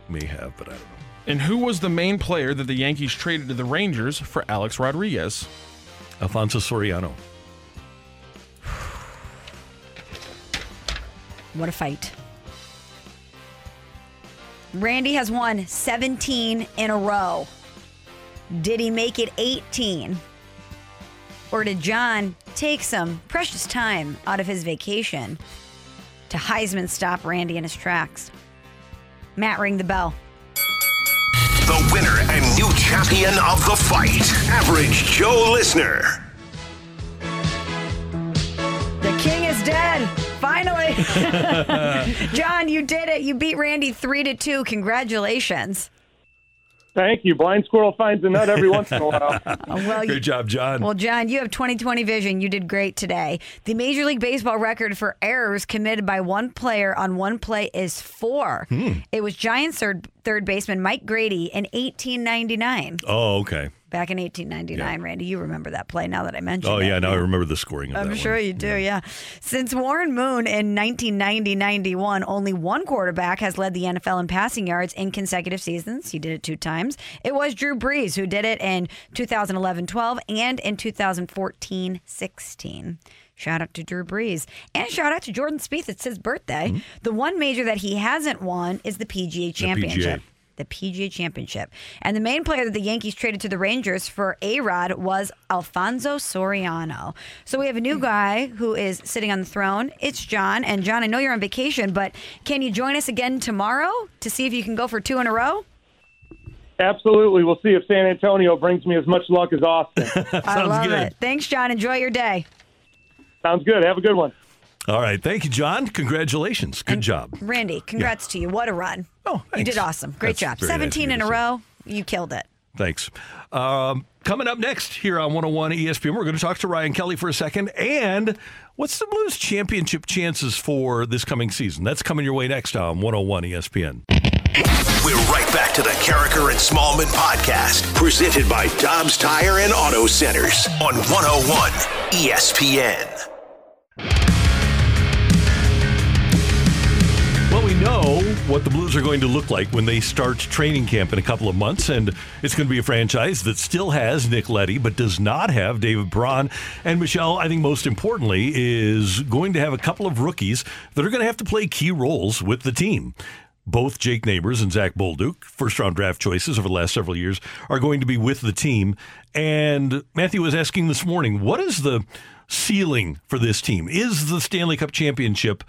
May have, but I don't know. And who was the main player that the Yankees traded to the Rangers for Alex Rodriguez? Alfonso Soriano. What a fight. Randy has won 17 in a row. Did he make it 18? Or did John take some precious time out of his vacation to Heisman stop Randy in his tracks? Matt, ring the bell. The winner and new champion of the fight, Average Joe Listener. The king is dead. Finally. John, you did it. You beat Randy 3 to 2. Congratulations. Thank you. Blind squirrel finds a nut every once in a while. well, you- Good job, John. Well, John, you have 20/20 vision. You did great today. The Major League Baseball record for errors committed by one player on one play is four. Hmm. It was Giants third third baseman Mike Grady in 1899. oh, okay. Back in 1899, Randy, you remember that play now that I mentioned it. Oh, it. yeah. Now I remember the scoring of I'm sure one. you do, yeah. Since Warren Moon in 1990-91, only one quarterback has led the NFL in passing yards in consecutive seasons. He did it two times. It was Drew Brees who did it in 2011-12 and in 2014-16. Shout out to Drew Brees. And shout out to Jordan Spieth. It's his birthday. Mm-hmm. The one major that he hasn't won is the PGA Championship PGA. The PGA Championship. And the main player that the Yankees traded to the Rangers for A Rod was Alfonso Soriano. So we have a new hmm. guy who is sitting on the throne. It's John. And John, I know you're on vacation, but can you join us again tomorrow to see if you can go for two in a row? Absolutely. We'll see if San Antonio brings me as much luck as Austin. I love it. Thanks, John. Enjoy your day. Sounds good. Have a good one. All right. Thank you, John. Congratulations. Good job. Randy, congrats to you. What a run. Oh, You did awesome. Great That's job. very nice 17 in a row. You killed it. Thanks. Um, coming up next here on 101 ESPN, we're going to talk to Ryan Kelly for a second. And what's the Blues championship chances for this coming season? That's coming your way next on 101 ESPN. We're right back to the Karraker and Smallmon podcast, presented by Dobbs Tire and Auto Centers on 101 ESPN. Know what the Blues are going to look like when they start training camp in a couple of months, and it's going to be a franchise that still has Nick Leddy, but does not have David Braun. And Michelle, I think most importantly, is going to have a couple of rookies that are going to have to play key roles with the team. Both Jake Neighbors and Zach Bolduc, first round draft choices over the last several years, are going to be with the team. And Matthew was asking this morning, what is the ceiling for this team? Is the Stanley Cup championship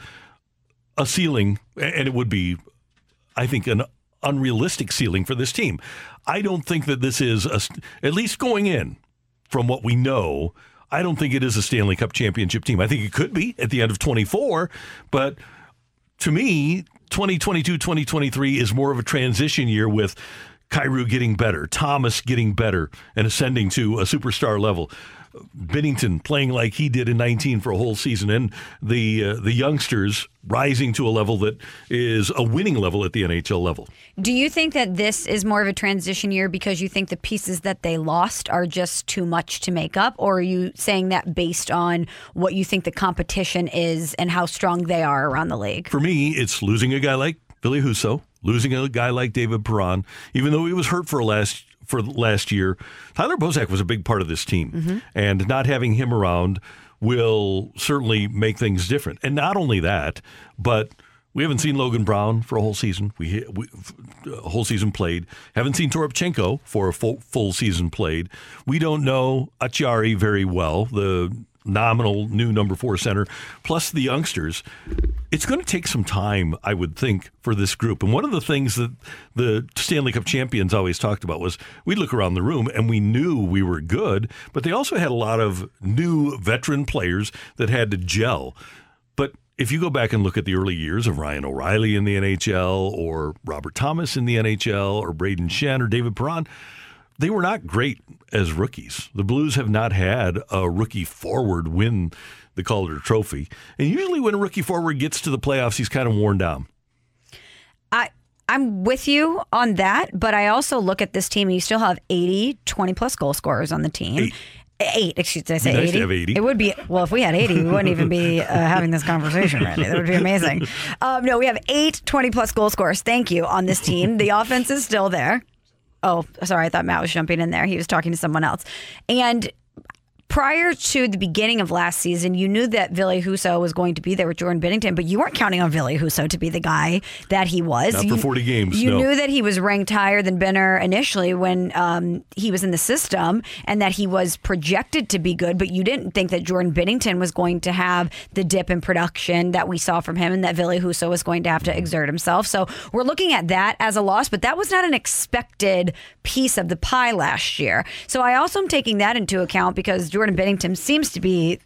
a ceiling, and it would be, I think, an unrealistic ceiling for this team. I don't think that this is, a, at least going in from what we know, I don't think it is a Stanley Cup championship team. I think it could be at the end of 24, but to me, 2022 2023 is more of a transition year with Kyrou getting better, Thomas getting better and ascending to a superstar level. Binnington playing like he did in 19 for a whole season, and the uh, the youngsters rising to a level that is a winning level at the NHL level. Do you think that this is more of a transition year because you think the pieces that they lost are just too much to make up? Or are you saying that based on what you think the competition is and how strong they are around the league? For me, it's losing a guy like Billy Husso, losing a guy like David Perron, even though he was hurt for last for last year. Tyler Bozak was a big part of this team, mm-hmm. and not having him around will certainly make things different. And not only that, but we haven't seen Logan Brown for a whole season. We, we a whole season played. Haven't seen Toropchenko for a full full season played. We don't know Acciari very well. The nominal new number four center, plus the youngsters. It's going to take some time, I would think, for this group. And one of the things that the Stanley Cup champions always talked about was we'd look around the room and we knew we were good, but they also had a lot of new veteran players that had to gel. But if you go back and look at the early years of Ryan O'Reilly in the NHL or Robert Thomas in the NHL or Brayden Schenn or David Perron, they were not great as rookies. The Blues have not had a rookie forward win the Calder Trophy. And usually when a rookie forward gets to the playoffs, he's kind of worn down. I I'm with you on that, but I also look at this team and you still have 80 20 plus goal scorers on the team. Eight. Eight, excuse me, I say Be nice 80? to have 80. It would be, well, if we had 80, we wouldn't even be uh, having this conversation, Randy. That would be amazing. Um, no, we have eight 20 plus goal scorers. Thank you on this team. The offense is still there. Oh, sorry. I thought Matt was jumping in there. He was talking to someone else. And prior to the beginning of last season, you knew that Billy Husso was going to be there with Jordan Binnington, but you weren't counting on Billy Husso to be the guy that he was. Not for You- 40 games, You no. knew that he was ranked higher than Benner initially when um, he was in the system and that he was projected to be good, but you didn't think that Jordan Binnington was going to have the dip in production that we saw from him and that Billy Husso was going to have to exert himself. So we're looking at that as a loss, but that was not an expected piece of the pie last year. So I also am taking that into account because Jordan Binnington seems to be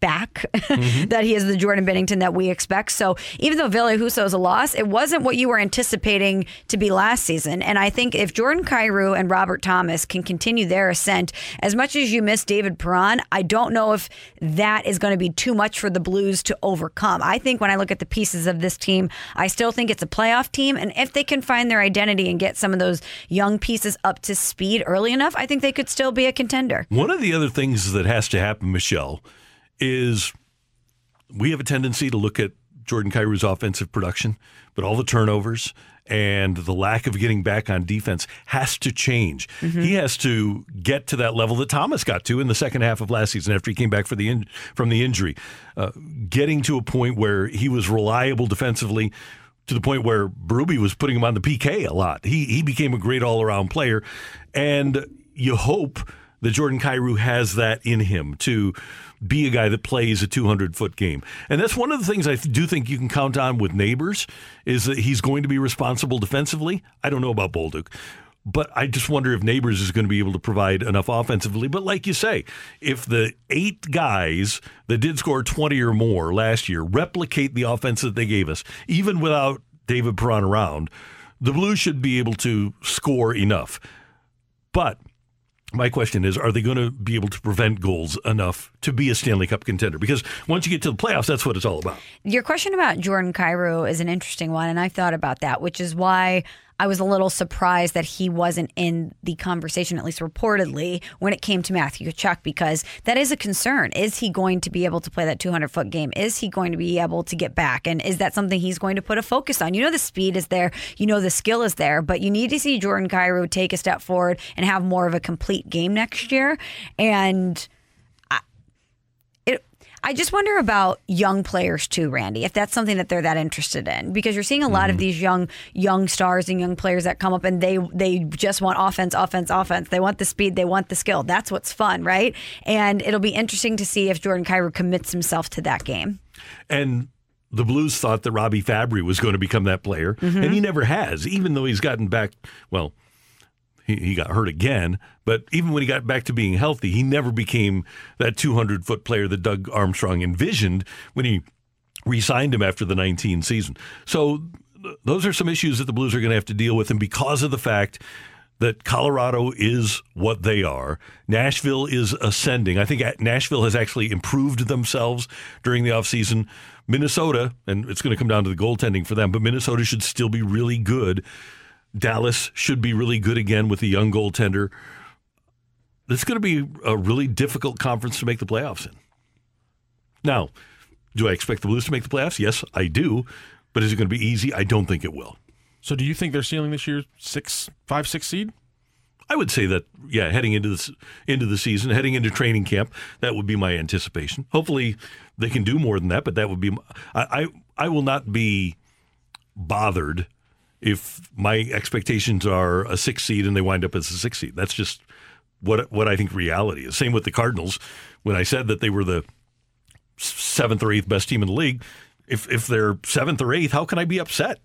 back mm-hmm. that he is the Jordan Binnington that we expect. So even though Ville Husso is a loss, it wasn't what you were anticipating to be last season. And I think if Jordan Kyrou and Robert Thomas can continue their ascent, as much as you miss David Perron, I don't know if that is going to be too much for the Blues to overcome. I think when I look at the pieces of this team, I still think it's a playoff team. And if they can find their identity and get some of those young pieces up to speed early enough, I think they could still be a contender. One of the other things that has to happen, Michelle, is we have a tendency to look at Jordan Kyrou's offensive production, but all the turnovers and the lack of getting back on defense has to change. He has to get to that level that Thomas got to in the second half of last season after he came back for the in, from the injury, uh, getting to a point where he was reliable defensively. To the point where Berube was putting him on the PK a lot. He he became a great all around player, and you hope that Jordan Kyrou has that in him to be a guy that plays a 200 foot game. And that's one of the things I do think you can count on with neighbors is that he's going to be responsible defensively. I don't know about Bolduc. But I just wonder if Neighbors is going to be able to provide enough offensively. But like you say, if the eight guys that did score 20 or more last year replicate the offense that they gave us, even without David Perron around, the Blues should be able to score enough. But my question is, are they going to be able to prevent goals enough to be a Stanley Cup contender? Because once you get to the playoffs, that's what it's all about. Your question about Jordan Kyrou is an interesting one, and I've thought about that, which is why I was a little surprised that he wasn't in the conversation, at least reportedly, when it came to Matthew Tkachuk, because that is a concern. Is he going to be able to play that 200 foot game? Is he going to be able to get back? And is that something he's going to put a focus on? You know, the speed is there, you know, the skill is there, but you need to see Jordan Kyrou take a step forward and have more of a complete game next year. And I just wonder about young players too, Randy, if that's something that they're that interested in, because you're seeing a lot of these young young stars and young players that come up and they they just want offense, offense, offense. They want the speed, they want the skill. That's what's fun, right? And it'll be interesting to see if Jordan Kyrou commits himself to that game. And the Blues thought that Robby Fabbri was going to become that player, Mhm. and he never has, even though he's gotten back. Well, he, he got hurt again, but even when he got back to being healthy, he never became that 200 foot player that Doug Armstrong envisioned when he re signed him after the 19 season. So those are some issues that the Blues are going to have to deal with, and because of the fact that Colorado is what they are. Nashville is ascending. I think uh, Nashville has actually improved themselves during the offseason. Minnesota, and it's going to come down to the goaltending for them, but Minnesota should still be really good. Dallas should be really good again with the young goaltender. It's going to be a really difficult conference to make the playoffs in. Now, do I expect the Blues to make the playoffs? Yes, I do. But is it going to be easy? I don't think it will. So, do you think they're ceiling this year six, five, six seed? I would say that, yeah, heading into this into the season, heading into training camp, that would be my anticipation. Hopefully, they can do more than that, but that would be. I I, I will not be bothered if my expectations are a six seed and they wind up as a six seed. That's just what what I think reality is. Same with the Cardinals. When I said that they were the seventh or eighth best team in the league, if if they're seventh or eighth, how can I be upset?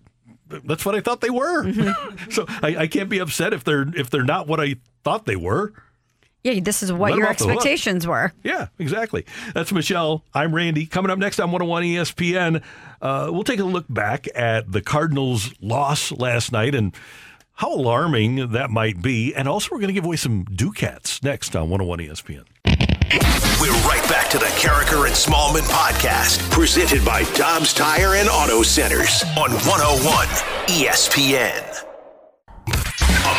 That's what I thought they were. Mm-hmm. so I, I can't be upset if they're if they're not what I thought they were. Yeah, this is what Let 'em your off the hook. expectations were. Yeah, exactly. That's Michelle. I'm Randy. Coming up next on 101 ESPN, uh, we'll take a look back at the Cardinals' loss last night and how alarming that might be. And also, we're going to give away some Ducats next on 101 ESPN. We're right back to the Karraker and Smallmon podcast, presented by Dobbs Tire and Auto Centers on 101 ESPN.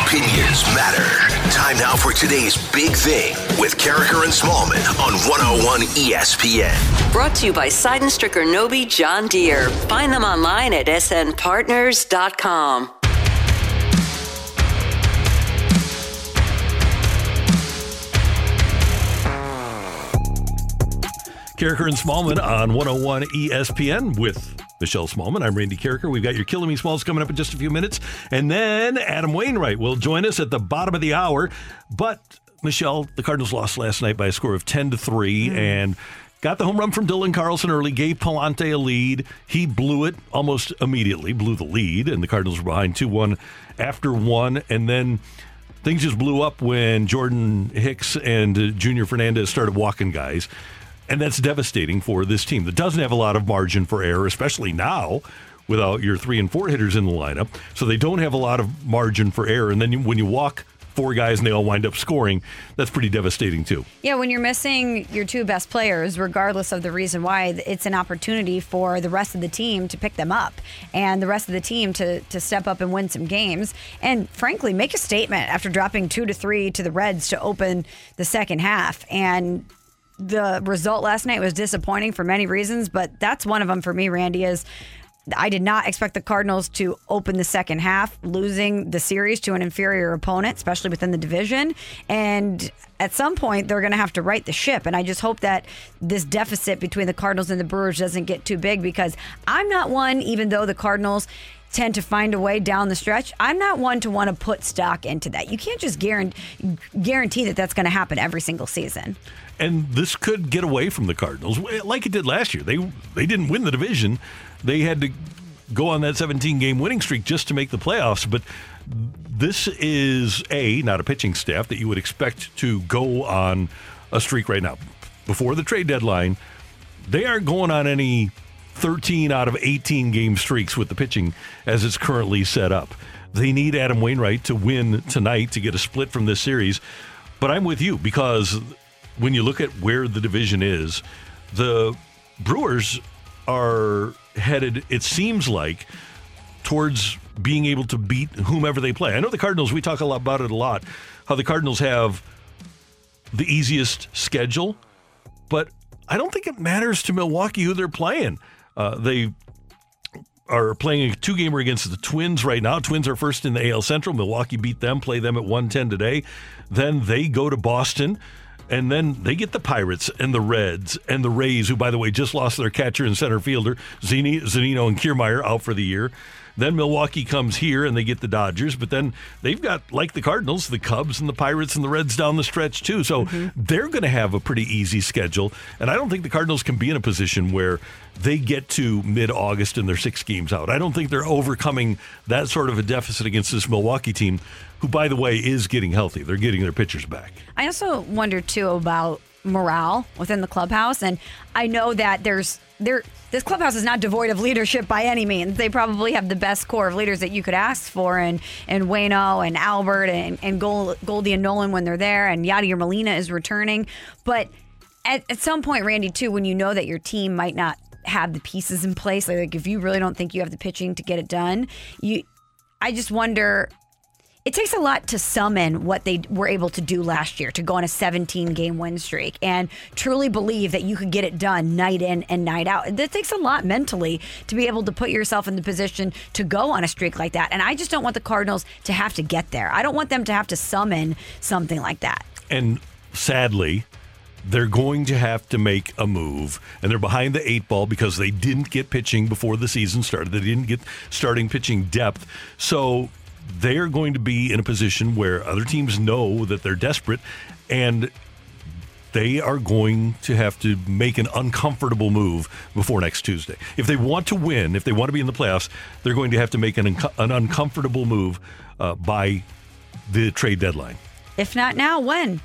Opinions matter. Time now for today's big thing with Karraker and Smallmon on 101 ESPN. Brought to you by Sydenstricker Nobbe John Deere. Find them online at snpartners.com. Karraker and Smallmon on 101 ESPN with Michelle Smallmon. I'm Randy Karraker. We've got your Killing Me Smalls coming up in just a few minutes. And then Adam Wainwright will join us at the bottom of the hour. But, Michelle, the Cardinals lost last night by a score of 10 to 3 hmm. and got the home run from Dylan Carlson early, gave Pallante a lead. He blew it almost immediately, blew the lead, and the Cardinals were behind 2 1 after one. And then things just blew up when Jordan Hicks and Junior Fernandez started walking guys. And that's devastating for this team that doesn't have a lot of margin for error, especially now without your three and four hitters in the lineup. So they don't have a lot of margin for error. And then when you walk four guys and they all wind up scoring, that's pretty devastating too. Yeah, when you're missing your two best players, regardless of the reason why, it's an opportunity for the rest of the team to pick them up and the rest of the team to, to step up and win some games. And frankly, make a statement after dropping two to three to the Reds to open the second half. And the result last night was disappointing for many reasons, but that's one of them for me, Randy, is I did not expect the Cardinals to open the second half losing the series to an inferior opponent, especially within the division. And at some point, they're going to have to right the ship. And I just hope that this deficit between the Cardinals and the Brewers doesn't get too big because I'm not one, even though the Cardinals tend to find a way down the stretch. I'm not one to want to put stock into that. You can't just guarantee, guarantee that that's going to happen every single season. And this could get away from the Cardinals eh, like it did last year. They they didn't win the division. They had to go on that 17 game winning streak just to make the playoffs, but this is a not a pitching staff that you would expect to go on a streak right now. Before the trade deadline, they aren't going on any 13 out of 18 game streaks with the pitching as it's currently set up. They need Adam Wainwright to win tonight to get a split from this series. But I'm with you because when you look at where the division is, the Brewers are headed, it seems like, towards being able to beat whomever they play. I know the Cardinals, we talk a lot about it a lot, how the Cardinals have the easiest schedule, but I don't think it matters to Milwaukee who they're playing. Uh, they are playing a two gamer against the Twins right now. Twins are first in the AL Central. Milwaukee beat them, play them at 110 today. Then they go to Boston. And then they get the Pirates and the Reds and the Rays, who, by the way, just lost their catcher and center fielder, Zini, Zunino and Kiermaier, out for the year. Then Milwaukee comes here and they get the Dodgers, but then they've got, like the Cardinals, the Cubs and the Pirates and the Reds down the stretch, too. So mm-hmm. they're going to have a pretty easy schedule. And I don't think the Cardinals can be in a position where they get to mid August and they're six games out. I don't think they're overcoming that sort of a deficit against this Milwaukee team who, by the way, is getting healthy. They're getting their pitchers back. I also wonder, too, about morale within the clubhouse. And I know that there's there this clubhouse is not devoid of leadership by any means. They probably have the best core of leaders that you could ask for, and and Wayno and Albert and and Goldie and Nolan when they're there, and Yadier Molina is returning. But at, at some point, Randy, too, when you know that your team might not have the pieces in place, like, like if you really don't think you have the pitching to get it done, you, I just wonder it takes a lot to summon what they were able to do last year to go on a 17 game win streak and truly believe that you could get it done night in and night out. It takes a lot mentally to be able to put yourself in the position to go on a streak like that. And I just don't want the Cardinals to have to get there. I don't want them to have to summon something like that. And sadly, they're going to have to make a move, and they're behind the eight ball because they didn't get pitching before the season started. They didn't get starting pitching depth. So they are going to be in a position where other teams know that they're desperate and they are going to have to make an uncomfortable move before next Tuesday. If they want to win, if they want to be in the playoffs, they're going to have to make an, an uncomfortable move uh, by the trade deadline. If not now, when?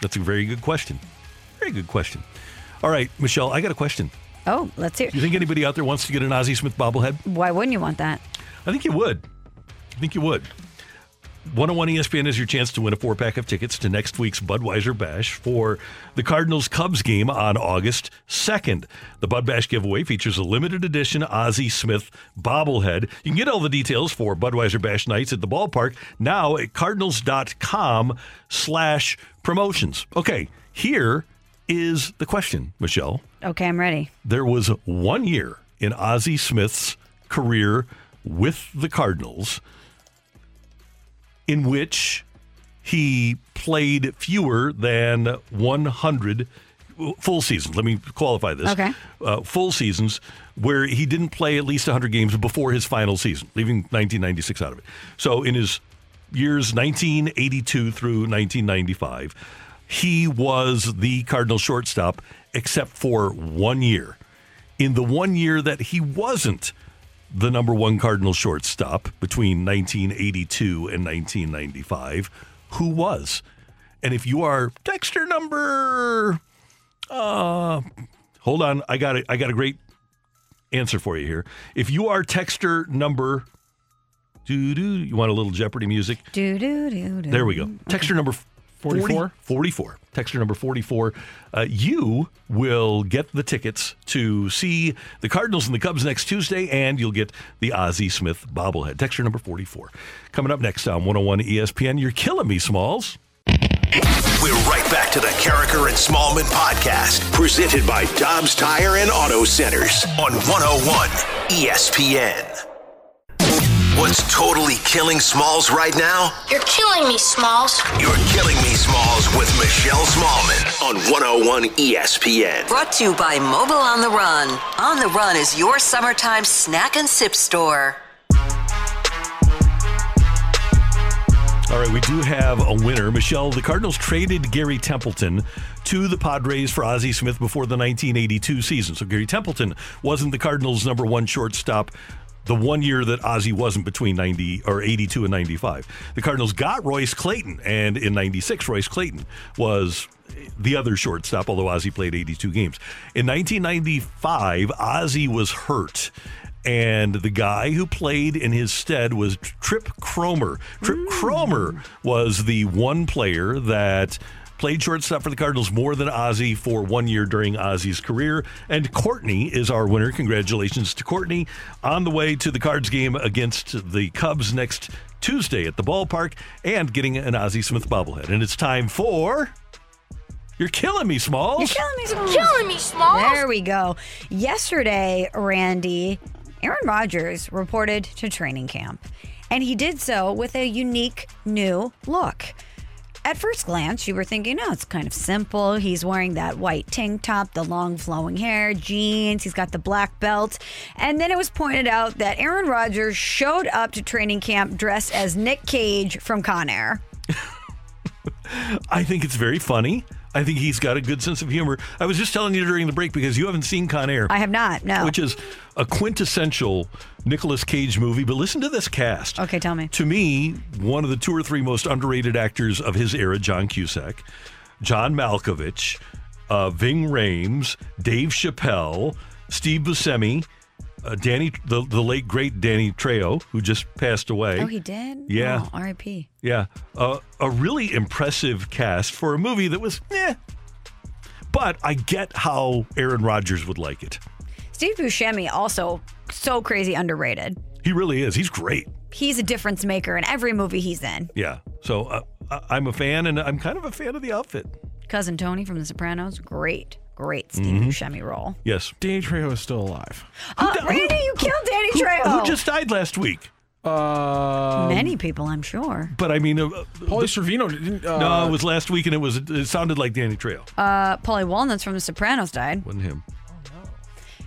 That's a very good question. Very good question. All right, Michelle, I got a question. Oh, let's hear. Do You think anybody out there wants to get an Ozzie Smith bobblehead? Why wouldn't you want that? I think you would. Think you would. 101 ESPN is your chance to win a four pack of tickets to next week's Budweiser Bash for the Cardinals Cubs game on August 2nd. The Bud Bash giveaway features a limited edition Ozzie Smith bobblehead. You can get all the details for Budweiser Bash nights at the ballpark now at cardinals.com slash promotions. Okay, here is the question, Michelle. Okay, I'm ready. There was one year in Ozzie Smith's career with the Cardinals in which he played fewer than 100 full seasons. Let me qualify this. Okay. Uh, full seasons where he didn't play at least 100 games before his final season, leaving 1996 out of it. So in his years 1982 through 1995, he was the Cardinal shortstop except for one year. In the one year that he wasn't the number one Cardinal shortstop between 1982 and 1995. Who was? And if you are Texter number, uh, hold on, I got it. I got a great answer for you here. If you are Texter number, do do, you want a little Jeopardy music? Do do do do. There we go. Texture number 44? 44. Texture number 44. Uh, you will get the tickets to see the Cardinals and the Cubs next Tuesday, and you'll get the Ozzie Smith bobblehead. Texture number 44. Coming up next on 101 ESPN. You're killing me, Smalls. We're right back to the Karraker and Smallmon podcast, presented by Dobbs Tire and Auto Centers on 101 ESPN. What's totally killing Smalls right now? You're killing me, Smalls. You're killing me, Smalls, with Michelle Smallmon on 101 ESPN. Brought to you by Mobil on the Run. On the Run is your summertime snack and sip store. All right, we do have a winner. Michelle, the Cardinals traded Gary Templeton to the Padres for Ozzie Smith before the 1982 season. So Gary Templeton wasn't the Cardinals' number one shortstop the one year that Ozzie wasn't between 90 or 82 and 95. The Cardinals got Royce Clayton, and in 96, Royce Clayton was the other shortstop, although Ozzie played 82 games. In 1995, Ozzie was hurt. And the guy who played in his stead was Trip Cromer. Trip mm. Cromer was the one player that played shortstop for the Cardinals more than Ozzie for one year during Ozzie's career. And Courtney is our winner. Congratulations to Courtney on the way to the Cards game against the Cubs next Tuesday at the ballpark and getting an Ozzie Smith bobblehead. And it's time for. You're killing me, Smalls. You're killing me, Smalls. Killing me, Smalls. There we go. Yesterday, Randy, Aaron Rodgers reported to training camp, and he did so with a unique new look. At first glance, you were thinking, oh, it's kind of simple. He's wearing that white tank top, the long flowing hair, jeans, he's got the black belt. And then it was pointed out that Aaron Rodgers showed up to training camp dressed as Nick Cage from Con Air. I think it's very funny. I think he's got a good sense of humor. I was just telling you during the break because you haven't seen Con Air. I have not, no. Which is a quintessential Nicolas Cage movie. But listen to this cast. Okay, tell me. To me, one of the two or three most underrated actors of his era, John Cusack, John Malkovich, uh, Ving Rhames, Dave Chappelle, Steve Buscemi, uh, Danny, the, the late great Danny Trejo, who just passed away. Oh, he did? Yeah. Oh, R.I.P. Yeah, uh, a really impressive cast for a movie that was, eh. But I get how Aaron Rodgers would like it. Steve Buscemi also so crazy underrated. He really is. He's great. He's a difference maker in every movie he's in. Yeah. So uh, I- I'm a fan, and I'm kind of a fan of the outfit. Cousin Tony from The Sopranos, great, great Steve Mhm. Buscemi role. Yes. Danny Trejo is still alive. Uh, Randy, you killed Danny Who, Trejo. who just died last week? Uh, Many people, I'm sure. But I mean, uh, Paulie Sorvino didn't. Uh, no, it was last week, and it was it sounded like Danny Trejo. Uh, Paulie Walnuts from The Sopranos died. Wasn't him.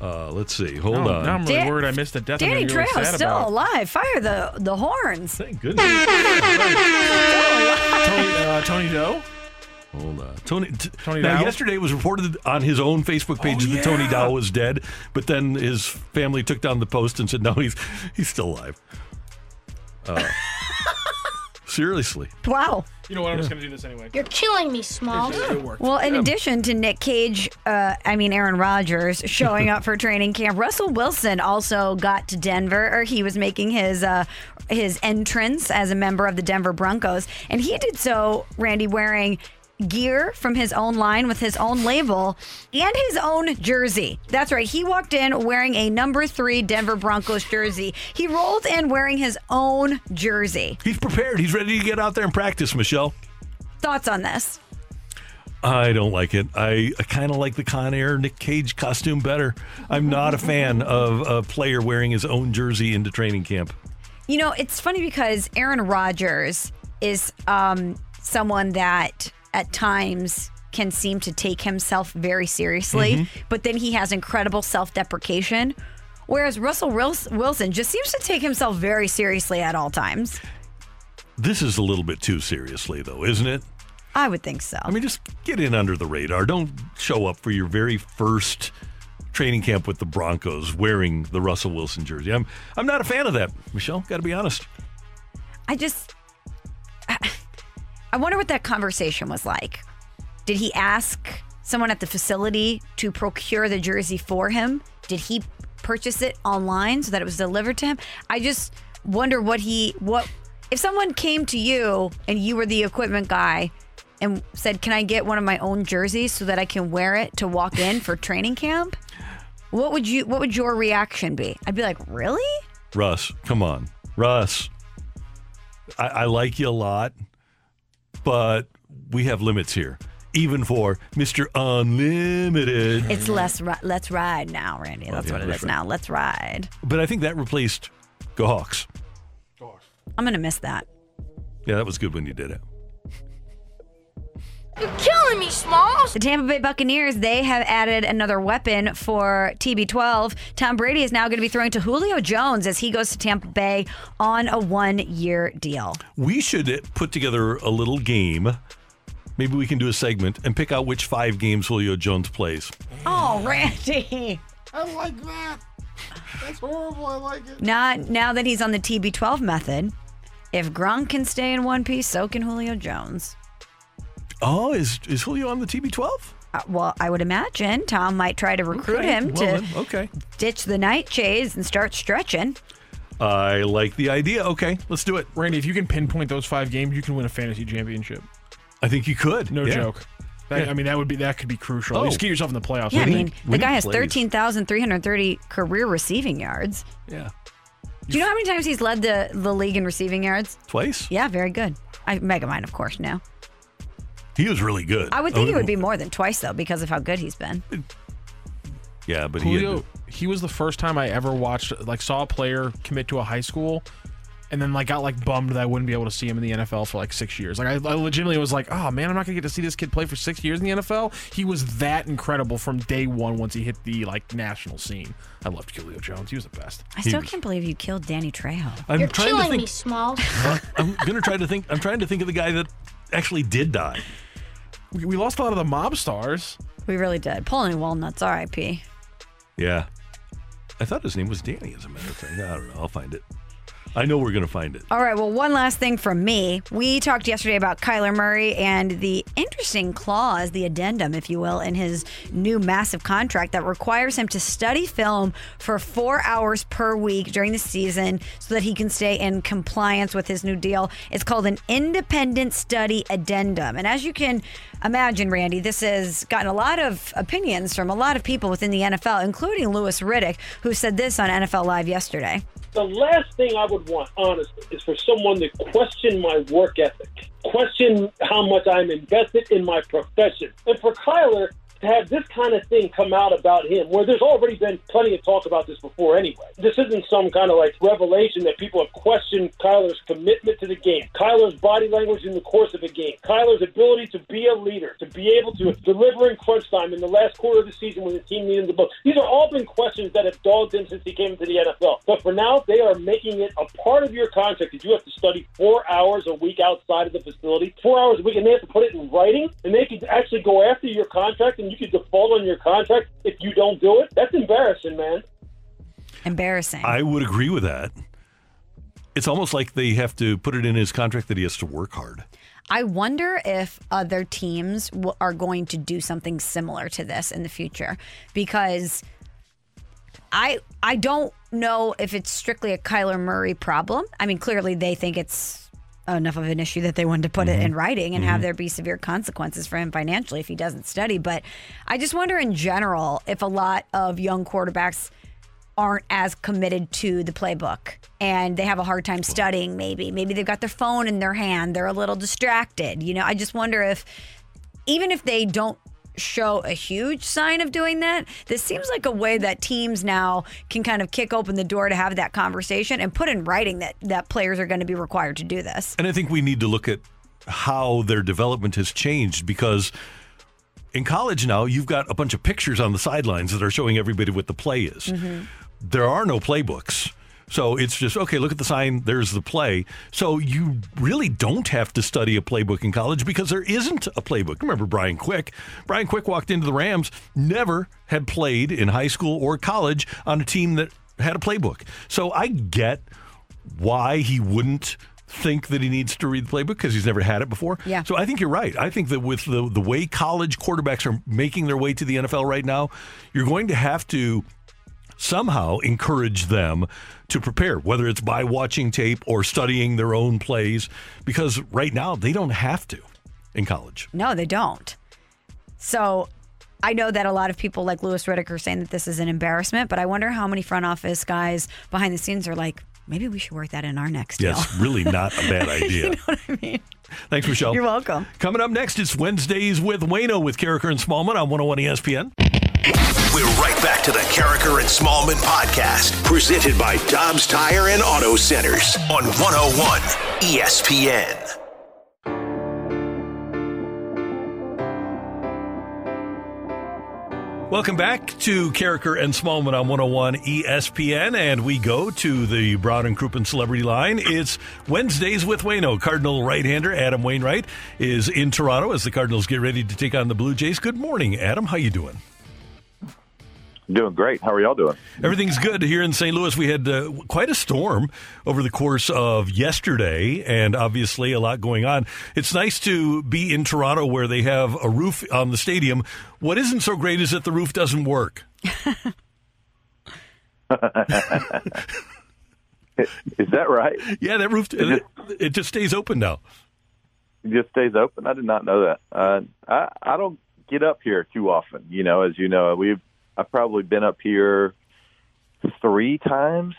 Uh, let's see. Hold now, on. now I'm really Dan- worried I missed the death. I'm Danny gonna really still about. alive. Fire the the horns. Thank goodness. Tony, uh, Tony Dow. Hold on. Tony, t- Tony now, Dow? yesterday it was reported on his own Facebook page Oh, that Tony yeah. Dow was dead, but then his family took down the post and said, no, he's he's still alive. Uh, seriously. Wow. You know what? I'm just gonna do this anyway. You're killing me, Small. Well, in addition to Nick Cage, uh, I mean Aaron Rodgers showing up for training camp, Russell Wilson also got to Denver, or he was making his uh, his entrance as a member of the Denver Broncos, and he did so, Randy, wearing gear from his own line with his own label and his own jersey. That's right. He walked in wearing a number three Denver Broncos jersey. He rolled in wearing his own jersey. He's prepared. He's ready to get out there and practice, Michelle. Thoughts on this? I don't like it. I, I kind of like the Con Air Nick Cage costume better. I'm not a fan of a player wearing his own jersey into training camp. You know, it's funny because Aaron Rodgers is um, someone that at times can seem to take himself very seriously, Mm-hmm. but then he has incredible self deprecation. Whereas Russell Wilson just seems to take himself very seriously at all times. This is a little bit too seriously, though, isn't it? I would think so. I mean, just get in under the radar. Don't show up for your very first training camp with the Broncos wearing the Russell Wilson jersey. I'm I'm not a fan of that, Michelle. Got to be honest. I just, I wonder what that conversation was like. Did he ask someone at the facility to procure the jersey for him? Did he purchase it online so that it was delivered to him? I just wonder what he, what, if someone came to you and you were the equipment guy and said, Can I get one of my own jerseys so that I can wear it to walk in for training camp? What would you, what would your reaction be? I'd be like, Really? Russ, come on, Russ. I, I like you a lot, but we have limits here, even for Mister Unlimited. It's less, ri- let's ride now, Randy. That's yeah, what it is ride. now. Let's ride. But I think that replaced Go Hawks. I'm gonna miss that. Yeah, that was good when you did it. You're killing me, Smalls. The Tampa Bay Buccaneers, they have added another weapon for TB12. Tom Brady is now going to be throwing to Julio Jones as he goes to Tampa Bay on a one year deal. We should put together a little game. Maybe we can do a segment and pick out which five games Julio Jones plays. Oh, Randy. I like that. That's horrible. I like it. Not now that he's on the TB12 method, if Gronk can stay in one piece, so can Julio Jones. Oh, is is Julio on the TB12? Uh, well, I would imagine Tom might try to recruit Okay, him well to then, okay. ditch the nightshades and start stretching. I like the idea. Okay, let's do it. Randy, if you can pinpoint those five games, you can win a fantasy championship. I think you could. No Yeah. joke. That, Yeah. I mean, that would be that could be crucial. Oh. Just get yourself in the playoffs. Yeah, I Winning- mean, the guy has 13,330 career receiving yards. Yeah. Do you know how many times he's led the, the league in receiving yards? Twice. Yeah, very good. I mega mine, of course, now. He was really good. I would think Oh, it would be oh. more than twice, though, because of how good he's been. Yeah, but he. Julio, Had, he was the first time I ever watched, like, saw a player commit to a high school, and then like got like bummed that I wouldn't be able to see him in the NFL for like six years. Like I, I legitimately was like, oh man, I'm not gonna get to see this kid play for six years in the NFL. He was that incredible from day one once he hit the like national scene. I loved Julio Jones. He was the best. I still can't believe you killed Danny Trejo. I'm You're trying to killing think. me, Smalls. I'm gonna try to think. I'm trying to think of the guy that actually did die. We, we lost a lot of the mob stars. We really did. Paulie Walnuts, R.I.P. Yeah, I thought his name was Danny. As a matter of fact, I don't know. I'll find it. I know we're gonna find it. All right, well, one last thing from me. We talked yesterday about Kyler Murray and the interesting clause, the addendum, if you will, in his new massive contract that requires him to study film for four hours per week during the season so that he can stay in compliance with his new deal. It's called an independent study addendum. And as you can imagine, Randy, this has gotten a lot of opinions from a lot of people within the NFL, including Louis Riddick, who said this on NFL Live yesterday. The last thing I would want, honestly, is for someone to question my work ethic, question how much I'm invested in my profession. And for Kyler to have this kind of thing come out about him, where there's already been plenty of talk about this before anyway. This isn't some kind of like revelation that people have questioned Kyler's commitment to the game, Kyler's body language in the course of a game, Kyler's ability to be a leader, to be able to deliver in crunch time in the last quarter of the season when the team needed the ball. These are all been questions that have dogged him since he came into the NFL. But for now, they are making it a part of your contract that you have to study four hours a week outside of the facility, four hours a week, and they have to put it in writing, and they can actually go after your contract, and you could default on your contract if you don't do it. That's embarrassing, man. Embarrassing. I would agree with that. It's almost like they have to put it in his contract that he has to work hard. I wonder if other teams w- are going to do something similar to this in the future because I I don't know if it's strictly a Kyler Murray problem. I mean, clearly they think it's enough of an issue that they wanted to put it mm-hmm. in writing and have mm-hmm. there be severe consequences for him financially if he doesn't study. But I just wonder in general if a lot of young quarterbacks aren't as committed to the playbook and they have a hard time studying maybe. Maybe they've got their phone in their hand. They're a little distracted. You know i just wonder if even if they don't show a huge sign of doing that this seems like a way that teams now can kind of kick open the door to have that conversation and put in writing that that players are going to be required to do this And I think we need to look at how their development has changed because in college now, you've got a bunch of pictures on the sidelines that are showing everybody what the play is. Mm-hmm. There are no playbooks. So it's just, okay, look at the sign, there's the play. So you really don't have to study a playbook in college because there isn't a playbook. Remember Brian Quick? Brian Quick walked into the Rams, never had played in high school or college on a team that had a playbook. So I get why he wouldn't think that he needs to read the playbook because he's never had it before. Yeah. So I think you're right. I think that with the the way college quarterbacks are making their way to the NFL right now, you're going to have to somehow encourage them to prepare, whether it's by watching tape or studying their own plays, because right now they don't have to in college. No, they don't. So I know that a lot of people like Louis Riddick are saying that this is an embarrassment, but I wonder how many front office guys behind the scenes are like, maybe we should work that in our next deal. Yes, really not a bad idea. you know what I mean? Thanks, Michelle. You're welcome. Coming up next, it's Wednesdays with Wayno with Karraker and Smallmon on 101 ESPN. We're right back to the Karraker and Smallmon podcast, presented by Dobbs Tire and Auto Centers on 101 ESPN. Welcome back to Karraker and Smallmon on 101 ESPN, and we go to the Brown and Crouppen Celebrity Line. It's Wednesdays with Wayno. Cardinal right-hander Adam Wainwright is in Toronto as the Cardinals get ready to take on the Blue Jays. Good morning, Adam. How you doing? Doing great. How are y'all doing? Everything's good here in St. Louis. We had uh, quite a storm over the course of yesterday, and obviously a lot going on. It's nice to be in Toronto where they have a roof on the stadium. What isn't so great is that the roof doesn't work. Is that right? Yeah, that roof it, it just stays open now. It just stays open. I did not know that. Uh, I I don't get up here too often. You know, as you know, we've I've probably been up here three times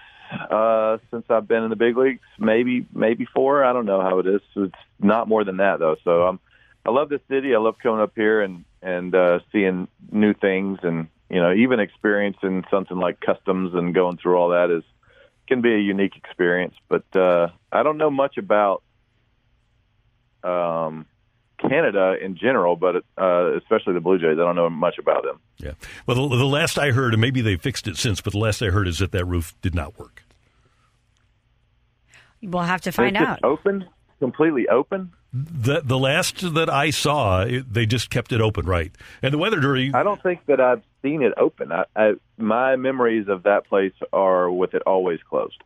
uh, since I've been in the big leagues. Maybe maybe four. I don't know how it is. It's not more than that though. So I'm I love the city. I love coming up here and and uh, seeing new things and you know even experiencing something like customs and going through all that is can be a unique experience. But uh, I don't know much about um, Canada in general, but uh, especially the Blue Jays. I don't know much about them. Yeah. Well, the, the last I heard, and maybe they fixed it since, but the last I heard is that that roof did not work. We'll have to find It's out. Open, completely open. The the last that I saw, it, they just kept it open, right? And the weather during I don't think that I've seen it open. I, I, my memories of that place are with it always closed.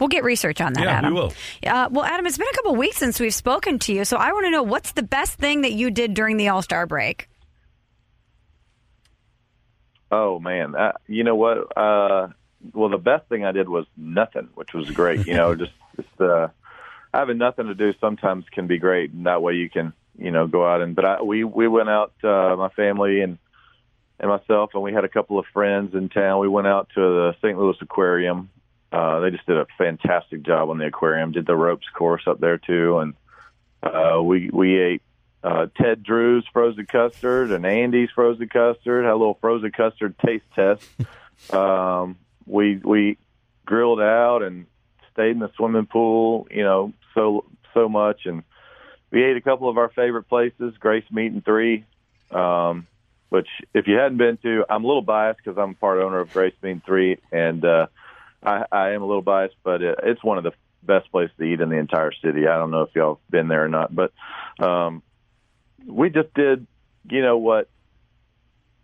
We'll get research on that, Yeah, we Adam. will. Uh, well, Adam, it's been a couple weeks since we've spoken to you, so I want to know what's the best thing that you did during the All Star break. Oh man, uh, you know what? Uh, well, the best thing I did was nothing, which was great. You know, just just uh, having nothing to do sometimes can be great, and that way you can you know go out and. But I, we we went out, uh, my family and and myself, and we had a couple of friends in town. We went out to the St. Louis Aquarium. Uh, they just did a fantastic job on the aquarium. Did the ropes course up there too, and uh, we we ate uh, Ted Drewes frozen custard and Andy's frozen custard. Had a little frozen custard taste test. um, we we grilled out and stayed in the swimming pool. You know, so so much, and we ate a couple of our favorite places. Grace Meat and Three, um, which if you hadn't been to, I'm a little biased because I'm part owner of Grace Meat and Three, and uh, I, I am a little biased, but it, it's one of the best places to eat in the entire city. I don't know if y'all have been there or not, but um, we just did, you know what,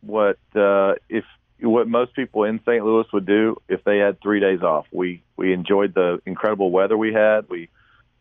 what uh, if what most people in St. Louis would do if they had three days off. We we enjoyed the incredible weather we had. We,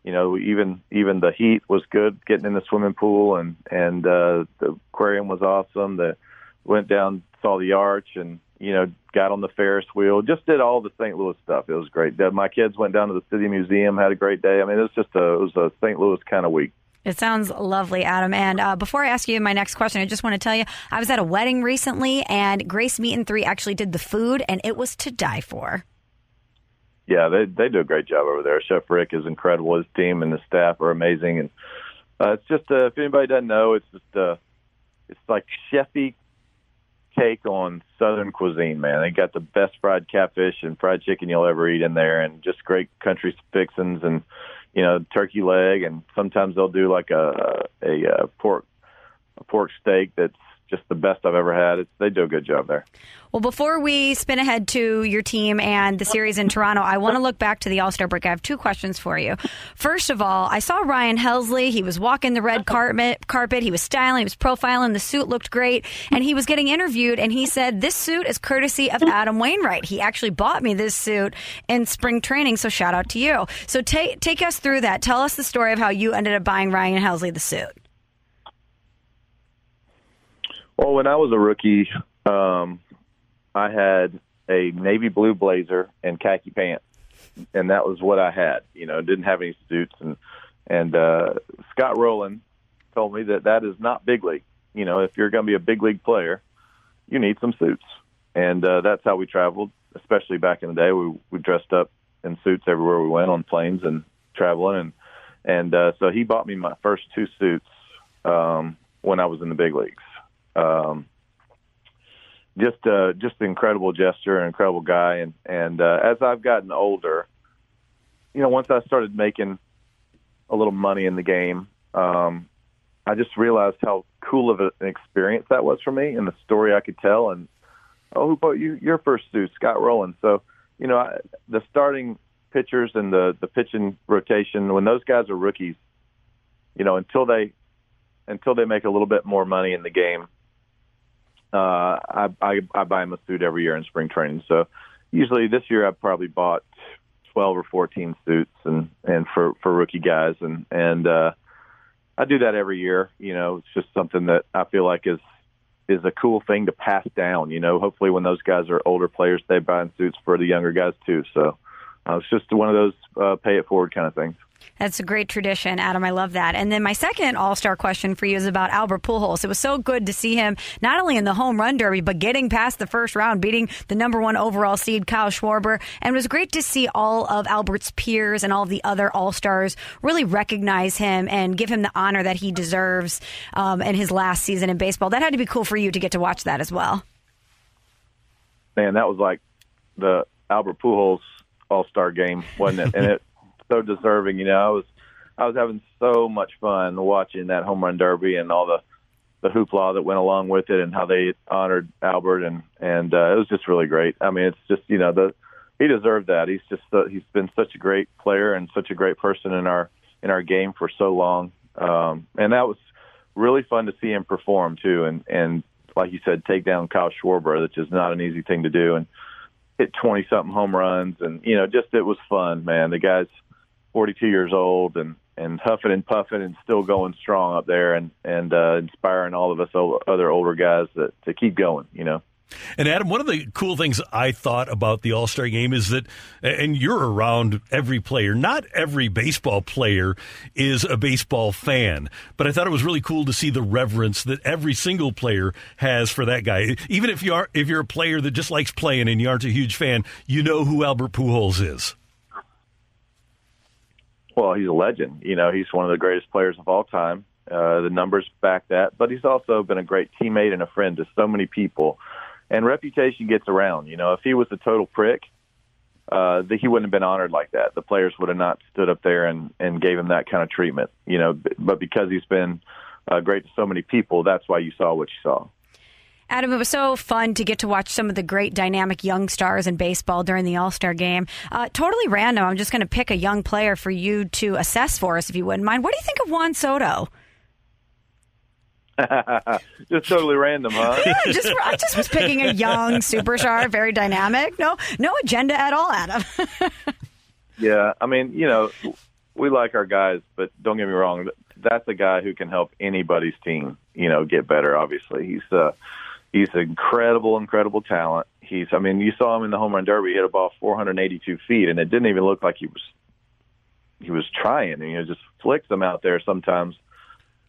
you know, we even even the heat was good. Getting in the swimming pool and and uh, the aquarium was awesome. The went down saw the arch and you know got on the Ferris wheel. Just did all the St. Louis stuff. It was great. My kids went down to the city museum, had a great day. I mean, it was just a it was a St. Louis kind of week. It sounds lovely, Adam. And uh, before I ask you my next question, I just want to tell you I was at a wedding recently, and Grace Meat and Three actually did the food, and it was to die for. yeah, they they do a great job over there. Chef Rick is incredible. His team and the staff are amazing, and uh, it's just uh, if anybody doesn't know, it's just uh, it's like chefy take on Southern cuisine. Man, they got the best fried catfish and fried chicken you'll ever eat in there, and just great country fixins and you know turkey leg, and sometimes they'll do like a a, a pork a pork steak that's just the best I've ever had. It's, they do a good job there. Well, before we spin ahead to your team and the series in Toronto, I want to look back to the All Star break. I have two questions for you. First of all, I saw Ryan Helsley. He was walking the red carpet. Carpet. He was styling. He was profiling. The suit looked great, and he was getting interviewed. And he said, "This suit is courtesy of Adam Wainwright. He actually bought me this suit in spring training. So shout out to you. So take take us through that. Tell us the story of how you ended up buying Ryan Helsley the suit. Well, when I was a rookie, um, I had a navy blue blazer and khaki pants, and that was what I had. You know, didn't have any suits, and and uh, Scott Rolen told me that that is not big league. You know, if you're going to be a big league player, you need some suits, and uh, that's how we traveled. Especially back in the day, we we dressed up in suits everywhere we went on planes and traveling, and and uh, so he bought me my first two suits um, when I was in the big leagues um, just uh, just an incredible gesture, an incredible guy, and and uh, as I've gotten older, you know, once I started making a little money in the game, um, I just realized how cool of an experience that was for me, and the story I could tell. And oh, who bought you your first suit? Scott Rolen. So you know, I, the starting pitchers and the the pitching rotation when those guys are rookies, you know, until they until they make a little bit more money in the game, uh, I, I I buy him a suit every year in spring training. So usually this year I've probably bought twelve or fourteen suits and and for for rookie guys and and uh, I do that every year. You know, it's just something that I feel like is is a cool thing to pass down. You know, hopefully when those guys are older players, they buy suits for the younger guys too. So uh, it's just one of those uh, pay it forward kind of things. That's a great tradition, Adam. I love that. And then my second All Star question for you is about Albert Pujols. It was so good to see him not only in the home run derby, but getting past the first round, beating the number one overall seed Kyle Schwarber. And it was great to see all of Albert's peers and all of the other All Stars really recognize him and give him the honor that he deserves um, in his last season in baseball. That had to be cool for you to get to watch that as well. Man, that was like the Albert Pujols All Star game, wasn't it? and it so deserving. You know, I was I was having so much fun watching that home run derby and all the the hoopla that went along with it and how they honored Albert and and uh, it was just really great. I mean, it's just you know the he deserved that. He's just uh, he's been such a great player and such a great person in our in our game for so long. Um, and that was really fun to see him perform too. And and like you said, take down Kyle Schwarber, which is not an easy thing to do, and hit twenty something home runs. And you know, just it was fun, man. The guy's 42 years old and and huffing and puffing and still going strong up there and and uh, inspiring all of us other older guys that to keep going. You know. And Adam, one of the cool things I thought about the All Star game is that, and you're around every player. Not every baseball player is a baseball fan, but I thought it was really cool to see the reverence that every single player has for that guy. Even if you are, if you're a player that just likes playing and you aren't a huge fan, you know who Albert Pujols is. Well, he's a legend. You know, he's one of the greatest players of all time. Uh, the numbers back that, but he's also been a great teammate and a friend to so many people. And reputation gets around. You know, if he was a total prick, uh, the, he wouldn't have been honored like that. The players would have not stood up there and and gave him that kind of treatment. You know, but because he's been uh, great to so many people, that's why you saw what you saw. Adam, it was so fun to get to watch some of the great dynamic young stars in baseball during the All Star game. Uh, totally random. I'm just going to pick a young player for you to assess for us, if you wouldn't mind. What do you think of Juan Soto? just totally random, huh? yeah, just I just was picking a young superstar, very dynamic. No, no agenda at all, Adam. yeah, I mean, you know, we like our guys, but don't get me wrong. That's a guy who can help anybody's team, you know, get better. Obviously, he's uh, he's an incredible, incredible talent. He's, I mean, you saw him in the home run derby. He hit a ball 482 feet, and it didn't even look like he was he was trying. And, you know, just flicks them out there sometimes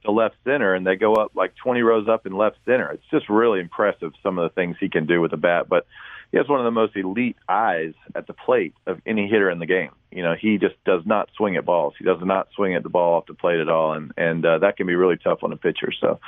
to left center, and they go up like 20 rows up in left center. It's just really impressive some of the things he can do with the bat. But he has one of the most elite eyes at the plate of any hitter in the game. You know, he just does not swing at balls. He does not swing at the ball off the plate at all, and and uh, that can be really tough on a pitcher. So,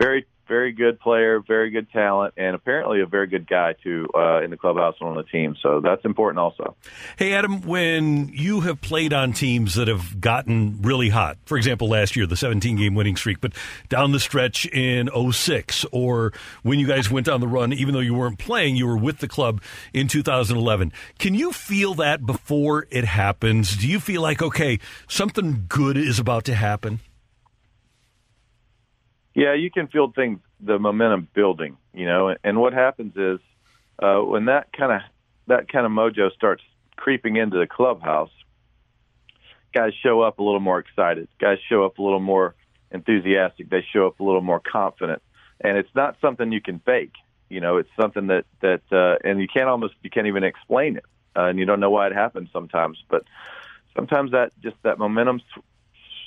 very very good player, very good talent, and apparently a very good guy too uh, in the clubhouse and on the team. So that's important also. Hey, Adam, when you have played on teams that have gotten really hot, for example, last year, the 17 game winning streak, but down the stretch in 06, or when you guys went on the run, even though you weren't playing, you were with the club in 2011. Can you feel that before it happens? Do you feel like, okay, something good is about to happen? Yeah, you can feel things, the momentum building, you know. And what happens is uh, when that kind of that kind of mojo starts creeping into the clubhouse, guys show up a little more excited. Guys show up a little more enthusiastic. They show up a little more confident, and it's not something you can fake. You know, it's something that that uh, and you can't almost you can't even explain it, uh, and you don't know why it happens sometimes. But sometimes that just that momentum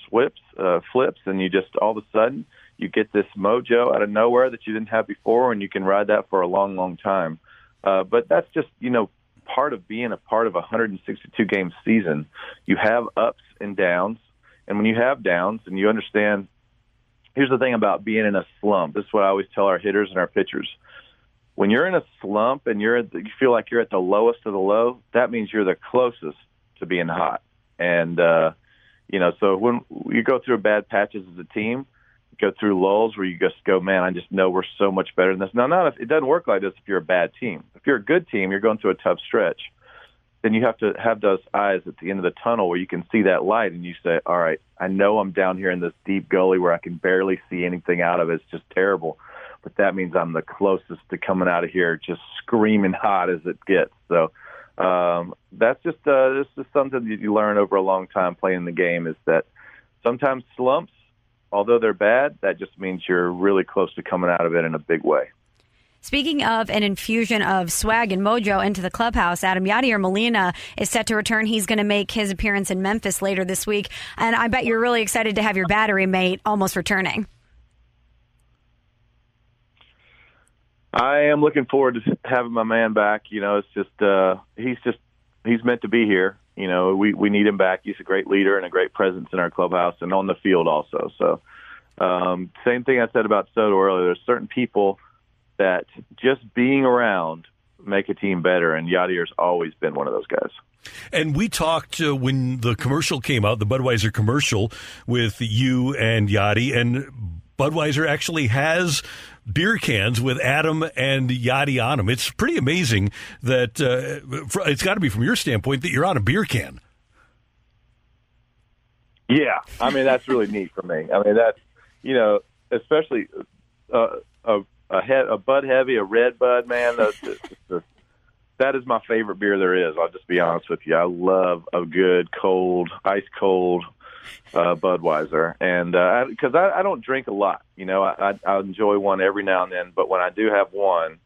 swips, uh, flips, and you just all of a sudden you get this mojo out of nowhere that you didn't have before, and you can ride that for a long, long time. Uh, but that's just you know part of being a part of a 162 game season. You have ups and downs, and when you have downs, and you understand. Here's the thing about being in a slump. This is what I always tell our hitters and our pitchers. When you're in a slump and you're you feel like you're at the lowest of the low, that means you're the closest to being hot. And uh, you know, so when you go through bad patches as a team, go through lulls where you just go, man, I just know we're so much better than this. No, no, it doesn't work like this if you're a bad team. If you're a good team, you're going through a tough stretch. Then you have to have those eyes at the end of the tunnel where you can see that light and you say, all right, I know I'm down here in this deep gully where I can barely see anything out of it. It's just terrible. but that means I'm the closest to coming out of here just screaming hot as it gets. So um, that's just uh, this is something that you learn over a long time playing the game is that sometimes slumps, although they're bad, that just means you're really close to coming out of it in a big way. Speaking of an infusion of swag and mojo into the clubhouse, Adam Yadier Molina is set to return. He's going to make his appearance in Memphis later this week. And I bet you're really excited to have your battery mate almost returning. I am looking forward to having my man back. You know, it's just uh, he's just he's meant to be here. You know, we we need him back. He's a great leader and a great presence in our clubhouse and on the field also. So, um, same thing I said about Soto earlier. There's certain people that just being around make a team better, and Yadier's always been one of those guys. And we talked uh, when the commercial came out, the Budweiser commercial with you and Yadi, and Budweiser actually has beer cans with Adam and Yadi on them. It's pretty amazing that uh, it's got to be from your standpoint that you're on a beer can. Yeah, I mean that's really neat for me. I mean that's you know especially uh, a a, he- a Bud Heavy, a Red Bud, man. That's, that's, that is my favorite beer there is. I'll just be honest with you. I love a good cold, ice cold uh, Budweiser, and because uh, I, I don't drink a lot, you know, I, I, I enjoy one every now and then. But when I do have one,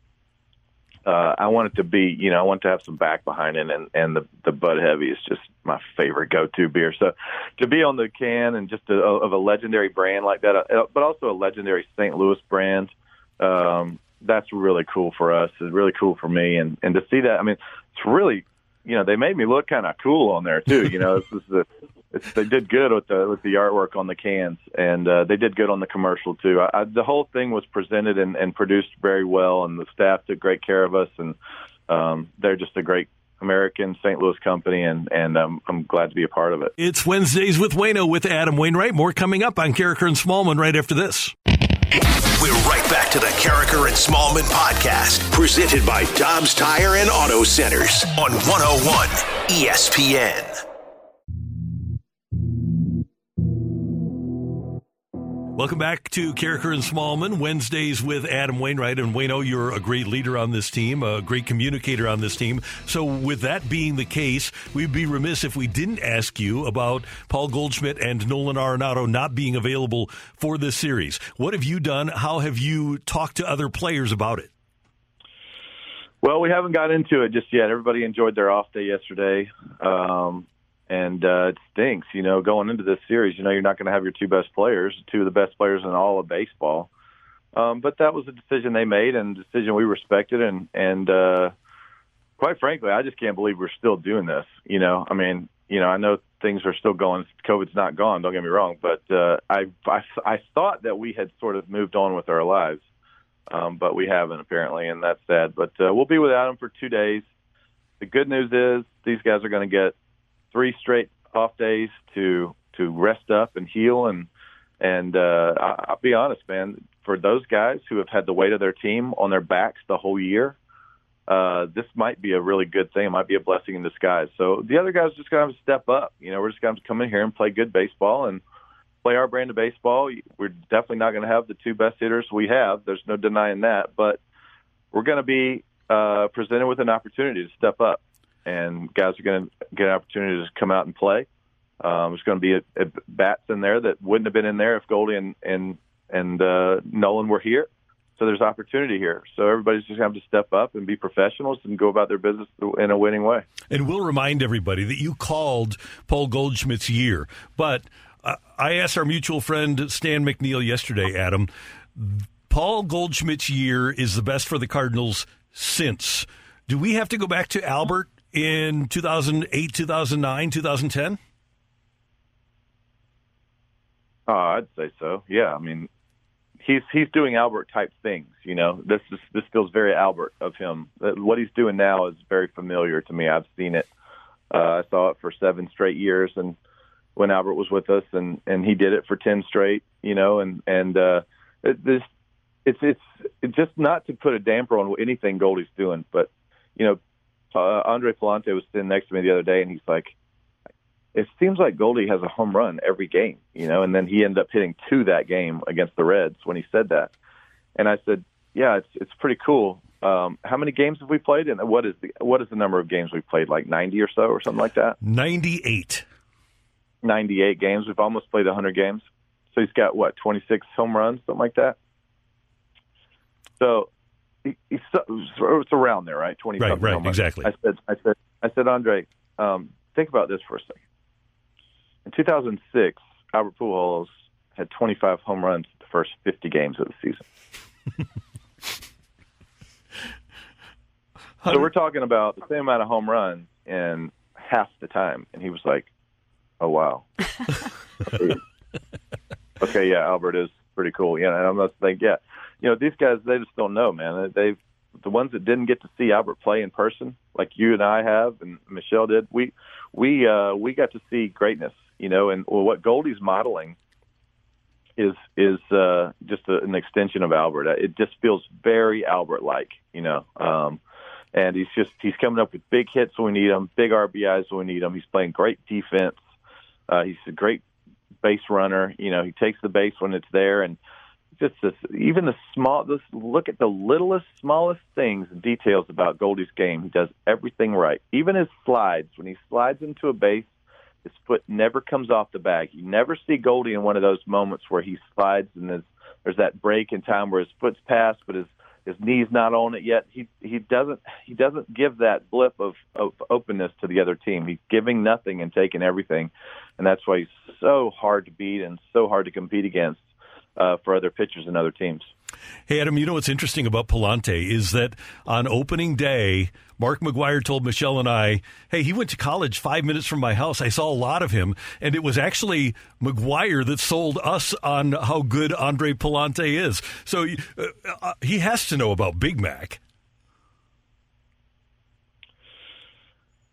uh, I want it to be, you know, I want to have some back behind it, and and the the Bud Heavy is just my favorite go-to beer. So to be on the can and just a, of a legendary brand like that, uh, but also a legendary St. Louis brand, um, that's really cool for us. It's really cool for me, and and to see that, I mean, it's really, you know, they made me look kind of cool on there too. You know, this is the it's, they did good with the with the artwork on the cans, and uh, they did good on the commercial too. I, I, the whole thing was presented and, and produced very well, and the staff took great care of us, and um, they're just a great American St. Louis company, and and um, I'm glad to be a part of it. It's Wednesdays with Wayno with Adam Wainwright. More coming up on Karraker and Smallmon right after this. We're right back to the Karraker and Smallmon podcast, presented by Dobbs Tire and Auto Centers on 101 ESPN. Welcome back to Karraker and Smallmon, Wednesdays with Adam Wainwright. And Wayno, you're a great leader on this team, a great communicator on this team. So, with that being the case, we'd be remiss if we didn't ask you about Paul Goldschmidt and Nolan Arenado not being available for this series. What have you done? How have you talked to other players about it? Well, we haven't got into it just yet. Everybody enjoyed their off day yesterday. Um, and uh, it stinks. You know, going into this series, you know, you're not going to have your two best players, two of the best players in all of baseball. Um, but that was a decision they made, and a decision we respected. And and uh, quite frankly, I just can't believe we're still doing this. You know, I mean, you know, I know things are still going. COVID's not gone. Don't get me wrong, but uh, I, I I thought that we had sort of moved on with our lives, um, but we haven't apparently, and that's sad. But uh, we'll be without them for two days. The good news is these guys are going to get three straight off days to to rest up and heal and and uh, I, I'll be honest, man. For those guys who have had the weight of their team on their backs the whole year, uh, this might be a really good thing. It might be a blessing in disguise. So the other guys just gonna have to step up. You know, we're just gonna have to come in here and play good baseball and play our brand of baseball. We're definitely not to have the two best hitters we have. There's no denying that, but we're to be uh, presented with an opportunity to step up and guys are going to get an opportunity to come out and play. Um, there's going to be a, a bats in there that wouldn't have been in there if Goldie and and and uh, Nolan were here. So there's opportunity here. So everybody's just going to have to step up and be professionals and go about their business in a winning way. And we'll remind everybody that you called Paul Goldschmidt's year, but I asked our mutual friend Stan McNeal yesterday, Adam. Paul Goldschmidt's year is the best for the Cardinals since. Do we have to go back to Albert in 2008, 2009, 2010? Uh, I'd say so. Yeah, I mean, he's he's doing Albert type things. You know, this is this feels very Albert of him. What he's doing now is very familiar to me. I've seen it. Uh, I saw it for seven straight years, and when Albert was with us, and and he did it for ten straight. You know, and and uh, it, this it's it's it's just not to put a damper on anything Goldie's doing, but you know, uh, Andre Pallante was sitting next to me the other day, and he's like, "It seems like Goldie has a home run every game, you know." And then he ended up hitting two that game against the Reds when he said that, And I said, "Yeah, it's it's pretty cool. Um, how many games have we played? And what is the what is the number of games we've played? Like ninety or so, or something like that. Ninety-eight. Ninety-eight games. We've almost played hundred games. So he's got what twenty-six home runs, something like that. So he, he's so- it's around there, right? Twenty. Right, right, home runs. exactly. I said, I said, I said, Andre, um, think about this for a second. In 2006, Albert Pujols had 25 home runs the first 50 games of the season. so we're talking about the same amount of home runs in half the time, and he was like, "Oh wow." okay, yeah, Albert is pretty cool. Yeah, and I'm just thinking, yeah, you know, these guys they just don't know, man. They've the ones that didn't get to see Albert play in person, like you and I have, and Michelle did. We we uh, we got to see greatness, you know, and well, what Goldie's modeling is is uh, just a, an extension of Albert. It just feels very Albert like, you know. Um, and he's just he's coming up with big hits when we need them, big RBIs when we need them. He's playing great defense. Uh, he's a great base runner. You know, he takes the base when it's there, and just this, even the small. This look at the littlest, smallest things and details about Goldie's game. He does everything right. Even his slides, when he slides into a base, his foot never comes off the bag. You never see Goldie in one of those moments where he slides and there's, there's that break in time where his foot's passed, but his his knee's not on it yet. He he doesn't he doesn't give that blip of, of openness to the other team. He's giving nothing and taking everything, and that's why he's so hard to beat and so hard to compete against uh, for other pitchers and other teams. Hey, Adam, you know what's interesting about Pallante is that on opening day, Mark McGwire told Michelle and I, hey, he went to college five minutes from my house. I saw a lot of him. And it was actually McGwire that sold us on how good Andre Pallante is. So uh, uh, he has to know about Big Mac.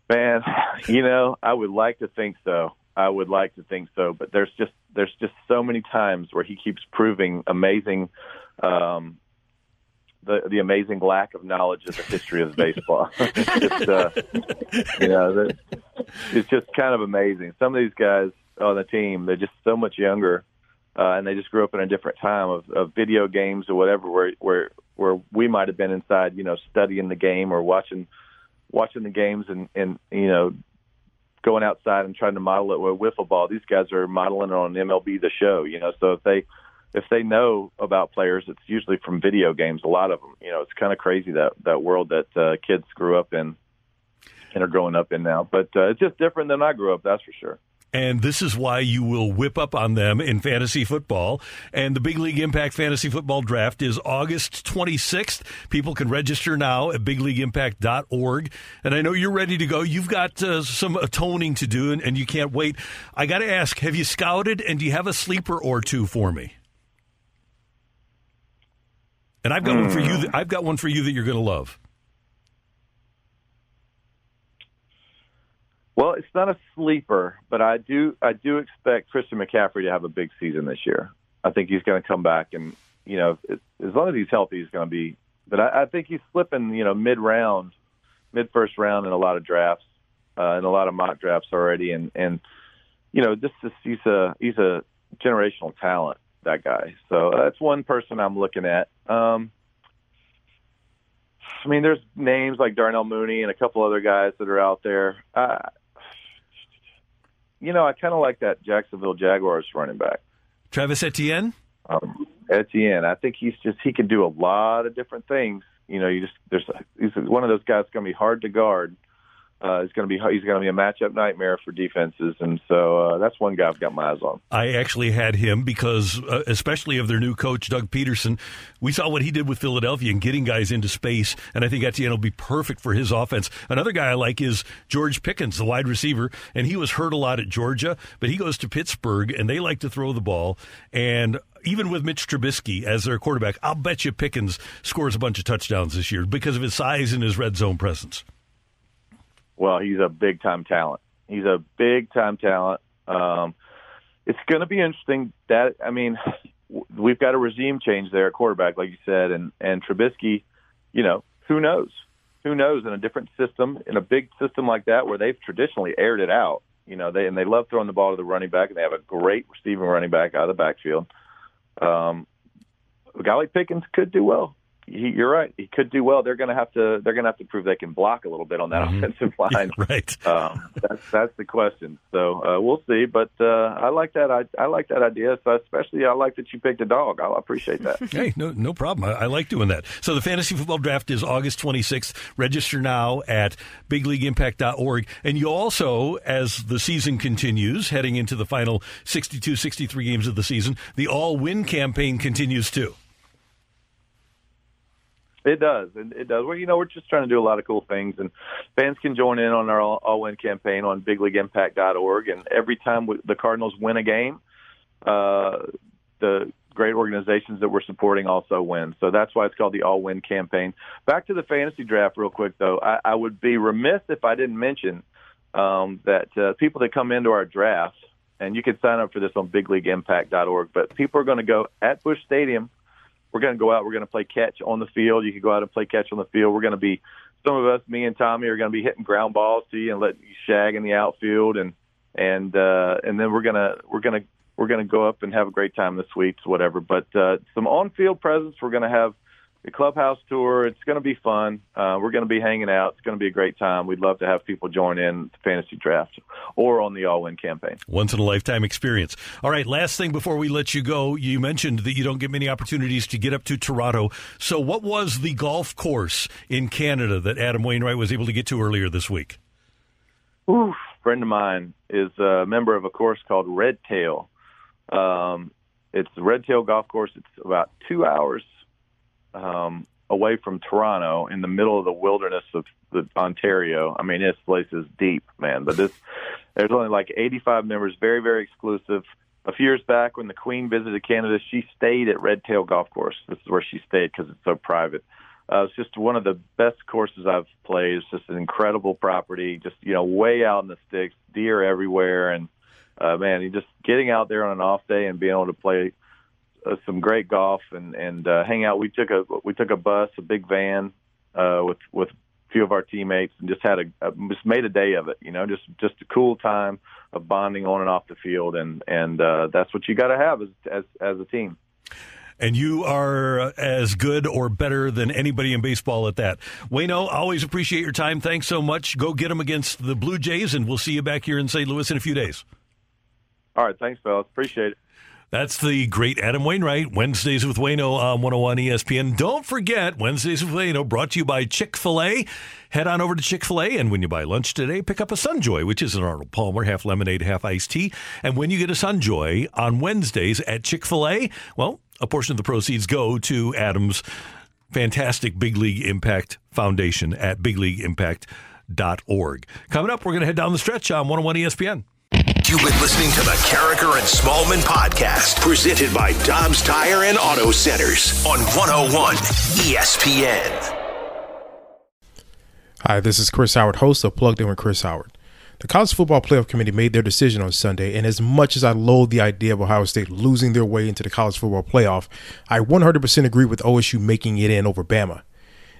Man, you know, I would like to think so. I would like to think so, but there's just there's just so many times where he keeps proving amazing um, the the amazing lack of knowledge of the history of baseball. it's just, uh, you know, that, it's just kind of amazing. Some of these guys on the team, they're just so much younger, uh, and they just grew up in a different time of, of video games or whatever, where where where we might have been inside, you know, studying the game or watching watching the games and and you know going outside and trying to model it with wiffle ball. These guys are modeling it on MLB The Show, you know. So if they if they know about players, it's usually from video games. A lot of them, you know, it's kind of crazy that that world that uh, kids grew up in and are growing up in now. But uh, it's just different than I grew up, that's for sure. And this is why you will whip up on them in fantasy football. And the Big League Impact Fantasy Football Draft is August 26th. People can register now at bigleagueimpact.org. And I know you're ready to go. You've got uh, some atoning to do, and, and you can't wait. I got to ask have you scouted, and do you have a sleeper or two for me? And I've got one for you. That, I've got one for you that you're going to love. Well, it's not a sleeper, but I do I do expect Christian McCaffrey to have a big season this year. I think he's going to come back, and you know, as long as he's healthy, he's going to be. But I, I think he's slipping, you know, mid round, mid first round in a lot of drafts, uh, in a lot of mock drafts already, and and you know, just this, he's a he's a generational talent, that guy. So that's one person I'm looking at. Um, I mean, there's names like Darnell Mooney and a couple other guys that are out there. Uh, you know, I kind of like that Jacksonville Jaguars running back, Travis Etienne. Um, Etienne, I think he's just he can do a lot of different things. You know, you just there's he's one of those guys going to be hard to guard. Uh, he's going to be he's going to be a matchup nightmare for defenses, and so uh, that's one guy I've got my eyes on. I actually had him because, uh, especially of their new coach Doug Pederson, we saw what he did with Philadelphia and getting guys into space, and I think Etienne will be perfect for his offense. Another guy I like is George Pickens, the wide receiver, and he was hurt a lot at Georgia, but he goes to Pittsburgh, and they like to throw the ball, and even with Mitch Trubisky as their quarterback, I'll bet you Pickens scores a bunch of touchdowns this year because of his size and his red zone presence. Well, he's a big time talent. He's a big time talent. Um, it's going to be interesting. That I mean, we've got a regime change there at quarterback, like you said, and and Trubisky. You know, who knows? Who knows? In a different system, in a big system like that, where they've traditionally aired it out. You know, they and they love throwing the ball to the running back, and they have a great receiving running back out of the backfield. Um, a guy like Pickens could do well. He, you're right. He could do well. They're going to have to. They're going to have to prove they can block a little bit on that Mhm. offensive line. Yeah, right. Um, that's that's the question. So uh, we'll see. But uh, I like that. I, I like that idea. So especially, I like that you picked a dog. I appreciate that. Hey, no, no problem. I, I like doing that. So the fantasy football draft is August 26th. Register now at bigleagueimpact.org. And you also, as the season continues, heading into the final 62, 63 games of the season, the all-win campaign continues too. It does. It, it does. Well, you know, we're just trying to do a lot of cool things, and fans can join in on our all, all win campaign on bigleagueimpact.org. And every time we, the Cardinals win a game, uh, the great organizations that we're supporting also win. So that's why it's called the all win campaign. Back to the fantasy draft, real quick, though. I, I would be remiss if I didn't mention um, that uh, people that come into our draft, and you can sign up for this on bigleagueimpact.org, but people are going to go at Busch Stadium we're going to go out. We're going to play catch on the field. You can go out and play catch on the field. We're going to be some of us, me and Tommy, are going to be hitting ground balls to you and letting you shag in the outfield, and and uh, and then we're gonna we're gonna we're gonna go up and have a great time in the suites, whatever. But uh, some on-field presence. We're going to have the clubhouse tour. It's going to be fun. Uh, we're going to be hanging out. It's going to be a great time. We'd love to have people join in the fantasy draft or on the all-win campaign. Once in a lifetime experience. All right, last thing before we let you go, you mentioned that you don't get many opportunities to get up to Toronto. So, what was the golf course in Canada that Adam Wainwright was able to get to earlier this week? Oof, friend of mine is a member of a course called Red Tail. Um, it's the Red Tail Golf Course. It's about two hours um, away from Toronto, in the middle of the wilderness of the Ontario. I mean, this place is deep, man. But this, there's only like 85 members, very, very exclusive. A few years back, when the Queen visited Canada, she stayed at Red Tail Golf Course. This is where she stayed because it's so private. Uh, it's just one of the best courses I've played. It's just an incredible property, just you know, way out in the sticks, deer everywhere, and uh, man, you just getting out there on an off day and being able to play uh, some great golf and and uh, hang out. We took a we took a bus, a big van, uh, with with a few of our teammates, and just had a, a just made a day of it. You know, just just a cool time of bonding on and off the field, and and uh, that's what you got to have as as as a team. And you are as good or better than anybody in baseball at that. Wayno, always appreciate your time. Thanks so much. Go get them against the Blue Jays, and we'll see you back here in St. Louis in a few days. All right, thanks, fellas. Appreciate it. That's the great Adam Wainwright. Wednesdays with Wayno on 101 ESPN. Don't forget, Wednesdays with Wayno brought to you by Chick fil A. Head on over to Chick fil A, and when you buy lunch today, pick up a Sunjoy, which is an Arnold Palmer, half lemonade, half iced tea. And when you get a Sunjoy on Wednesdays at Chick fil A, well, a portion of the proceeds go to Adam's fantastic Big League Impact Foundation at bigleagueimpact.org. Coming up, we're going to head down the stretch on 101 ESPN. You've been listening to the Karraker and Smallmon podcast, presented by Dobbs Tire and Auto Centers on 101 ESPN. Hi, this is Chris Howard, host of Plugged In with Chris Howard. The College Football Playoff Committee made their decision on Sunday, and as much as I loathe the idea of Ohio State losing their way into the College Football Playoff, I 100% agree with OSU making it in over Bama.